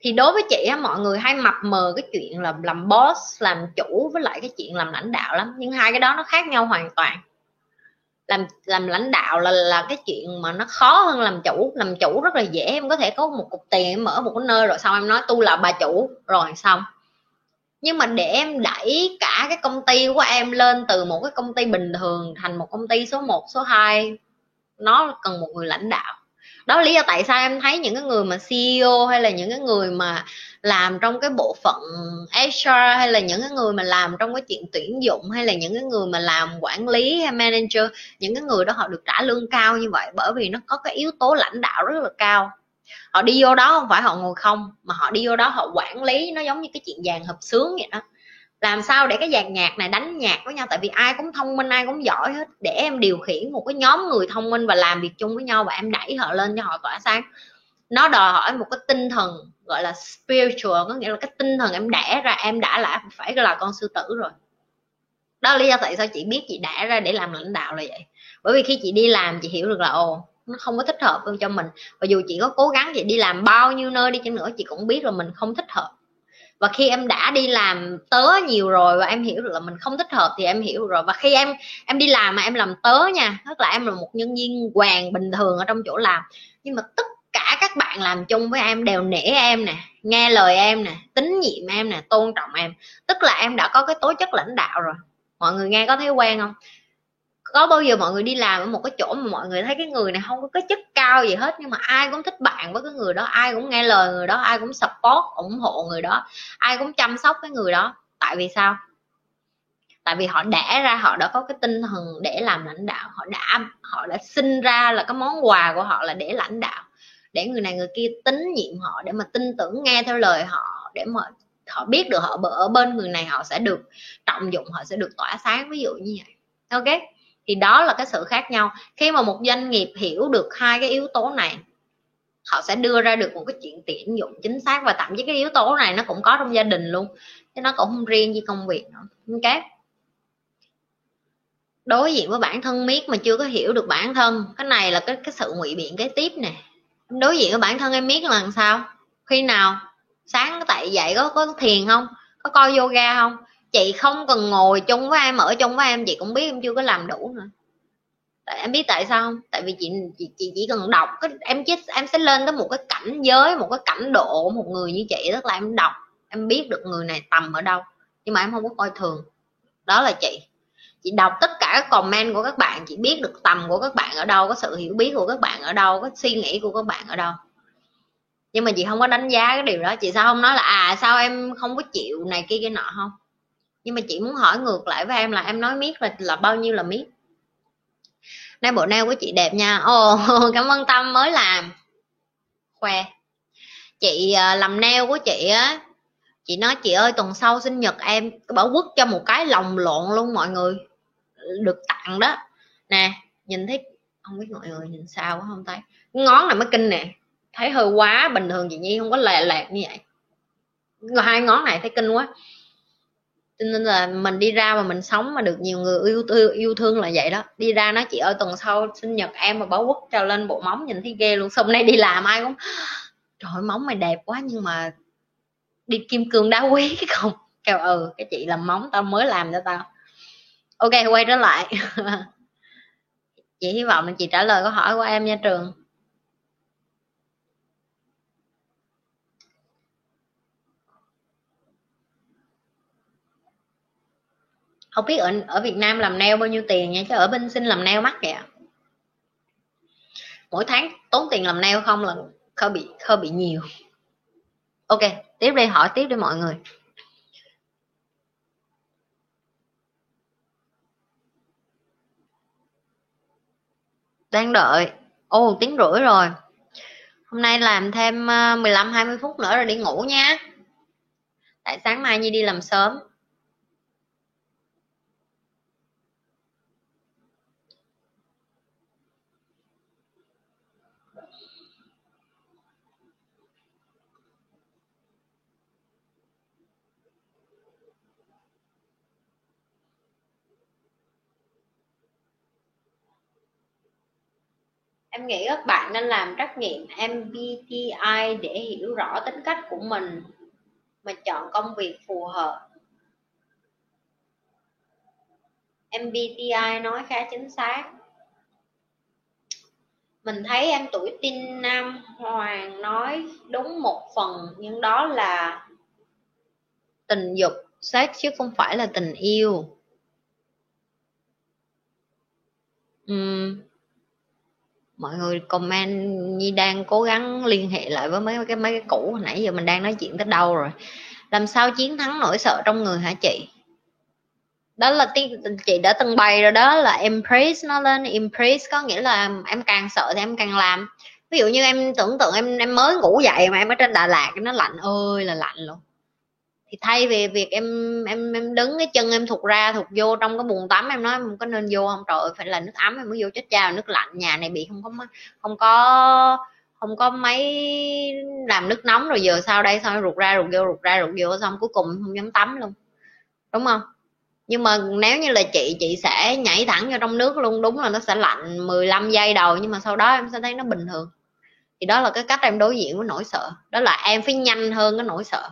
Thì đối với chị á, mọi người hay mập mờ cái chuyện là làm boss, làm chủ với lại cái chuyện làm lãnh đạo lắm. Nhưng hai cái đó nó khác nhau hoàn toàn làm làm lãnh đạo là là cái chuyện mà nó khó hơn làm chủ. Làm chủ rất là dễ em có thể có một cục tiền em mở một cái nơi rồi xong em nói tu là bà chủ rồi xong. Nhưng mà để em đẩy cả cái công ty của em lên từ một cái công ty bình thường thành một công ty số 1, số 2 nó cần một người lãnh đạo đó là lý do tại sao em thấy những cái người mà CEO hay là những cái người mà làm trong cái bộ phận HR hay là những cái người mà làm trong cái chuyện tuyển dụng hay là những cái người mà làm quản lý hay manager, những cái người đó họ được trả lương cao như vậy bởi vì nó có cái yếu tố lãnh đạo rất là cao. Họ đi vô đó không phải họ ngồi không, mà họ đi vô đó họ quản lý nó giống như cái chuyện vàng hợp sướng vậy đó làm sao để cái dàn nhạc này đánh nhạc với nhau? Tại vì ai cũng thông minh, ai cũng giỏi hết. Để em điều khiển một cái nhóm người thông minh và làm việc chung với nhau và em đẩy họ lên cho họ tỏa sáng. Nó đòi hỏi một cái tinh thần, gọi là spiritual, có nghĩa là cái tinh thần em đẻ ra, em đã là phải là con sư tử rồi. Đó là lý do tại sao chị biết chị đẻ ra để làm lãnh đạo là vậy. Bởi vì khi chị đi làm, chị hiểu được là, ồ, nó không có thích hợp cho mình. Và dù chị có cố gắng chị đi làm bao nhiêu nơi đi chăng nữa, chị cũng biết là mình không thích hợp và khi em đã đi làm tớ nhiều rồi và em hiểu được là mình không thích hợp thì em hiểu rồi. Và khi em em đi làm mà em làm tớ nha, tức là em là một nhân viên hoàng bình thường ở trong chỗ làm. Nhưng mà tất cả các bạn làm chung với em đều nể em nè, nghe lời em nè, tín nhiệm em nè, tôn trọng em. Tức là em đã có cái tố chất lãnh đạo rồi. Mọi người nghe có thấy quen không? Có bao giờ mọi người đi làm ở một cái chỗ mà mọi người thấy cái người này không có cái chất cao gì hết, nhưng mà ai cũng thích bạn với cái người đó, ai cũng nghe lời người đó, ai cũng support, ủng hộ người đó, ai cũng chăm sóc cái người đó. Tại vì sao? Tại vì họ đẻ ra, họ đã có cái tinh thần để làm lãnh đạo, họ đã họ đã sinh ra là cái món quà của họ là để lãnh đạo, để người này người kia tín nhiệm họ, để mà tin tưởng nghe theo lời họ, để mà họ biết được họ ở bên người này họ sẽ được trọng dụng, họ sẽ được tỏa sáng, ví dụ như vậy. Ok? Thì đó là cái sự khác nhau. Khi mà một doanh nghiệp hiểu được hai cái yếu tố này, họ sẽ đưa ra được một cái chuyện tuyển dụng chính xác và thậm chí cái yếu tố này nó cũng có trong gia đình luôn. Chứ nó cũng không riêng gì công việc nữa. Ok đối diện với bản thân miết mà chưa có hiểu được bản thân, cái này là cái cái sự ngụy biện kế tiếp nè. Đối diện với bản thân em biết là làm sao? Khi nào? Sáng tại dậy có có thiền không? Có coi yoga không? Chị không cần ngồi chung với em ở chung với em chị cũng biết em chưa có làm đủ nữa. Tại em biết tại sao không? Tại vì chị chị, chị chỉ cần đọc cái em chết em sẽ lên tới một cái cảnh giới một cái cảnh độ một người như chị tức là em đọc em biết được người này tầm ở đâu nhưng mà em không có coi thường. Đó là chị. Chị đọc tất cả các comment của các bạn chị biết được tầm của các bạn ở đâu có sự hiểu biết của các bạn ở đâu có suy nghĩ của các bạn ở đâu. Nhưng mà chị không có đánh giá cái điều đó chị sao không nói là à sao em không có chịu này kia kia nọ không? Nhưng mà chị muốn hỏi ngược lại với em là em nói miết là là bao nhiêu là miết? Nay bộ nail của chị đẹp nha. Ồ oh, cảm ơn tâm mới làm. Khoe. Chị à, làm nail của chị á chị nói chị ơi tuần sau sinh nhật em bảo quất cho một cái lồng lộn luôn mọi người. Được tặng đó. Nè nhìn thấy không biết mọi người nhìn sao quá không thấy. Ngón này mới kinh nè. Thấy hơi quá bình thường chị nhi không có lè lẹt như vậy. Hai ngón này thấy kinh quá cho nên là mình đi ra mà mình sống mà được nhiều người yêu thương yêu thương là vậy đó. Đi ra nó chị ơi tuần sau sinh nhật em mà báo quốc trao lên bộ móng nhìn thấy ghê luôn. Xong nay đi làm ai cũng, trời móng mày đẹp quá nhưng mà đi kim cương đá quý cái không? Kêu ừ cái chị làm móng tao mới làm cho tao. Ok, quay trở lại. Chị hy vọng là chị trả lời câu hỏi của em nha trường. Không biết ở ở Việt Nam làm nail bao nhiêu tiền nha, chứ ở bên Xin làm nail mắc kìa à? mỗi tháng tốn tiền làm nail không là hơi bị hơi bị nhiều. Ok, tiếp đi, hỏi tiếp đi mọi người. Đang đợi. Ô tiếng rưỡi rồi. Hôm nay làm thêm ờ, 15 20 phút nữa rồi đi ngủ nha. Tại sáng mai như đi làm sớm. Em nghĩ các bạn nên làm trắc nghiệm MBTI để hiểu rõ tính cách của mình mà chọn công việc phù hợp. MBTI nói khá chính xác. Mình thấy em tuổi tin nam hoàng nói đúng một phần nhưng đó là tình dục sex chứ không phải là tình yêu. Uhm, mọi người comment như đang cố gắng liên hệ lại với mấy cái mấy cái cũ. Hồi nãy giờ mình đang nói chuyện tới đâu rồi? Làm sao chiến thắng nỗi sợ trong người hả chị? Đó là chị đã từng bày rồi đó, là embrace nó lên. Embrace có nghĩa là em càng sợ thì em càng làm. Ví dụ như em tưởng tượng em em mới ngủ dậy mà em ở trên Đà Lạt, nó lạnh. Ơi là lạnh luôn thì thay vì việc em em em đứng cái chân em thụt ra, thụt vô trong cái bồn tắm, em nói em không có nên vô không? Trời ơi, phải là nước ấm em mới vô chết cha, nước lạnh, nhà này bị không có không có không có máy làm nước nóng rồi giờ sau đây xong rụt ra rụt vô rụt ra rụt vô xong cuối cùng không dám tắm luôn. Đúng không? Nhưng mà nếu như là chị chị sẽ nhảy thẳng vào trong nước luôn, đúng là nó sẽ lạnh 15 giây đầu nhưng mà sau đó em sẽ thấy nó bình thường. Thì đó là cái cách em đối diện với nỗi sợ. Đó là em phải nhanh hơn cái nỗi sợ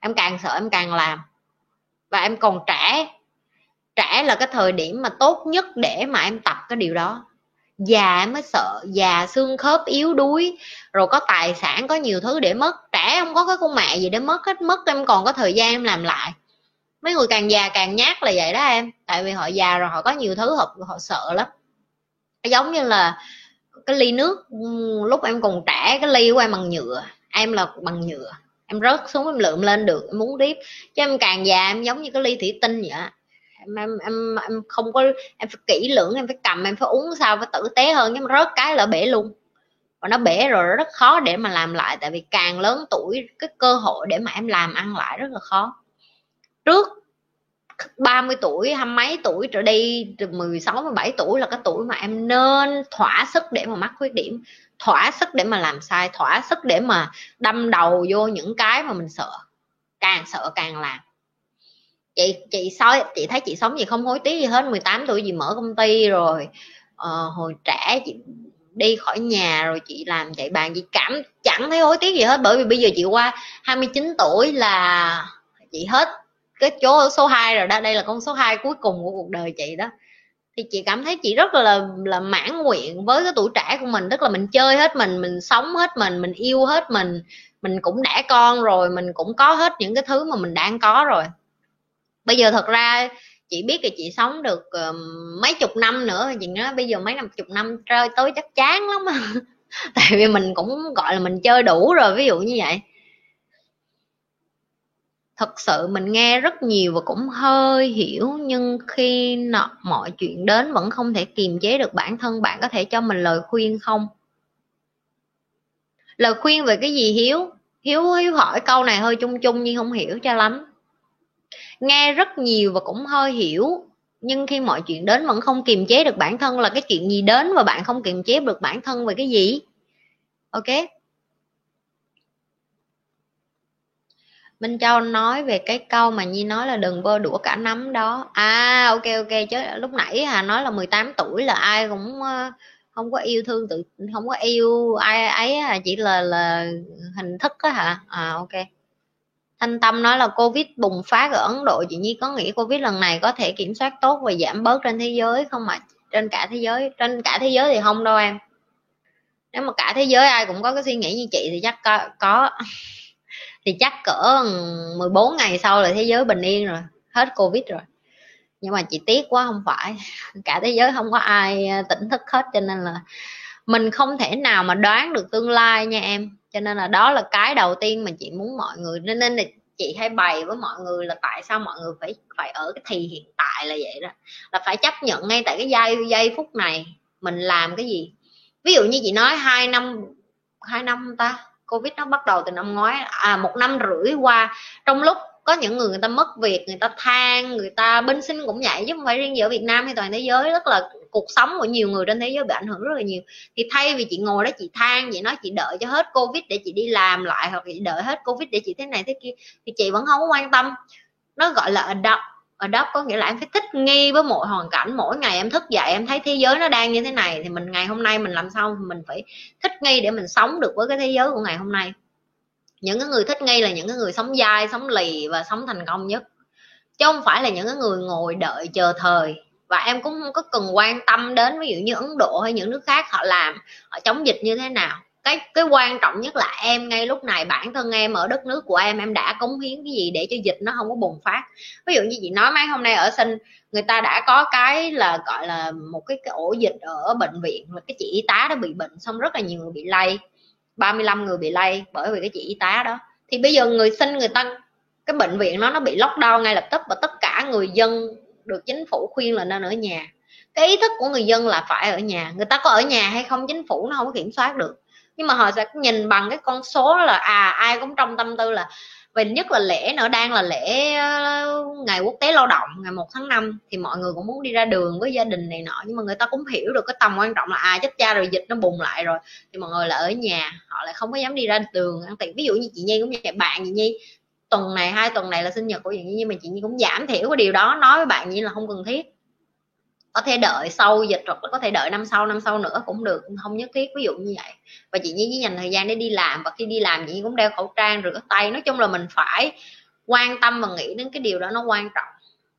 em càng sợ em càng làm. Và em còn trẻ. Trẻ là cái thời điểm mà tốt nhất để mà em tập cái điều đó. Già em mới sợ. Già xương khớp yếu đuối. Rồi có tài sản, có nhiều thứ để mất. Trẻ không có cái con mẹ gì để mất hết. Mất em còn có thời gian em làm lại. Mấy người càng già càng nhát là vậy đó em. Tại vì họ già rồi, họ có nhiều thứ họ họ sợ lắm. Giống như là cái ly nước lúc em còn trẻ, cái ly của em bằng nhựa. Em là bằng nhựa em rớt xuống em lượm lên được em muốn tiếp. Chứ em càng già em giống như cái ly thủy tinh vậy em em em, em không có em phải kỹ lưỡng em phải cầm em phải uống sao phải tử tế hơn nhưng mà rớt cái là bể luôn. Và nó bể rồi rất khó để mà làm lại tại vì càng lớn tuổi cái cơ hội để mà em làm ăn lại rất là khó. Trước 30 tuổi hai mấy tuổi trở đi từ 16 17 tuổi là cái tuổi mà em nên thỏa sức để mà mắc khuyết điểm thỏa sức để mà làm sai thỏa sức để mà đâm đầu vô những cái mà mình sợ. Càng sợ càng làm. Chị chị soi chị thấy chị sống gì không hối tiếc gì hết 18 tuổi gì mở công ty rồi ờ, hồi trẻ chị đi khỏi nhà rồi chị làm chạy bàn chị cảm chẳng thấy hối tiếc gì hết bởi vì bây giờ chị qua 29 tuổi là chị hết cái chỗ số 2 rồi đó đây là con số 2 cuối cùng của cuộc đời chị đó thì chị cảm thấy chị rất là là mãn nguyện với cái tuổi trẻ của mình tức là mình chơi hết mình mình sống hết mình mình yêu hết mình mình cũng đã con rồi mình cũng có hết những cái thứ mà mình đang có rồi. Bây giờ thật ra chị biết là chị sống được uh, mấy chục năm nữa chị nói bây giờ mấy năm chục năm chơi tới chắc chán lắm tại vì mình cũng gọi là mình chơi đủ rồi ví dụ như vậy thật sự mình nghe rất nhiều và cũng hơi hiểu nhưng khi nọ, mọi chuyện đến vẫn không thể kiềm chế được bản thân bạn có thể cho mình lời khuyên không? Lời khuyên về cái gì hiếu? Hiếu hiếu hỏi câu này hơi chung chung nhưng không hiểu cho lắm. Nghe rất nhiều và cũng hơi hiểu nhưng khi mọi chuyện đến vẫn không kiềm chế được bản thân là cái chuyện gì đến và bạn không kiềm chế được bản thân về cái gì? Ok? Minh Châu nói về cái câu mà Nhi nói là đừng vơ đũa cả nắm đó. À ok ok chứ lúc nãy Hà nói là 18 tuổi là ai cũng ờ, không có yêu thương tự không có yêu ai ấy à, chỉ là là hình thức á hả? À ok. Thanh Tâm nói là Covid bùng phát ở Ấn Độ. Chị Nhi có nghĩ Covid lần này có thể kiểm soát tốt và giảm bớt trên thế giới không mà trên cả thế giới trên cả thế giới thì không đâu em. Nếu mà cả thế giới ai cũng có cái suy nghĩ như chị thì chắc có, có thì chắc cỡ 14 ngày sau là thế giới bình yên rồi, hết covid rồi. Nhưng mà chị tiếc quá, không phải. Cả thế giới không có ai à, tỉnh thức hết, cho nên là mình không thể nào mà đoán được tương lai nha em. Cho nên là đó là cái đầu tiên mà chị muốn mọi người, nên nên là chị hay bày với mọi người là tại sao mọi người phải phải ở cái thì hiện tại là vậy đó. Là phải chấp nhận ngay tại cái giây giây phút này mình làm cái gì. Ví dụ như chị nói hai năm hai năm ta covid nó bắt đầu từ năm ngoái à một năm rưỡi qua. Trong lúc có những người người ta mất việc, người ta than, người ta bên sinh cũng vậy, chứ không phải riêng ở Việt Nam hay toàn thế giới. Rất là cuộc sống của nhiều người trên thế giới bị ảnh hưởng rất là nhiều. Thì thay vì chị ngồi đó chị than vậy nói chị đợi cho hết covid để chị đi làm lại, hoặc chị đợi hết covid để chị thế này thế kia, thì chị vẫn không có quan tâm. Nó gọi là adopt adopt có nghĩa là em phải thích nghi với mọi hoàn cảnh, mỗi ngày em thức dậy em thấy thế giới nó đang như thế này thì mình ngày hôm nay mình làm sao mình phải thích nghi để mình sống được với cái thế giới của ngày hôm nay? Những cái người thích nghi là những cái người sống dai, sống lì và sống thành công nhất. Chứ không phải là những cái người ngồi đợi chờ thời. Và em cũng không có cần quan tâm đến ví dụ như ấn độ hay những nước khác họ làm, họ chống dịch như thế nào cái cái quan trọng nhất là em ngay lúc này bản thân em ở đất nước của em em đã cống hiến cái gì để cho dịch nó không có bùng phát. Ví dụ như chị nói mấy hôm nay ở sinh người ta đã có cái là gọi là một cái, cái ổ dịch ở bệnh viện là cái chị y tá đó bị bệnh xong rất là nhiều người bị lây 35 người bị lây bởi vì cái chị y tá đó. Thì bây giờ người sinh người ta cái bệnh viện nó nó bị lockdown ngay lập tức và tất cả người dân được chính phủ khuyên là nên ở nhà. Cái ý thức của người dân là phải ở nhà. Người ta có ở nhà hay không chính phủ nó không có kiểm soát được nhưng mà họ sẽ nhìn bằng cái con số là à ai cũng trong tâm tư là về nhất là lễ nữa, đang là lễ ờ, ngày quốc tế lao động, ngày 1 tháng 5 thì mọi người cũng muốn đi ra đường với gia đình này nọ. Nhưng mà người ta cũng hiểu được cái tầm quan trọng là à chết cha rồi dịch nó bùng lại rồi, thì mọi người là ở nhà, họ lại không có dám đi ra đường ăn tiệc. Ví dụ như chị nhi cũng vậy, bạn chị nhi, tuần này, hai tuần này là sinh nhật của chị nhi, nhưng mà chị nhi cũng giảm thiểu cái điều đó. Nói với bạn nhi là không cần thiết có thể đợi sau dịch hoặc là có thể đợi năm sau năm sau nữa cũng được, không nhất thiết. Ví dụ như vậy. Và chị nhi chỉ dành thời gian để đi làm, và khi đi làm chị nhi cũng đeo khẩu trang, rửa tay. Nói chung là mình phải quan tâm và nghĩ đến cái điều đó nó quan trọng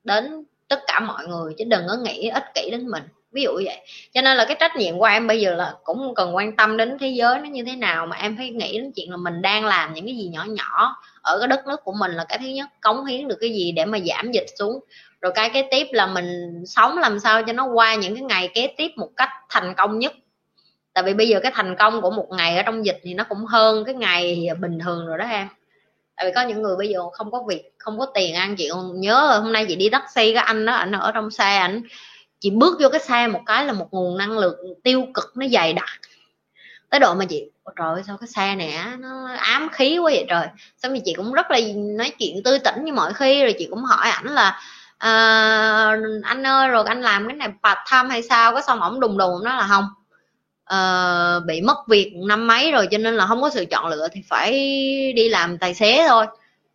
đến tất cả mọi người, chứ đừng có nghĩ ích kỷ đến mình. Ví dụ vậy. Cho nên là cái trách nhiệm của em bây giờ là cũng cần quan tâm đến thế giới nó như thế nào, mà em phải nghĩ đến chuyện là mình đang làm những cái gì nhỏ nhỏ ở cái đất nước của mình là cái thứ nhất, cống hiến được cái gì để mà giảm dịch xuống rồi cái kế tiếp là mình sống làm sao cho nó qua những cái ngày kế tiếp một cách thành công nhất. Tại vì bây giờ cái thành công của một ngày ở trong dịch thì nó cũng hơn cái ngày bình thường rồi đó em. Tại vì có những người bây giờ không có việc, không có tiền ăn. Chị còn nhớ hôm nay chị đi taxi, cái anh đó anh ở trong xe, ảnh chị bước vô cái xe một cái là một nguồn năng lượng tiêu cực nó dày đặc. Tới độ mà chị trời sao cái xe này nó ám khí quá vậy trời. Xong thì chị cũng rất là nói chuyện tươi tỉnh như mọi khi, rồi chị cũng hỏi ảnh là à, anh ơi rồi anh làm cái này part time hay sao có xong ổng đùng đùng nó là không. À, bị mất việc năm mấy rồi cho nên là không có sự chọn lựa thì phải đi làm tài xế thôi.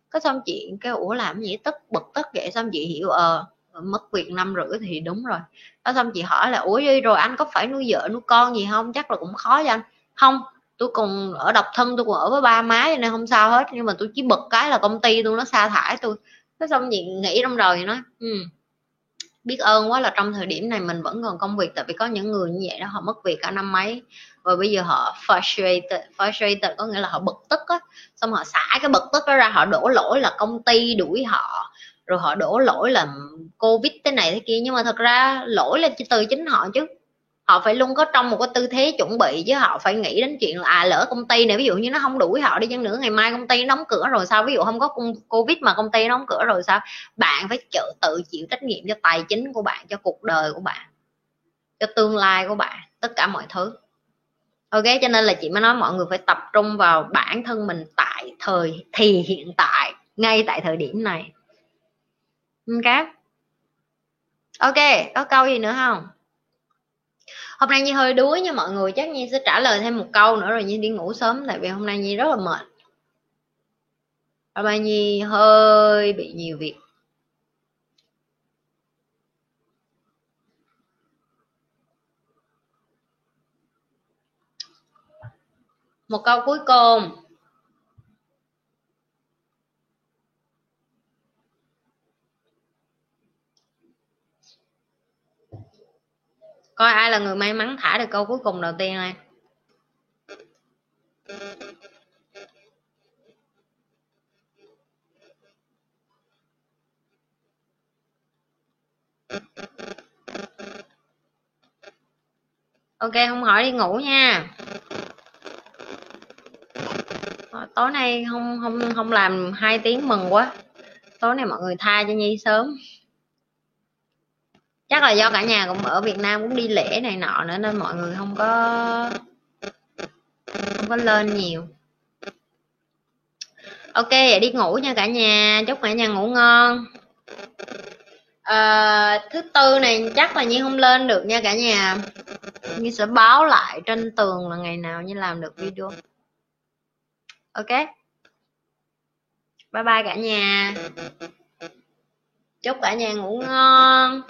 Có xong chị cái ủa làm gì tức bực tức vậy? Xong chị hiểu ờ mất việc năm rưỡi thì đúng rồi. Có xong chị hỏi là ủa rồi anh có phải nuôi vợ nuôi con gì không? Chắc là cũng khó cho anh. Không tôi còn ở độc thân tôi còn ở với ba má cho nên không sao hết nhưng mà tôi chỉ bực cái là công ty tôi nó sa thải tôi cái xong chị nghĩ trong rồi nói ừ, biết ơn quá là trong thời điểm này mình vẫn còn công việc tại vì có những người như vậy đó họ mất việc cả năm mấy và bây giờ họ frustrated frustrated có nghĩa là họ bực tức á. Xong họ xả cái bực tức đó ra họ đổ lỗi là công ty đuổi họ rồi họ đổ lỗi là covid thế này thế kia. Nhưng mà thật ra lỗi là từ chính họ chứ họ phải luôn có trong một cái tư thế chuẩn bị chứ họ phải nghĩ đến chuyện là à lỡ công ty này ví dụ như nó không đuổi họ đi chăng nữa, ngày mai công ty nó đóng cửa rồi sao? Ví dụ không có covid mà công ty nó đóng cửa rồi sao? Bạn phải chịu tự chịu trách nhiệm cho tài chính của bạn, cho cuộc đời của bạn, cho tương lai của bạn, tất cả mọi thứ. Ok, cho nên là chị mới nói mọi người phải tập trung vào bản thân mình tại thời, thì hiện tại, ngay tại thời điểm này. Ok ok, có câu gì nữa không? Hôm nay nhi hơi đuối nha mọi người, chắc nhi sẽ trả lời thêm một câu nữa rồi nhi đi ngủ sớm, tại vì hôm nay nhi rất là mệt. Hôm nay nhi, hơi bị nhiều việc. Một câu cuối cùng. Coi ai là người may mắn thả được câu cuối cùng đầu tiên này ok, không hỏi đi ngủ nha. Ờ, tối nay không không không làm hai tiếng mừng quá. Tối nay mọi người tha cho nhi sớm chắc là do cả nhà cũng ở Việt Nam cũng đi lễ này nọ nữa nên mọi người không có không có lên nhiều. Ok vậy đi ngủ nha cả nhà. Chúc cả nhà ngủ ngon. À, thứ tư này chắc là như không lên được nha cả nhà. Như sẽ báo lại trên tường là ngày nào như làm được video. Ok. Bye bye cả nhà. Chúc cả nhà ngủ ngon.